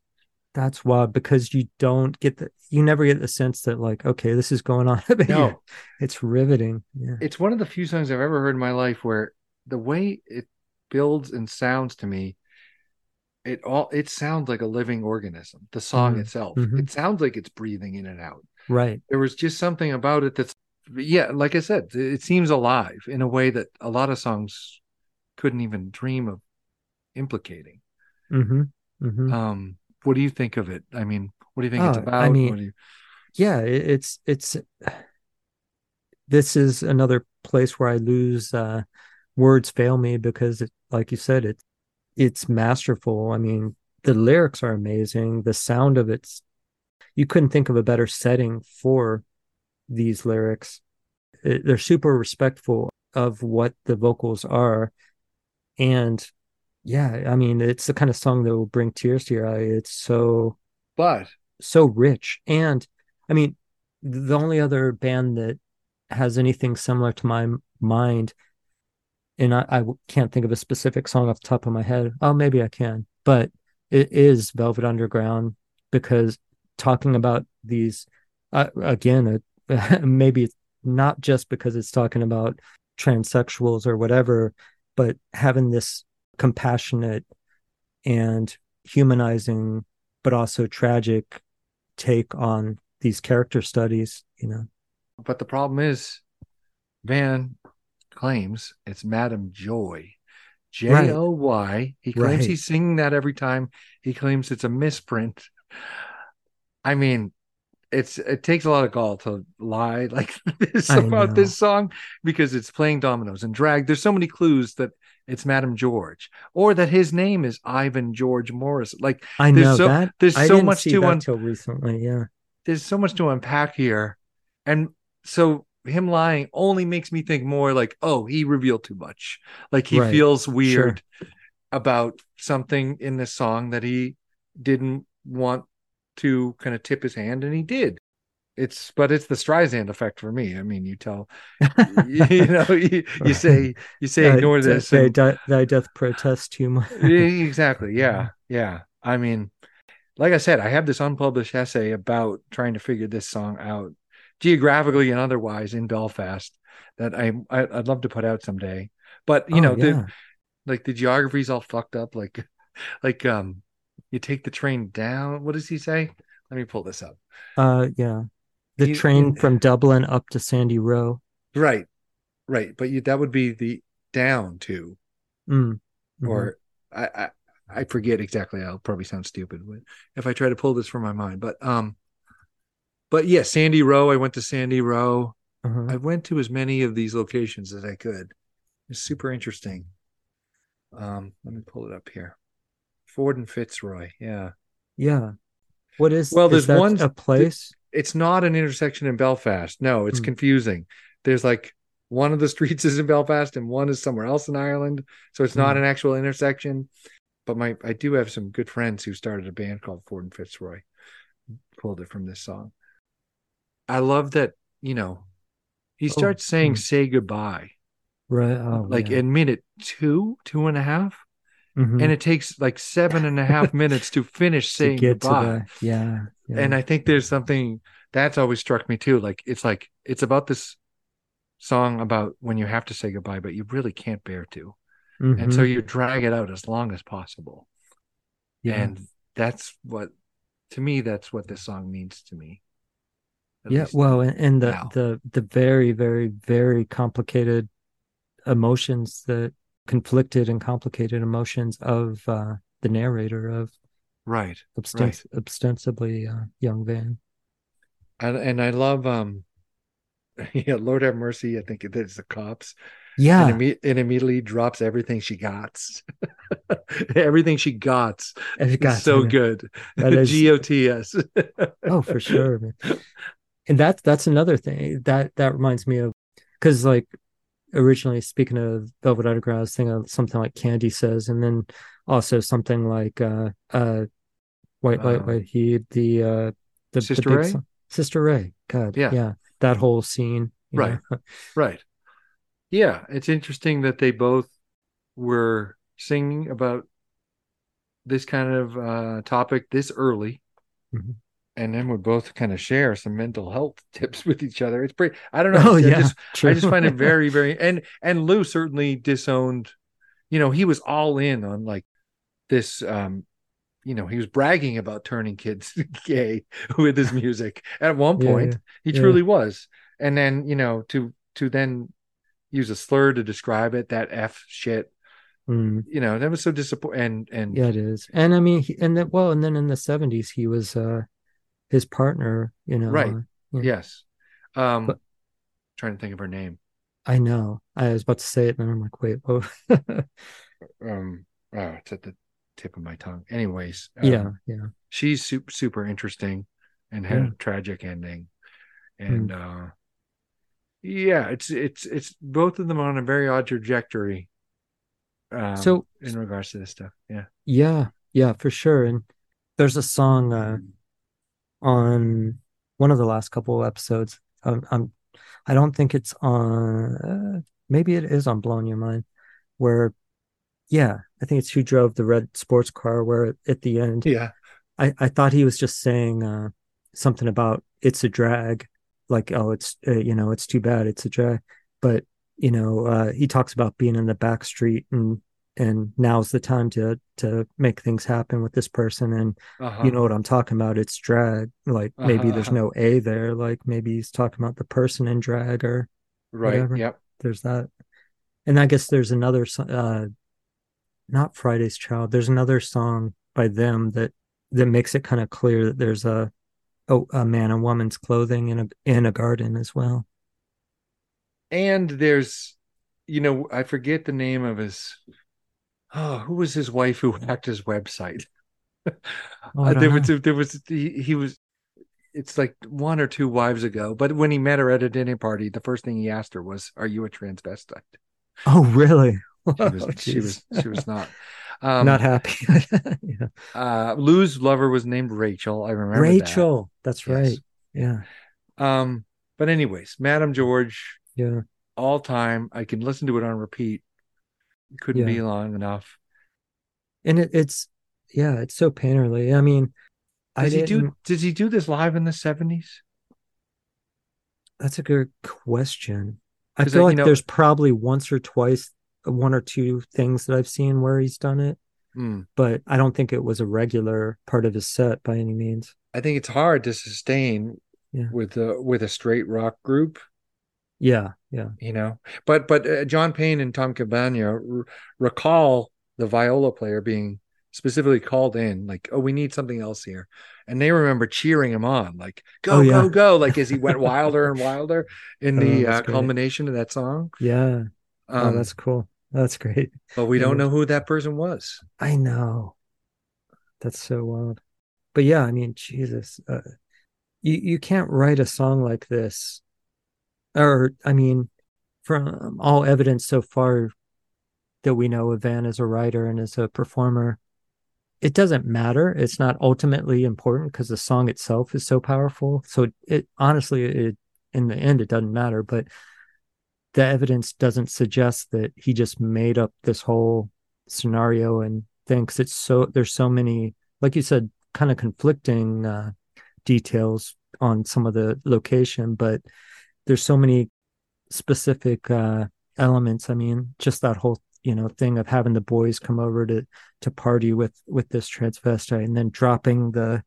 S1: that's wild because you don't get the, you never get the sense that like, okay, this is going on.
S3: No.
S1: it's riveting. Yeah,
S3: It's one of the few songs I've ever heard in my life where the way it builds and sounds to me, it all it sounds like a living organism. The song
S1: Mhm.
S3: itself,
S1: Mhm.
S3: it sounds like it's breathing in and out.
S1: right.
S3: There was just something about it that's, yeah, like I said, it seems alive in a way that a lot of songs couldn't even dream of implicating.
S1: Mm-hmm. Mm-hmm.
S3: Um, what do you think of it? I mean, what do you think it's
S1: Oh, I mean,
S3: you-
S1: yeah it's it's this is another place where i lose uh words fail me because it, like you said it it's masterful i mean the lyrics are amazing the sound of it's you couldn't think of a better setting for these lyrics It- they're super respectful of what the vocals are and yeah i mean it's the kind of song that will bring tears to your eye. It's so
S3: but
S1: so rich. And i mean the only other band that has anything similar to my mind and I, I can't think of a specific song off the top of my head. Oh maybe i can. But it is velvet underground because talking about these uh, again uh, maybe it's not just because it's talking about transsexuals or whatever but having this compassionate and humanizing but also tragic take on these character studies you know
S3: But the problem is, Van claims it's Madam Joy. J O Y. He claims
S1: Right.
S3: he's singing that every time. He claims it's a misprint. I mean, it's it takes a lot of gall to lie like this
S1: I
S3: about
S1: know.
S3: this song because it's playing dominoes and drag. There's so many clues that it's Madame George or that his name is Ivan George Morris. Like
S1: i
S3: There's
S1: know
S3: so-
S1: that
S3: there's
S1: I
S3: so
S1: didn't
S3: much
S1: see
S3: to un-
S1: recently yeah
S3: there's so much to unpack here. And so him lying only makes me think more like, oh, he revealed too much. Like he
S1: Right.
S3: feels weird about something in this song that he didn't want to kind of tip his hand, and he did. It's but it's the Streisand effect for me. I mean, you tell you know, you, you say you say
S1: Uh,
S3: ignore
S1: th-
S3: this.
S1: thy,
S3: and-
S1: doth protest too much
S3: exactly. Yeah. Yeah. I mean, like I said, I have this unpublished essay about trying to figure this song out geographically and otherwise in Belfast that I, I I'd love to put out someday. But you
S1: Oh,
S3: know, the like the geography's all fucked up. Like like um you take the train down. What does he say? Let me pull this up.
S1: uh yeah the
S3: You-
S1: train
S3: you-
S1: from dublin up to sandy row
S3: Right. Right. But you that would be the down to
S1: Mm, mhm.
S3: or I, I I forget exactly. I'll probably sound stupid but if I try to pull this from my mind. But um, but yeah, Sandy Row. I went to Sandy Row.
S1: Uh-huh.
S3: I went to as many of these locations as I could. It's super interesting. Um, let me pull it up here. Ford and Fitzroy. Yeah,
S1: yeah what is
S3: Well,
S1: is
S3: there's one-
S1: a place
S3: it's not an intersection in Belfast. No, it's
S1: Hmm.
S3: confusing. There's like one of the streets is in Belfast and one is somewhere else in Ireland. So it's not
S1: Hmm.
S3: an actual intersection. But my I do have some good friends who started a band called Ford and Fitzroy. Pulled it from this song. I love that, you know, he
S1: Oh,
S3: starts saying
S1: hmm.
S3: say goodbye,
S1: right oh
S3: like
S1: yeah.
S3: in minute two, two and a half.
S1: Mhm.
S3: And it takes like seven and a half minutes to finish saying
S1: to
S3: goodbye.
S1: the yeah, yeah.
S3: and I think there's something that's always struck me too. Like it's like it's about this song about when you have to say goodbye, but you really can't bear to, and so
S1: Mhm.
S3: you drag it out as long as possible.
S1: yeah.
S3: And that's what, to me, that's what this song means to me.
S1: Yeah well and, and the
S3: now.
S1: the the very very very complicated emotions that conflicted and complicated emotions of uh the narrator of
S3: right.
S1: obstens- ostensibly uh, young van
S3: And and I love um, yeah, Lord have mercy. I think it is the cops.
S1: yeah
S3: And, imme- and immediately drops everything she got. everything she got.
S1: Got
S3: so
S1: to-
S3: good.
S1: That is-
S3: G O T S.
S1: oh for sure man. and that's that's another thing that that reminds me of because like originally speaking of Velvet Underground, I was thinking of something like Candy says, and then also something like uh uh White Light
S3: Uh,
S1: White Heat, the uh the
S3: Sister
S1: the
S3: Ray?
S1: song- Sister Ray. God,
S3: Yeah.
S1: yeah, that whole scene,
S3: Right.
S1: know.
S3: Right. Yeah, it's interesting that they both were singing about this kind of uh, topic this early,
S1: Mhm.
S3: And then would both kind of share some mental health tips with each other. It's pretty. I don't know.
S1: Oh
S3: I
S1: yeah,
S3: just,
S1: true.
S3: I just find it very, very and and Lou certainly disowned. You know, he was all in on like this. um you know, he was bragging about turning kids gay with his music at one point.
S1: yeah,
S3: He
S1: yeah.
S3: truly was. And then, you know, to to then use a slur to describe it, that F shit,
S1: Mm,
S3: you know, that was so disappointing. And and
S1: yeah, it is. And I mean, he, and then well, and then in the seventies, he was uh his partner. You know,
S3: Right.
S1: uh,
S3: yes. Um
S1: But-
S3: trying to think of her name.
S1: I know. I was about to say it, and I'm like, wait, whoa.
S3: Um oh, it's at the tip of my tongue. Anyways, um,
S1: yeah, yeah,
S3: she's super super interesting and had
S1: Yeah.
S3: a tragic ending. And uh yeah, it's it's it's both of them on a very odd trajectory. Um,
S1: So-
S3: in regards to this stuff, yeah.
S1: yeah, yeah, for sure. And there's a song uh on one of the last couple of episodes. Um, I'm, I don't think it's on. Uh, maybe it is on "Blowing Your Mind," where, yeah, I think it's who drove the red sports car. Where at the end,
S3: Yeah.
S1: I I thought he was just saying uh, something about it's a drag, like oh, it's uh, you know, it's too bad, it's a drag. But you know, uh, he talks about being in the back street and and now's the time to to make things happen with this person and
S3: Uh-huh.
S1: you know what I'm talking about it's drag like maybe there's
S3: Uh-huh.
S1: no a there like maybe he's talking about the person in drag or
S3: right.
S1: whatever.
S3: Yep.
S1: there's that and I guess there's another uh not Friday's Child there's another song by them that that makes it kind of clear that there's a oh, a man and woman's clothing in a in a garden as well
S3: And there's, you know, I forget the name of his. Oh, who was his wife who hacked his website?
S1: Oh,
S3: Uh, there was there was he, he was. It's like one or two wives ago, but when he met her at a dinner party, the first thing he asked her was, "Are you a transvestite?"
S1: oh really
S3: She was
S1: Oh,
S3: she was she was not. Um,
S1: not happy yeah.
S3: uh, Lou's lover was named Rachel. I remember that.
S1: Rachel that's
S3: Yes.
S1: right yeah
S3: Um, but anyways, Madam George,
S1: yeah
S3: all time. I can listen to it on repeat. Couldn't
S1: Yeah.
S3: be long enough.
S1: and it, it's yeah it's so painterly i mean i
S3: Does he
S1: didn't
S3: do? Does he do this live in the seventies?
S1: that's a good question I feel
S3: you
S1: like
S3: know-
S1: there's probably once or twice one or two things that i've seen where he's done it
S3: Hmm.
S1: but i don't think it was a regular part of his set by any means
S3: I think it's hard to sustain
S1: Yeah.
S3: with a with a straight rock group,
S1: yeah yeah
S3: you know. But but uh, John Payne and Tom Kielbania r- recall the viola player being specifically called in, like, "Oh, we need something else here," and they remember cheering him on, like, "Go
S1: Oh, yeah.
S3: go go!" Like as he went wilder and wilder in
S1: Oh,
S3: the
S1: that's
S3: uh, culmination of that song.
S1: yeah oh
S3: Um,
S1: that's cool that's great
S3: but we don't know who that person was.
S1: I know. That's so wild. But yeah, I mean, Jesus, uh, you you can't write a song like this, or I mean, from all evidence so far that we know of Van as a writer and as a performer, it doesn't matter. It's not ultimately important because the song itself is so powerful. So it, honestly, it in the end, it doesn't matter. But the evidence doesn't suggest that he just made up this whole scenario and thinks it's so there's so many like you said kind of conflicting uh details on some of the location but there's so many specific uh elements i mean just that whole you know thing of having the boys come over to to party with with this transvestite and then dropping the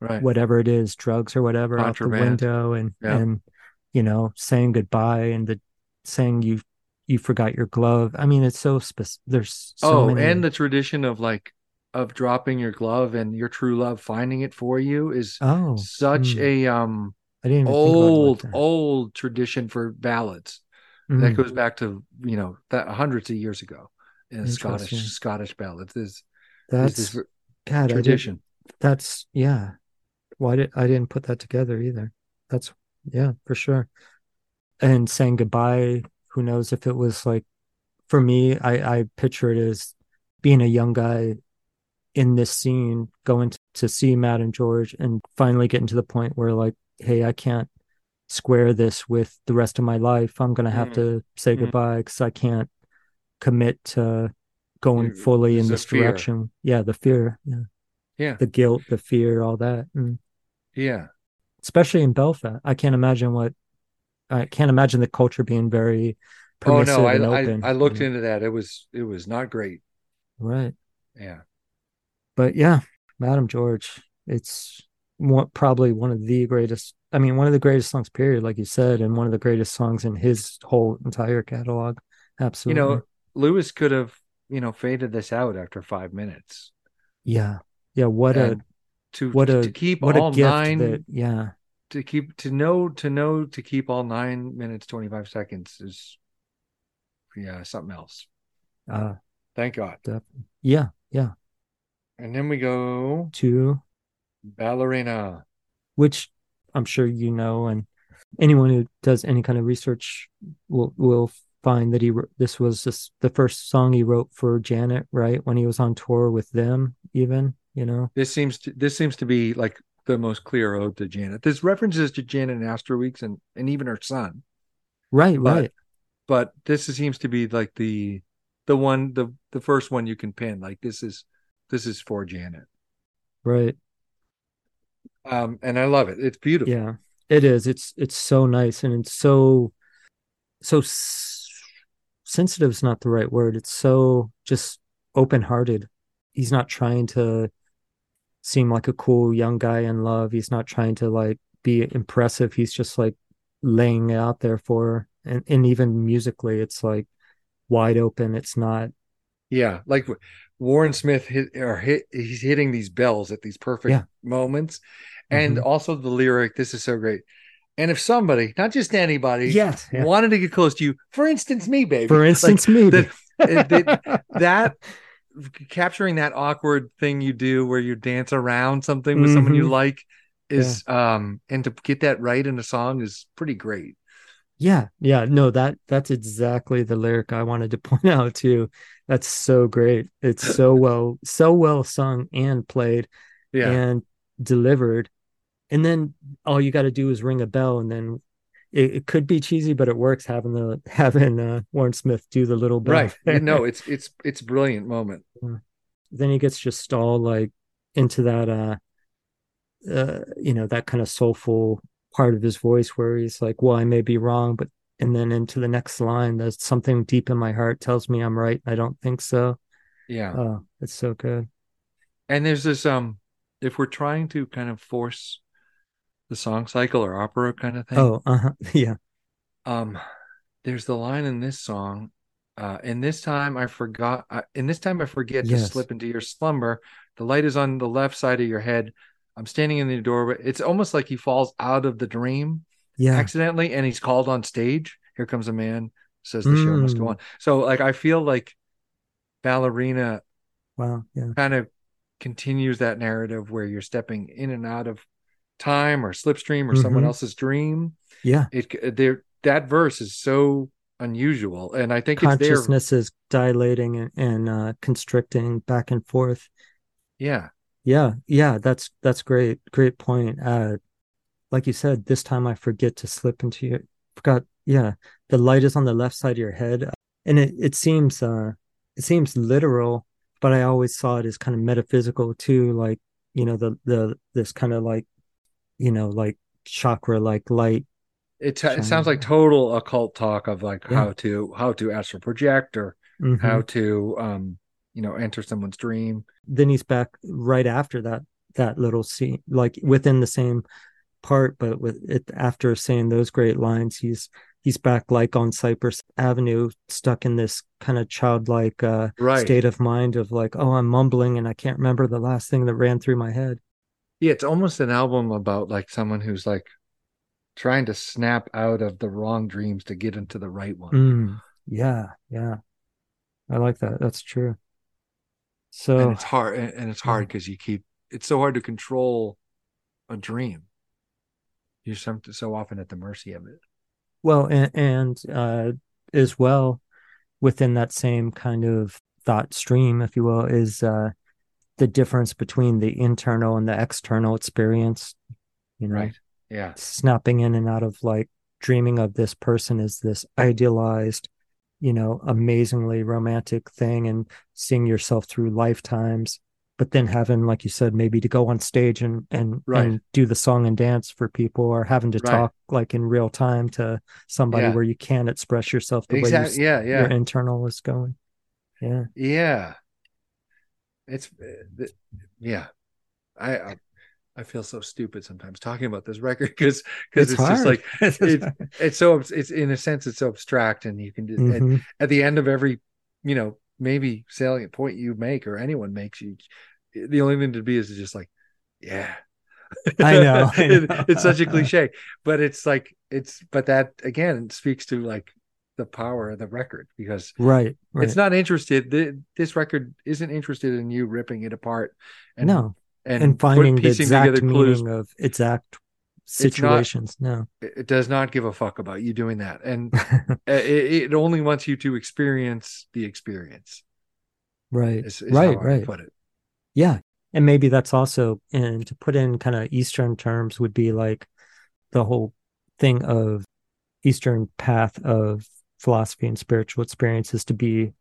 S3: Right.
S1: whatever it is drugs or whatever out the window and
S3: Yeah.
S1: and you know saying goodbye and the saying you you forgot your glove i mean it's so specific there's so
S3: oh,
S1: many
S3: and the tradition of like of dropping your glove and your true love finding it for you is
S1: oh
S3: such
S1: hmm.
S3: a um
S1: i didn't even think about like
S3: old old tradition for ballads that
S1: Mm,
S3: goes back to you know that hundreds of years ago in Scottish Scottish ballads. There's,
S1: that's
S3: there's this
S1: god
S3: tradition.
S1: that's yeah why did i didn't put that together either that's yeah, for sure. And saying goodbye, who knows if it was like for me, I, I picture it as being a young guy in this scene, going to, to see Madame George and finally getting to the point where like, hey, I can't square this with the rest of my life. I'm gonna have
S3: Mm.
S1: to say
S3: Mm.
S1: goodbye because I can't commit to going
S3: Mm,
S1: fully in this direction. Yeah, the fear, yeah,
S3: Yeah.
S1: the guilt, the fear, all that. And
S3: Yeah.
S1: especially in Belfast, I can't imagine what I can't imagine the culture being very
S3: Oh
S1: permissive
S3: no, I
S1: and
S3: I,
S1: open.
S3: I looked
S1: you know?
S3: into that. It was it was not great.
S1: right.
S3: Yeah.
S1: but yeah, Madam George, it's one, probably one of the greatest. I mean, one of the greatest songs, period, like you said, and one of the greatest songs in his whole entire catalog. Absolutely.
S3: You know, Lewis could have, you know, faded this out after five minutes.
S1: yeah, yeah. What a
S3: to
S1: what a
S3: to keep
S1: what
S3: all
S1: a gift
S3: nine
S1: that yeah,
S3: to keep to know to know to keep all nine minutes twenty five seconds is yeah something else.
S1: uh,
S3: Thank God.
S1: yeah, yeah.
S3: And then we go
S1: To
S3: ballerina.
S1: which I'm sure you know, and anyone who does any kind of research will will find that he this was just the first song he wrote for Janet, right? When he was on tour with them, even you know.
S3: This seems to this seems to be like the most clear ode to Janet. There's references to Janet and Astral Weeks and and even her son,
S1: Right,
S3: But-
S1: right.
S3: but this seems to be like the the one the the first one you can pin. Like this is this is for Janet.
S1: Right.
S3: Um, and I love it. It's beautiful.
S1: Yeah. It is. It's it's so nice and it's so so s- sensitive is not the right word. It's so just open-hearted. He's not trying to seem like a cool young guy in love. He's not trying to like be impressive. He's just like laying it out there for her. And and even musically it's like wide open. It's not
S3: Yeah, like Warren Smith hit or hit he's hitting these bells at these perfect
S1: Yeah.
S3: moments. And
S1: Mhm.
S3: also the lyric, this is so great. And if somebody, not just anybody,
S1: yes. yeah.
S3: wanted to get close to you, for instance, me, baby.
S1: For
S3: like,
S1: instance, me.
S3: that- it- that capturing that awkward thing you do where you dance around something with someone you
S1: Mhm.
S3: like is um and to get that right in a song is pretty great.
S1: Yeah, yeah, no, that that's exactly the lyric I wanted to point out too. That's so great. It's so well, so well sung and played
S3: Yeah.
S1: and delivered. And then all you got to do is ring a bell, and then it, it could be cheesy, but it works having the having uh, Warren Smith do the little bell.
S3: right. no, it's it's it's brilliant moment.
S1: then he gets just all like into that uh uh you know that kind of soulful part of his voice where he's like well i may be wrong but and then into the next line there's something deep in my heart tells me i'm right i don't think so
S3: Yeah.
S1: oh it's so good
S3: And there's this um if we're trying to kind of force the song cycle or opera kind of thing.
S1: oh uh-huh yeah
S3: Um there's the line in this song uh and this time I forgot uh, and this time I forget to slip into your slumber. The light is on the left side of your head. I'm standing in the doorway. It's almost like he falls out of the dream
S1: yeah
S3: accidentally and he's called on stage. Here comes a man says the show must go
S1: Mm.
S3: on. So like I feel like ballerina
S1: wow yeah
S3: kind of continues that narrative where you're stepping in and out of time or slipstream or someone
S1: Mhm.
S3: else's dream.
S1: yeah
S3: It there that verse is so unusual, and I think
S1: consciousness is dilating and, and uh constricting back and forth
S3: Yeah,
S1: Yeah, yeah, that's that's great. Great point. Uh like you said, this time I forget to slip into your forgot, yeah. The light is on the left side of your head. And it, it seems uh it seems literal, but I always saw it as kind of metaphysical too, like, you know, the the this kind of like, you know, like chakra like light.
S3: it, it sounds like total occult talk of like
S1: Yeah.
S3: how to how to astral project or
S1: Mhm.
S3: how to um you know enter someone's dream.
S1: then he's back right after that that little scene like within the same part but with it after saying those great lines he's he's back like on cypress avenue stuck in this kind of childlike uh
S3: Right.
S1: state of mind of like oh i'm mumbling and i can't remember the last thing that ran through my head
S3: Yeah, it's almost an album about like someone who's like trying to snap out of the wrong dreams to get into the right one.
S1: Mm, yeah yeah i like that that's true so
S3: and it's hard and, it's hard because you keep it's so hard to control a dream you're some, so often at the mercy of it.
S1: Well, and, and uh, as well within that same kind of thought stream, if you will, is uh, the difference between the internal and the external experience. You know,
S3: Right. Yeah.
S1: snapping in and out of like dreaming of this person as this idealized, you know, amazingly romantic thing and seeing yourself through lifetimes, but then having, like you said, maybe to go on stage and and,
S3: Right.
S1: and do the song and dance for people or having to
S3: Right.
S1: talk like in real time to somebody
S3: Yeah.
S1: where you can't express yourself the way
S3: Exactly.
S1: you,
S3: Yeah.
S1: your internal is going. Yeah.
S3: Yeah. It's uh, yeah. I, I I feel so stupid sometimes talking about this record because because it's, just like
S1: It's
S3: it's so it's in a sense it's so abstract and you can do at,
S1: Mhm.
S3: at the end of every you know maybe salient point you make or anyone makes you the only thing to be is just like yeah
S1: I know, I
S3: It-
S1: know.
S3: it's such a cliche but it's like it's but that again speaks to like the power of the record because
S1: Right. Right.
S3: it's not interested th- this record isn't interested in you ripping it apart and
S1: no.
S3: and,
S1: and finding the exact
S3: together clues
S1: meaning of exact
S3: not-
S1: situations. no.
S3: it does not give a fuck about you doing that and it, it only wants you to experience the experience
S1: right.
S3: is, is
S1: right. right.
S3: put it
S1: Yeah. And maybe that's also, and to put in kind of Eastern terms, would be like the whole thing of Eastern path of philosophy and spiritual experience is to be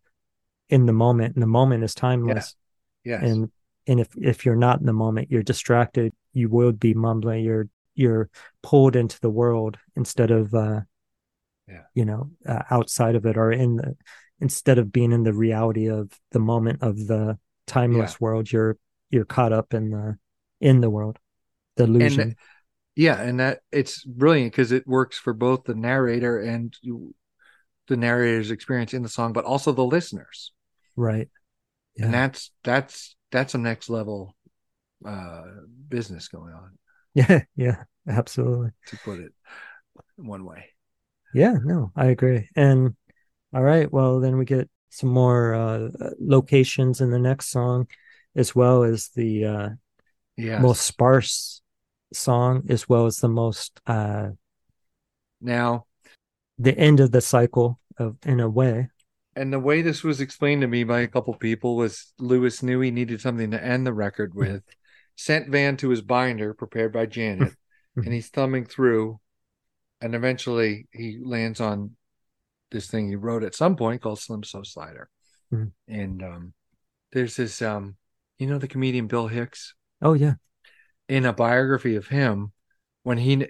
S1: in the moment. And the moment is timeless.
S3: yes
S1: And and if if you're not in the moment, you're distracted. You will be mumbling. You're you're pulled into the world instead of uh,
S3: Yeah.
S1: you know, uh, outside of it or in the instead of being in the reality of the moment of the timeless world. You're you're caught up in the in the world, the illusion.
S3: yeah and that it's brilliant because it works for both the narrator and you, the narrator's experience in the song but also the listeners
S1: right. Yeah.
S3: and that's that's that's a next level uh business going on
S1: yeah. Yeah. Absolutely.
S3: to put it one way
S1: Yeah, no, I agree. And all right, well, then we get some more uh, locations in the next song, as well as the uh,
S3: yeah
S1: most sparse song, as well as the most uh,
S3: now
S1: the end of the cycle of in a way.
S3: and the way this was explained to me by a couple people was Lewis knew he needed something to end the record with, sent Van to his binder prepared by Janet, and he's thumbing through, and eventually he lands on this thing he wrote at some point called Slim Slow Slider,
S1: Mhm.
S3: and um, there's this um, you know the comedian Bill Hicks
S1: Oh yeah,
S3: in a biography of him. When he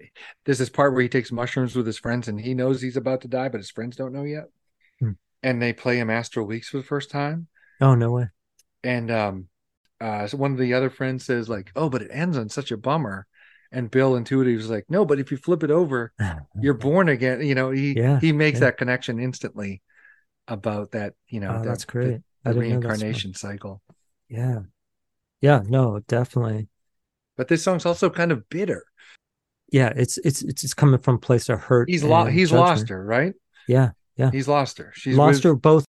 S3: there's this part where he takes mushrooms with his friends and he knows he's about to die, but his friends don't know yet.
S1: Hmm.
S3: And they play him Astral Weeks for the first time.
S1: oh no way.
S3: And um uh so one of the other friends says, like, oh, but it ends on such a bummer. And Bill intuitively was like, no, but if you flip it over, you're born again. You know, he
S1: Yeah,
S3: he makes
S1: yeah.
S3: that connection instantly about that, you know,
S1: Oh,
S3: that-
S1: that's
S3: the-
S1: great.
S3: The,
S1: didn't know that story.
S3: reincarnation cycle.
S1: Yeah, yeah, no, definitely.
S3: But this song's also kind of bitter.
S1: Yeah, it's it's it's, it's coming from a place of hurt.
S3: He's
S1: lost.
S3: he's
S1: judgment.
S3: lost her, right?
S1: Yeah, yeah.
S3: He's lost her. She's
S1: lost
S3: with-
S1: her both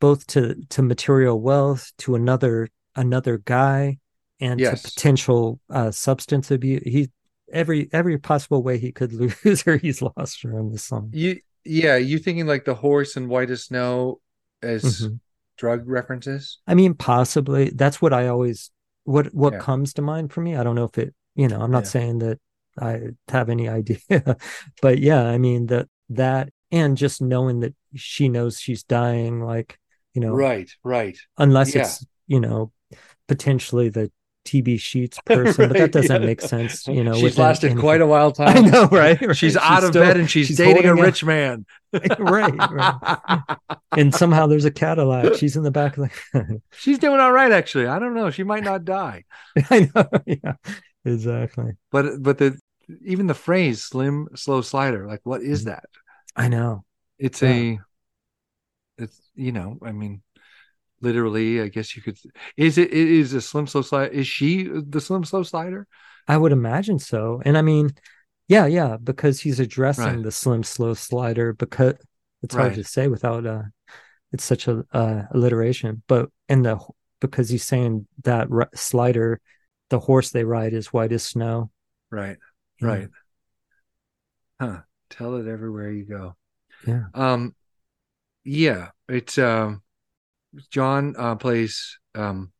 S1: both to to material wealth to another another guy and
S3: Yes.
S1: to potential uh substance abuse he every every possible way he could lose her he's lost her in this song
S3: You yeah, you thinking like the horse and white as snow as
S1: Mhm.
S3: drug references?
S1: i mean possibly that's what i always what what
S3: Yeah.
S1: comes to mind for me i don't know if it you know i'm not
S3: Yeah.
S1: saying that i have any idea but yeah i mean that that and just knowing that she knows she's dying like you know
S3: Right, right.
S1: unless
S3: Yeah.
S1: it's you know potentially the TB Sheets person, but that doesn't
S3: yeah.
S1: make sense. You know,
S3: she's lasted
S1: any-
S3: quite a while time.
S1: I know, right?
S3: She's
S1: Right.
S3: out of
S1: still-
S3: bed and she's,
S1: she's
S3: dating a rich man.
S1: right, right. And somehow there's a Cadillac. She's in the back of the.
S3: she's doing all right, actually. I don't know. She might not die.
S1: I know. Yeah, exactly.
S3: But but the even the phrase slim slow slider, like what is
S1: Mm-hmm.
S3: that?
S1: I know.
S3: It's
S1: Yeah.
S3: a it's you know, I mean literally, I guess you could is it it is a slim slow slider is she the slim slow slider?
S1: I would imagine so. And I mean, yeah, yeah, because he's addressing
S3: Right.
S1: the slim, slow slider because it's hard
S3: Right.
S1: to say without uh it's such a uh alliteration. But in the because he's saying that ri- slider, the horse they ride is white as snow.
S3: Right. Right. Huh. Tell it everywhere you go.
S1: Yeah.
S3: Um, yeah, it's um, John uh, plays um,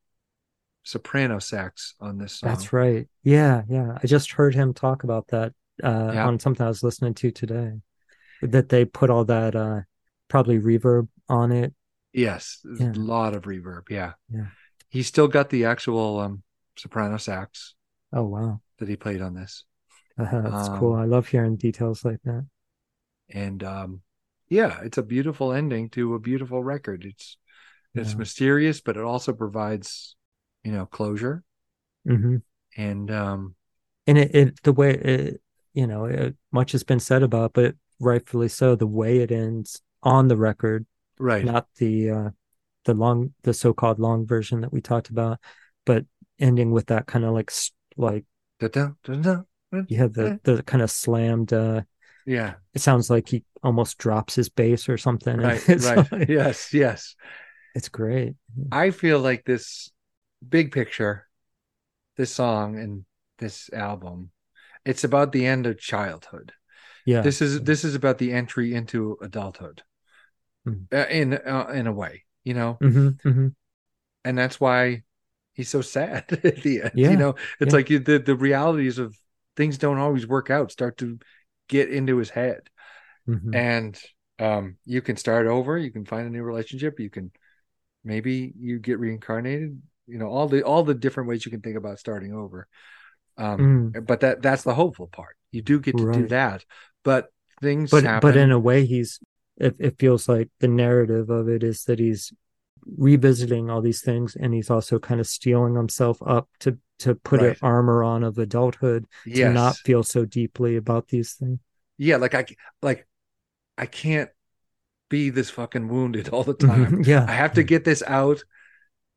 S3: soprano sax on this song.
S1: That's right. Yeah, yeah. I just heard him talk about that uh,
S3: Yeah.
S1: on something I was listening to today. That they put all that uh, probably reverb on it.
S3: Yes,
S1: Yeah.
S3: a lot of reverb. Yeah,
S1: Yeah.
S3: He still got the actual um, soprano sax
S1: Oh wow,
S3: that he played on this,
S1: uh, that's cool.
S3: Um,
S1: I love hearing details like that.
S3: and um, yeah, it's a beautiful ending to a beautiful record. It's it's
S1: Yeah.
S3: mysterious, but it also provides you know closure
S1: hmm
S3: and um,
S1: And it, it the way it, you know, it, much has been said about, but rightfully so. The way it ends on the record,
S3: right.
S1: not the uh, the long, the so-called long version that we talked about, but ending with that kind of like like
S3: Da-da, da-da,
S1: you have the the kind of slammed. uh
S3: Yeah,
S1: It sounds like he almost drops his bass or something.
S3: right, right.
S1: like-
S3: yes, yes.
S1: it's great.
S3: I feel like this big picture, this song and this album, it's about the end of childhood.
S1: Yeah,
S3: This is this is about the entry into adulthood,
S1: Mhm.
S3: uh, in uh, in a way, you know,
S1: hmm hmm
S3: and that's why he's so sad at the end.
S1: Yeah,
S3: You know, it's
S1: yeah.
S3: like you- the the realities of things don't always work out start to get into his head,
S1: hmm
S3: and um, you can start over. You can find a new relationship. You can maybe you get reincarnated. You know, all the all the different ways you can think about starting over. Um, but that that's the hopeful part. You do get to do
S1: Mm.
S3: That, but things
S1: but
S3: happen.
S1: but in a way he's it, it feels like the narrative of it is that he's revisiting all these things and he's also kind of steeling himself up to to put
S3: Right.
S1: an armor on of adulthood to not feel so deeply about these things
S3: yeah, like I like I can't be this fucking wounded all the time.
S1: yeah
S3: I have to get this out,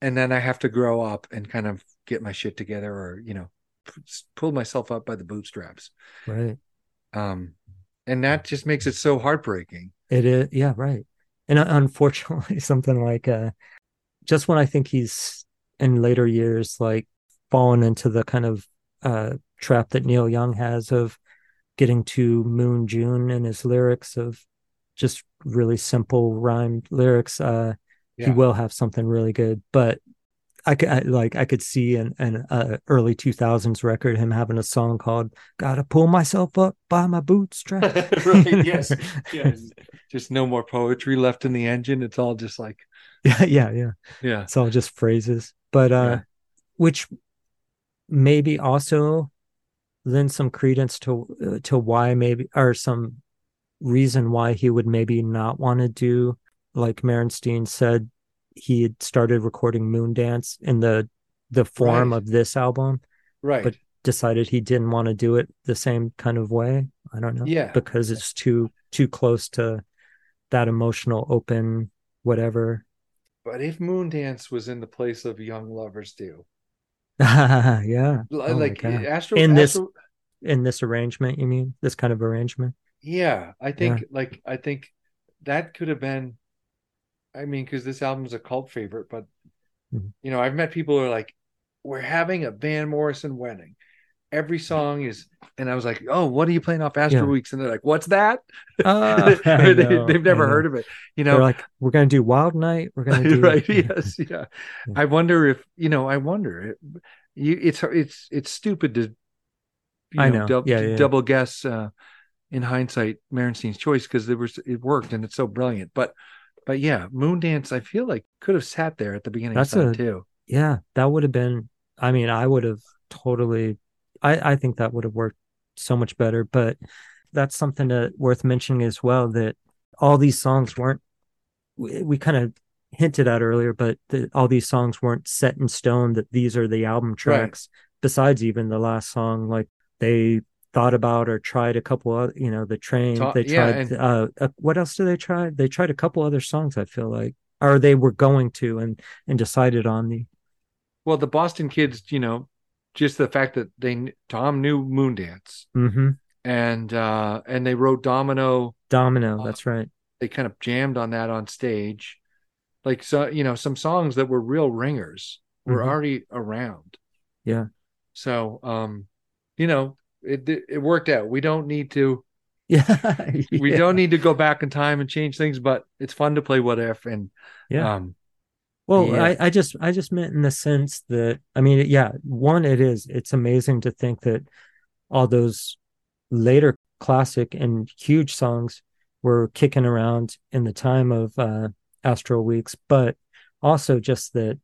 S3: and then I have to grow up and kind of get my shit together, or you know, p- pull myself up by the bootstraps.
S1: right
S3: Um, and that just makes it so heartbreaking.
S1: it is yeah right and uh, unfortunately something like uh just when i think he's in later years like fallen into the kind of uh trap that neil young has of getting to moon june and his lyrics of just really simple rhymed lyrics uh he will have something really good but I could I, like I could see an an uh, early 2000s record him having a song called "Gotta Pull Myself Up by My Bootstraps."
S3: Right, yes, Yes, just no more poetry left in the engine. It's all just like,
S1: yeah, yeah, yeah.
S3: yeah,
S1: It's all just phrases, but uh,
S3: Yeah.
S1: which maybe also lend some credence to uh, to why maybe or some reason why he would maybe not want to do like Merenstein said he had started recording Moondance in the the form
S3: Right.
S1: of this album,
S3: right.
S1: But- decided he didn't want to do it the same kind of way. I don't know.
S3: Yeah.
S1: Because it's too too close to that emotional open whatever.
S3: but if Moondance was in the place of Young Lovers Do,
S1: yeah.
S3: L-
S1: Oh
S3: like Astro,
S1: In this-
S3: Astro-
S1: In this arrangement, you mean? This kind of arrangement?
S3: yeah, I think like I think that could have been. I mean, because this album's a cult favorite, but
S1: Mhm.
S3: you know, I've met people who are like, "We're having a Van Morrison wedding." Every song is, and I was like, "Oh, what are you playing off Astral
S1: Yeah.
S3: Weeks?" And they're like, "What's that?"
S1: Ah, I
S3: they,
S1: know,
S3: have never heard of it. You know,
S1: They're
S3: know,
S1: like, we're gonna do Wild Night. We're gonna do
S3: right? Yes, yeah.
S1: Yeah.
S3: I wonder if you know. I wonder. You, it's it's it's stupid to. You
S1: I know.
S3: dub-
S1: Yeah, yeah.
S3: double guess uh, in hindsight Merenstein's choice because there was it worked and it's so brilliant. But but yeah, Moondance I feel like could have sat there at the beginning
S1: That's a-
S3: too.
S1: Yeah, that would have been. I mean, I would have totally. I I think that would have worked so much better. But that's something worth mentioning as well. That all these songs weren't. We, we kind of hinted at earlier, but the, all these songs weren't set in stone. That these are the album tracks. Besides, even the last song, like they thought about or tried a couple of You know, the train.
S3: Ta-
S1: they
S3: yeah,
S1: tried.
S3: and-
S1: uh, uh, what else did they try? They tried a couple other songs. I feel like, or they were going to, and and decided on the.
S3: Well, the Boston kids, you know, just the fact that they Tom knew Moondance
S1: Mm-hmm.
S3: and uh and they wrote Domino.
S1: Domino,
S3: Uh,
S1: that's right.
S3: They kind of jammed on that on stage, like so you know some songs that were real ringers were
S1: Mhm.
S3: already around.
S1: Yeah.
S3: So um, you know, it it worked out. We don't need to
S1: Yeah.
S3: We
S1: yeah.
S3: don't need to go back in time and change things, but it's fun to play what if and
S1: Yeah.
S3: um
S1: Well,
S3: Yeah.
S1: I, I just I just meant in the sense that I mean, yeah, one, it is. It's amazing to think that all those later classic and huge songs were kicking around in the time of uh Astral Weeks, but also just that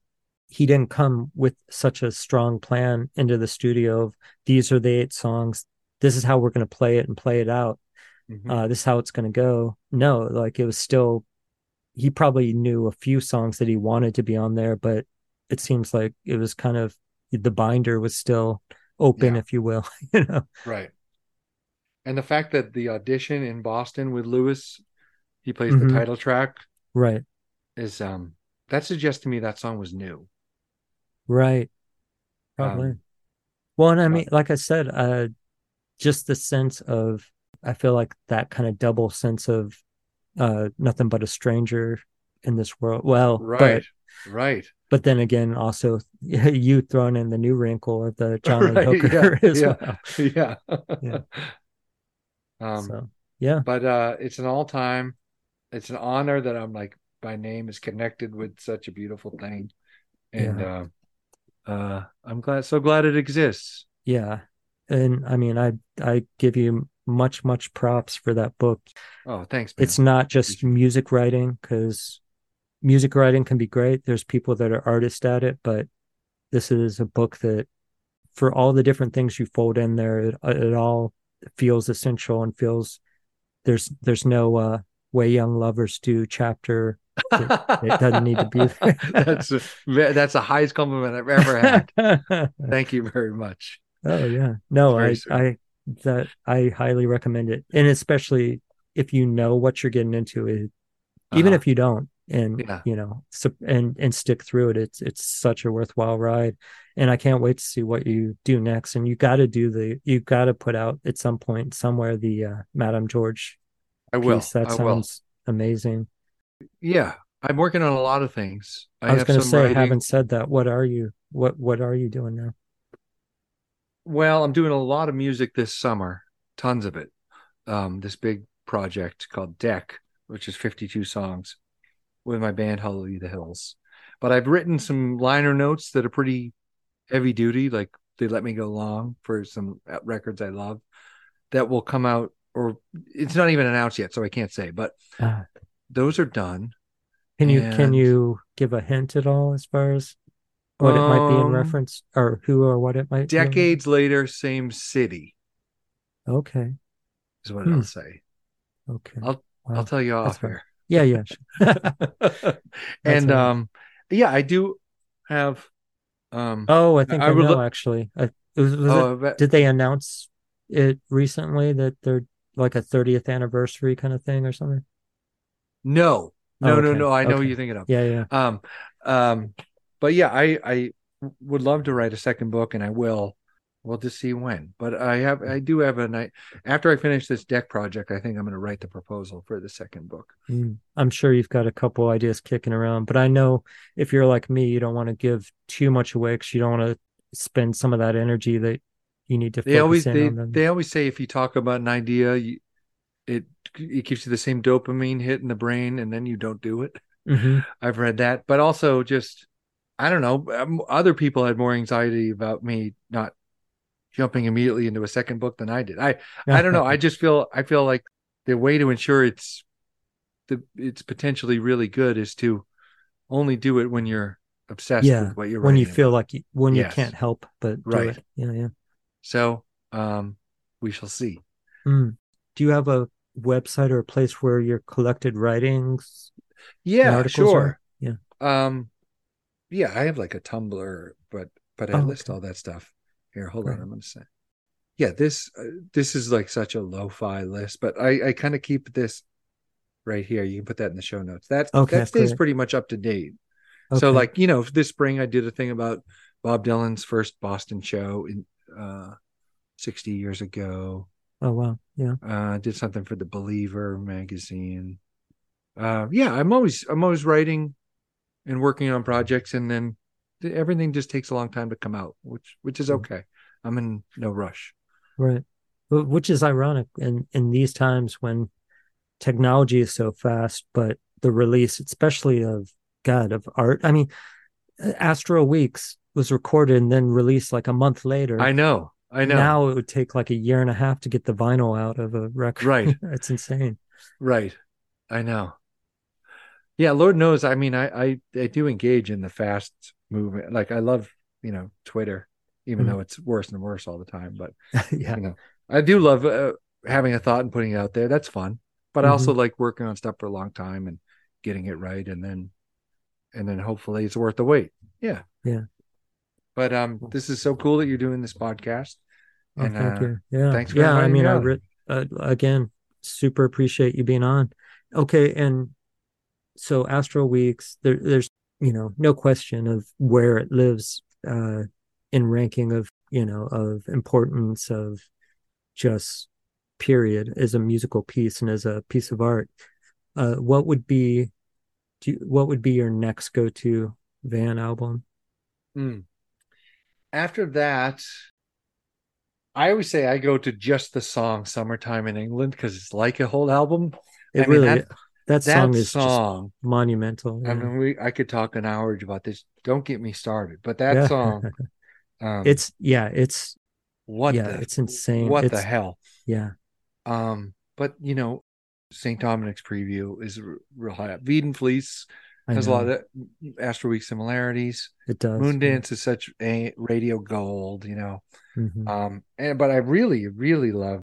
S1: he didn't come with such a strong plan into the studio of these are the eight songs. This is how we're going to play it and play it out
S3: mhm.
S1: uh, this is how it's going to go. No, like it was still, he probably knew a few songs that he wanted to be on there, but it seems like it was kind of the binder was still open,
S3: Yeah.
S1: if you will. you know,
S3: right. And the fact that the audition in Boston with Lewis, he plays
S1: Mhm.
S3: the title track,
S1: right,
S3: is um that suggests to me that song was new.
S1: right, probably.
S3: Um,
S1: well, and I mean, like I said, uh, just the sense of, I feel like that kind of double sense of, uh, nothing but a stranger in this world. Well,
S3: right.
S1: but
S3: right.
S1: but then again, also you thrown in the new wrinkle of the John
S3: Right,
S1: Hooker
S3: yeah,
S1: as
S3: yeah.
S1: well.
S3: yeah.
S1: Yeah.
S3: um
S1: so yeah,
S3: but uh it's an all-time it's an honor that i'm like my name is connected with such a beautiful thing and uh uh i'm glad so glad it exists
S1: yeah, and I mean, I I give you much much props for that book.
S3: oh thanks man.
S1: It's not just music writing because music writing can be great. There's people that are artists at it, but this is a book that, for all the different things you fold in there, it, it all feels essential and feels there's there's no uh way young lovers do chapter it doesn't need to be there.
S3: that's a, that's the highest compliment i've ever had thank you very much Oh
S1: yeah no i i that i highly recommend it. And especially if you know what you're getting into it even
S3: Uh-huh.
S1: if you don't and
S3: Yeah.
S1: you know and and stick through it it's it's such a worthwhile ride. And i can't wait to see what you do next. And you got to do the you got to put out at some point somewhere the uh madame george
S3: i will.
S1: piece. That
S3: i will.
S1: sounds amazing.
S3: Yeah i'm working on a lot of things.
S1: I, was
S3: have
S1: going to say
S3: writing-
S1: haven't said that what are you what what are you doing now
S3: Well, I'm doing a lot of music this summer, tons of it. Um, this big project called Deck, which is 52 songs with my band Hallelujah the Hills. But I've written some liner notes that are pretty heavy duty, like they let me go long for some records I love that will come out, or it's not even announced yet, so I can't say, but
S1: Ah.
S3: those are done.
S1: Can you can you give a hint at all as far as what it might be in
S3: Um,
S1: reference or who or what it might be?
S3: Decades later, same city
S1: Okay.
S3: is what
S1: Hmm.
S3: I'll say.
S1: Okay.
S3: I'll-
S1: Wow.
S3: I'll tell you off here.
S1: Yeah, yeah.
S3: and
S1: right.
S3: um yeah i do have um
S1: Oh, I think
S3: I
S1: I, know
S3: lo-
S1: actually. I, was, was
S3: oh,
S1: it,
S3: but-
S1: did they announce it recently that they're like a 30th anniversary kind of thing or something?
S3: no no
S1: Oh,
S3: no
S1: okay.
S3: no i know
S1: Okay.
S3: you're thinking of
S1: Yeah, yeah.
S3: um um but yeah i i would love to write a second book and i will we'll just see when but i have i do have a night after i finish this deck project i think i'm going to write the proposal for the second book
S1: Mm. I'm sure you've got a couple ideas kicking around, but I know if you're like me, you don't want to give too much away because you don't want to spend some of that energy that you need to
S3: they always they, they always say if you talk about an idea you, it it gives you the same dopamine hit in the brain and then you don't do it
S1: Mhm.
S3: I've read that, but also just I don't know. Um, other people had more anxiety about me not jumping immediately into a second book than I did. I I don't know. I just feel I feel like the way to ensure it's the it's potentially really good is to only do it when you're obsessed
S1: Yeah,
S3: with what you're writing.
S1: when you feel like you, when you can't help but do
S3: Right.
S1: it. Yeah, yeah.
S3: so. Um, we shall see.
S1: Mm. Do you have a website or a place where your collected writings
S3: Yeah, sure.
S1: are? Yeah.
S3: Um, yeah, I have like a Tumblr, but but I
S1: Oh,
S3: list
S1: okay.
S3: all that stuff. Here, hold
S1: Great.
S3: on, I'm gonna say. Yeah, this uh, this is like such a lo-fi list, but I I kind of keep this right here. You can put that in the show notes. That
S1: Okay,
S3: that stays
S1: great.
S3: pretty much up to date. So like you know, this spring I did a thing about Bob Dylan's first Boston show in uh 60 years ago.
S1: oh wow, yeah.
S3: Uh, did something for the Believer magazine. Uh, yeah, I'm always I'm always writing and working on projects, and then everything just takes a long time to come out, which which is
S1: Mhm.
S3: okay. I'm in no rush.
S1: Right. Which is ironic in in these times when technology is so fast, but the release, especially of God of art. I mean, Astral Weeks was recorded and then released like a month later.
S3: I know. I know.
S1: Now it would take like a year and a half to get the vinyl out of a record.
S3: Right.
S1: it's insane.
S3: Right. I know. Yeah, Lord knows. I mean, I, I I do engage in the fast movement. Like I love, you know, Twitter, even
S1: Mhm.
S3: though it's worse and worse all the time. But
S1: yeah.
S3: you know, I do love uh, having a thought and putting it out there. That's fun. But I also like working on stuff for a long time and getting it right, and then and then hopefully it's worth the wait. Yeah.
S1: Yeah.
S3: But um, this is so cool that you're doing this podcast.
S1: Oh,
S3: And
S1: thank
S3: uh,
S1: you. Yeah.
S3: thanks
S1: yeah. I mean,
S3: me
S1: I re- uh, again, super appreciate you being on. Okay. And so Astral Weeks, there, there's, you know, no question of where it lives uh, in ranking of, you know, of importance of just period as a musical piece and as a piece of art. Uh, what would be, do you, what would be your next go-to Van album?
S3: Mm. After that, I always say I go to just the song "Summertime in England" because it's like a whole album.
S1: It
S3: I mean,
S1: really,
S3: that-
S1: that,
S3: That
S1: song is just
S3: song,
S1: monumental.
S3: I mean, we I could talk an hour about this. Don't get me started. But that
S1: Yeah.
S3: song, um,
S1: it's yeah it's
S3: what
S1: yeah
S3: the
S1: it's insane
S3: what the
S1: It's-
S3: hell.
S1: yeah
S3: Um, but you know, St. Dominic's preview is real high up. Veedon Fleece has a lot of Astral Week similarities.
S1: it does
S3: Moondance is such a radio gold, you know.
S1: Mhm.
S3: Um, and but I really, really love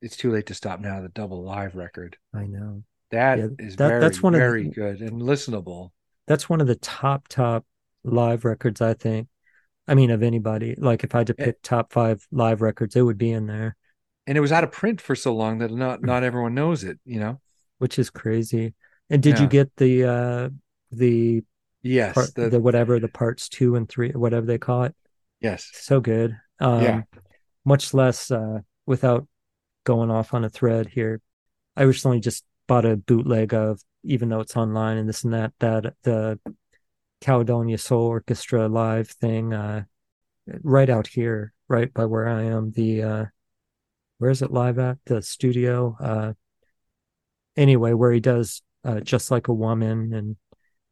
S3: "It's Too Late to Stop Now," the double live record.
S1: i know
S3: That
S1: Yeah,
S3: is
S1: that-
S3: very,
S1: that's one of the-
S3: very good and listenable.
S1: that's one of the top top live records i think i mean of anybody like if i had to
S3: Yeah.
S1: pick top five live records it would be in there
S3: And it was out of print for so long that not not everyone knows it. You know.
S1: which is crazy and did you get the uh the
S3: Yes.
S1: part
S3: the,
S1: the, whatever the parts two and three whatever they call it
S3: yes.
S1: so good um
S3: Yeah.
S1: much less uh without going off on a thread here i recently just bought a bootleg of even though it's online and this and that that the caledonia soul orchestra live thing uh right out here right by where i am the uh where is it live at the studio uh anyway where he does uh just like a woman and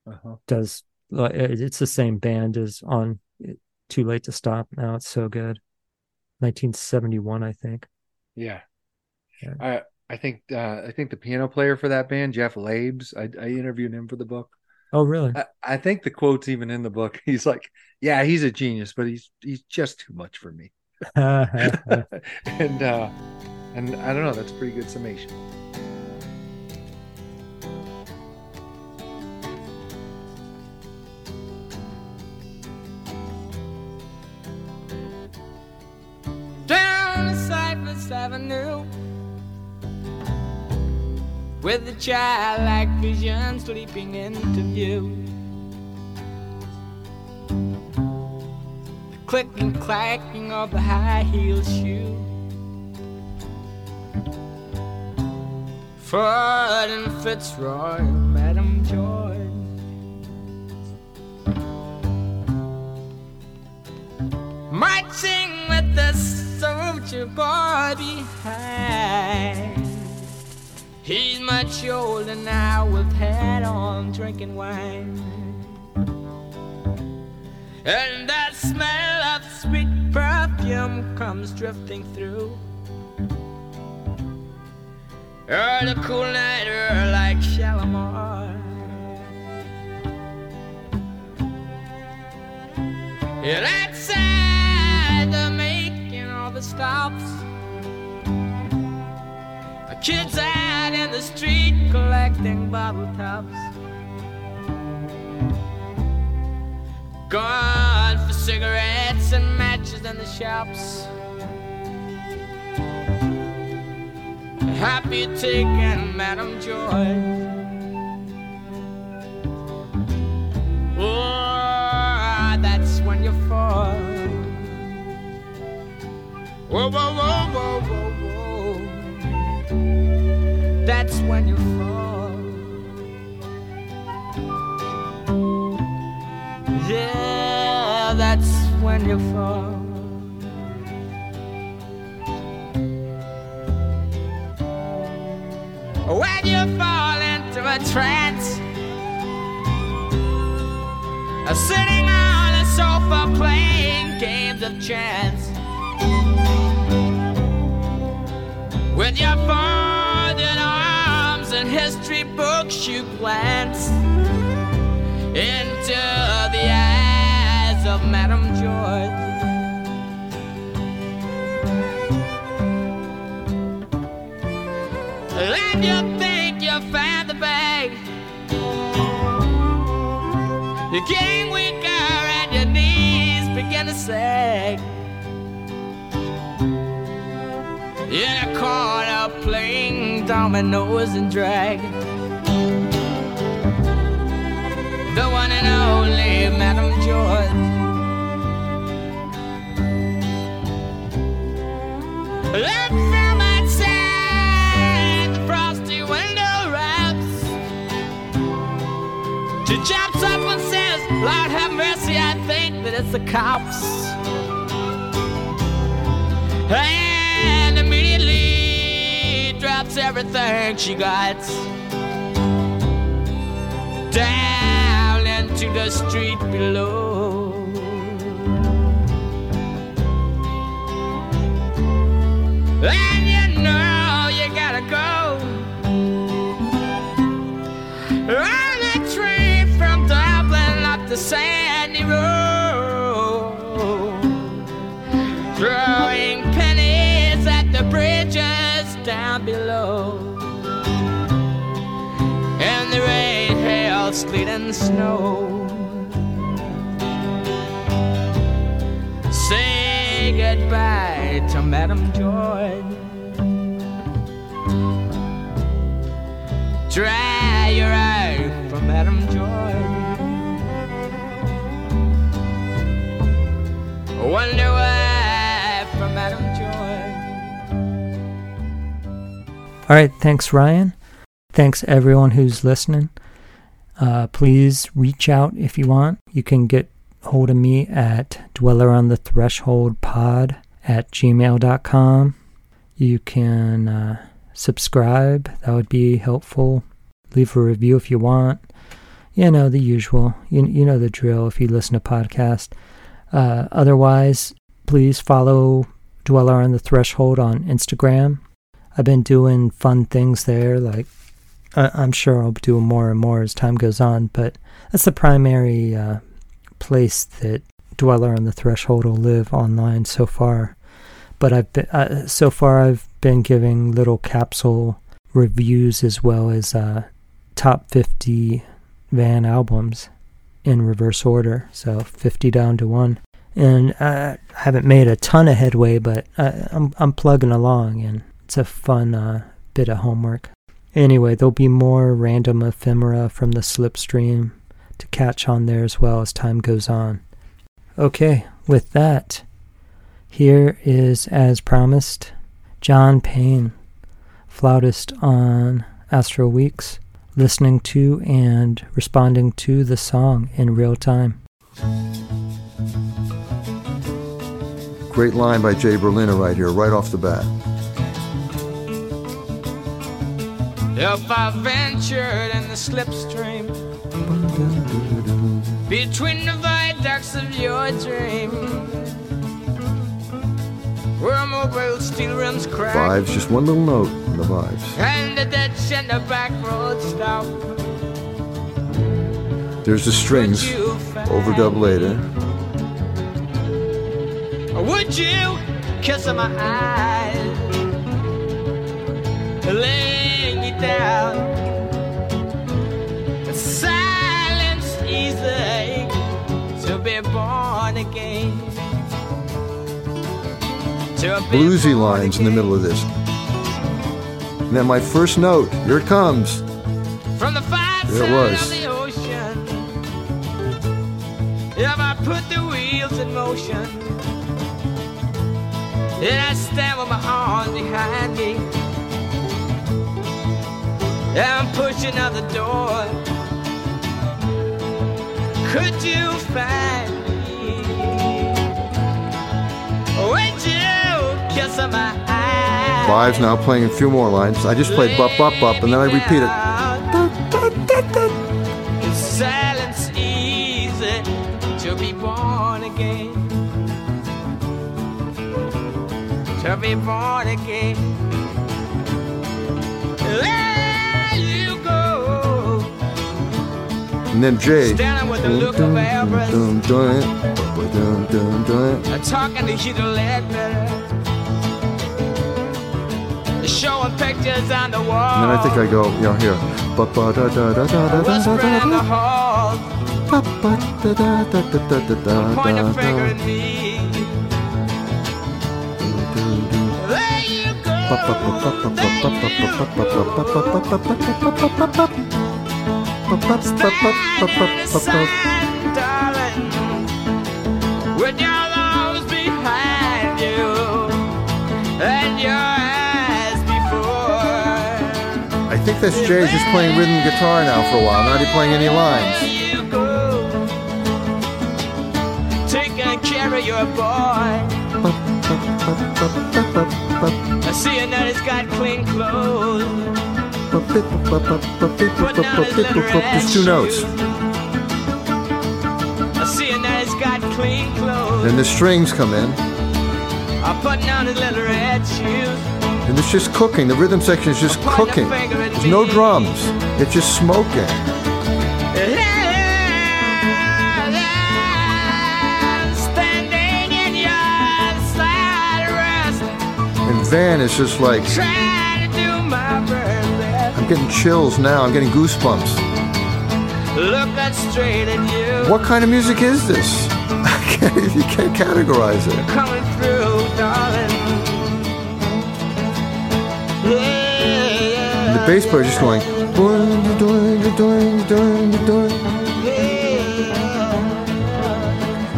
S3: Uh-huh.
S1: does it's the same band as on Too Late to Stop now. It's so good. 1971, I think.
S3: Yeah.
S1: Yeah.
S3: I I think uh, I think the piano player for that band, Jeff Labes, I, I interviewed him for the book.
S1: Oh, really?
S3: I, I think the quote's even in the book. He's like, "Yeah, he's a genius, but he's he's just too much for me." and uh, and I don't know. That's a pretty good summation.
S2: down the Cypress Avenue with a childlike vision sleeping into view. The click and clacking of the high heel shoe. Ford and Fitzroy, Madam Joy. marching with the soldier boy behind. He's much older now with hat on, drinking wine. And that smell of sweet perfume comes drifting through. Oh, the cool night air like Shalimar. And outside the making all the stops. Kids out in the street collecting bottle tops. Gone for cigarettes and matches in the shops. Happy taking Madam Joy. Oh, that's when you fall. Whoa, whoa, whoa, whoa, whoa. That's when you fall. Yeah, that's when you fall. when you fall into a trance. Sitting on a sofa playing games of chance. With your arms and history books, you glance into the eyes of Madame George. And you think you found the bag. You're getting weaker and your knees begin to sag. In a corner playing dominoes and drag. The one and only Madame George. That film outside the frosty window wraps. She jumps up and says, Lord have mercy, I think that it's the cops. And drops everything she got. Down into the street below. And you know you gotta go. On a train from Dublin up the sandy road, down below. And the rain, hail, sleet, and snow. Say goodbye to Madame Joy. Dry your eye for Madame George. Wonder why
S1: All right, thanks, Ryan. Thanks, everyone who's listening. Uh, please reach out if you want. You can get hold of me at dweller on the threshold pod at gmail.com. You can uh, subscribe, that would be helpful. Leave a review if you want. You know, the usual. You, you know the drill if you listen to podcasts. Uh, otherwise, please follow Dweller on the Threshold on Instagram. I've been doing fun things there, like I- I'm sure I'll do more and more as time goes on, but that's the primary uh, place that Dweller on the Threshold will live online so far. But I've been, uh, so far I've been giving little capsule reviews as well as uh, top 50 Van albums in reverse order, so 50 down to one. And uh, I haven't made a ton of headway, but I, I'm I'm plugging along, and it's a fun uh, bit of homework. Anyway, there'll be more random ephemera from the slipstream to catch on there as well as time goes on. Okay, with that, here is, as promised, John Payne, flautist on Astral Weeks, listening to and responding to the song in real time.
S4: Great line by Jay Berliner right here, right off the bat.
S2: If I ventured in the slipstream between the viaducts of your dream, where mobile steel rims crack
S4: Vibes, just one little note in the vibes.
S2: and the ditch and the back road stop.
S4: There's the strings,
S2: Would you find-
S4: overdub later.
S2: Would you kiss my eyes, laying you down? Silence easy to be born again.
S4: Bluesy lines in the middle of this. And then my first note, here it comes.
S2: From the far
S4: There it was.
S2: of the ocean. If I put the wheels in motion, and I stand with my arms behind me, I'm pushing out the door. Could you find me? Would you kiss my eyes?
S4: Vive's now playing a few more lines. I just played bup bup bup, and then I repeat it.
S2: Is silence easy to be born again? To be born again.
S4: and then Jay.
S2: Standing with the look of
S4: Everest.
S2: Talking to Showing pictures on the wall.
S4: And then I think I go, you know, here.
S2: Whispering in the a finger at me. There you go.
S4: I think this Jay's just playing rhythm guitar now for a while. Not even playing any lines.
S2: care of your boy. I see you now he's got clean clothes.
S4: There's two notes. Then the strings come in. And it's just cooking. The rhythm section is just cooking. There's no drums. It's just smoking. And Van is just like. I'm getting chills now. I'm getting goosebumps.
S2: Looking straight at you,
S4: What kind of music is this? I can't, you can't categorize it.
S2: coming through, darling. Yeah,
S4: the bass player just going.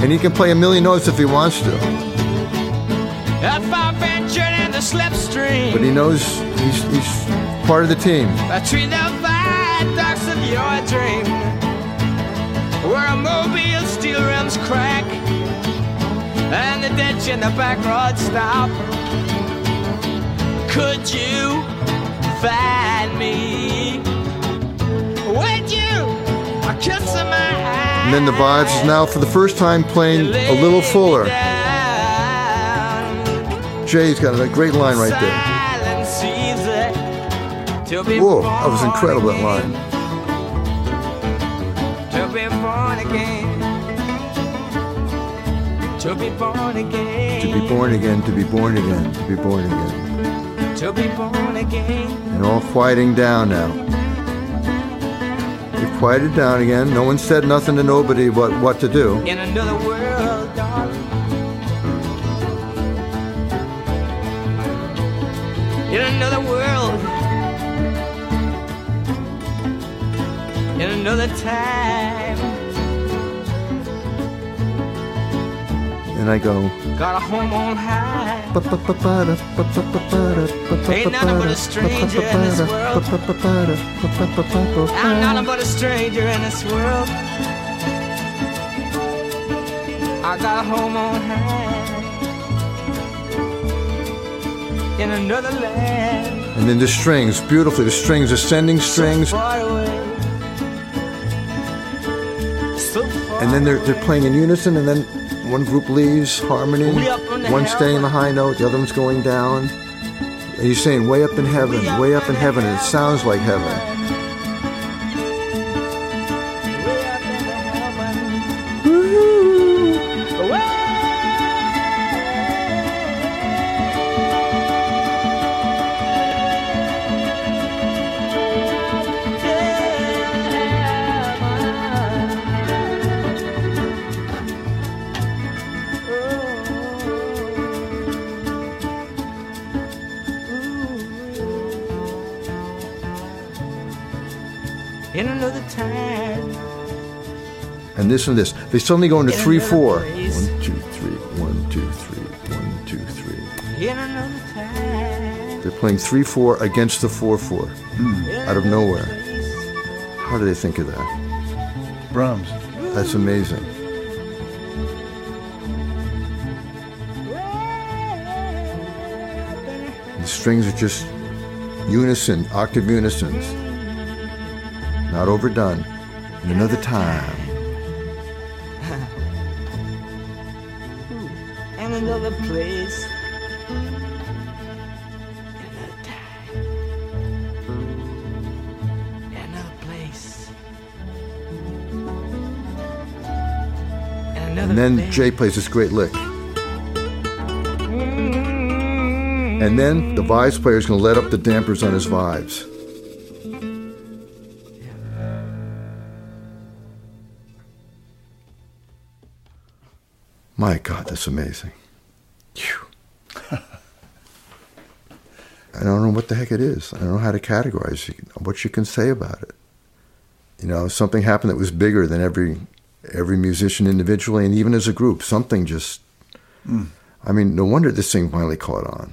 S4: And he can play a million notes if he wants to,
S2: If I ventured in the slipstream
S4: but he knows he's, he's part of the team.
S2: between the viaducts of your dream, where a mobile steel rims crack and the ditch in the back road stop. Could you find me? Would you a kiss of my
S4: And then the Vibes is now for the first time playing a little fuller. Jay's got a great line right there. Whoa, that was incredible, that line.
S2: To be born again. To be born again.
S4: To be born again, to be born again, to be born again.
S2: To be born again.
S4: And all quieting down now. You've quieted down again. No one said nothing to nobody but what to do.
S2: In another world, another time.
S4: And I go.
S2: Got a home on high. Ain't nothing but a stranger in this world. I'm nothing but a stranger in this world. I got a home on high. In another land.
S4: And then the strings, beautifully, the strings, ascending strings.
S2: So far away.
S4: And then they're, they're playing in unison, and then one group leaves, harmony,
S2: Way up in the
S4: one staying in the high note, the other one's going down. And you're saying way up in heaven, way up in heaven, and it sounds like heaven.
S2: listen
S4: to this. They suddenly go into
S2: three,
S4: four.
S2: Place.
S4: One, two, three, one, two, three, one, two, three.
S2: Get another time.
S4: They're playing three, four against the four, four, mm. out of nowhere. How do they think of that?
S3: Brahms.
S4: That's amazing. The strings are just unison, octave unisons, not overdone. In another time. Jay plays this great lick. And then the vibes player is going to let up the dampers on his vibes. My God, that's amazing. I don't know what the heck it is. I don't know how to categorize what you can say about it. You know, something happened that was bigger than every every musician individually and even as a group. Something just hmm. I mean, no wonder this thing finally caught on.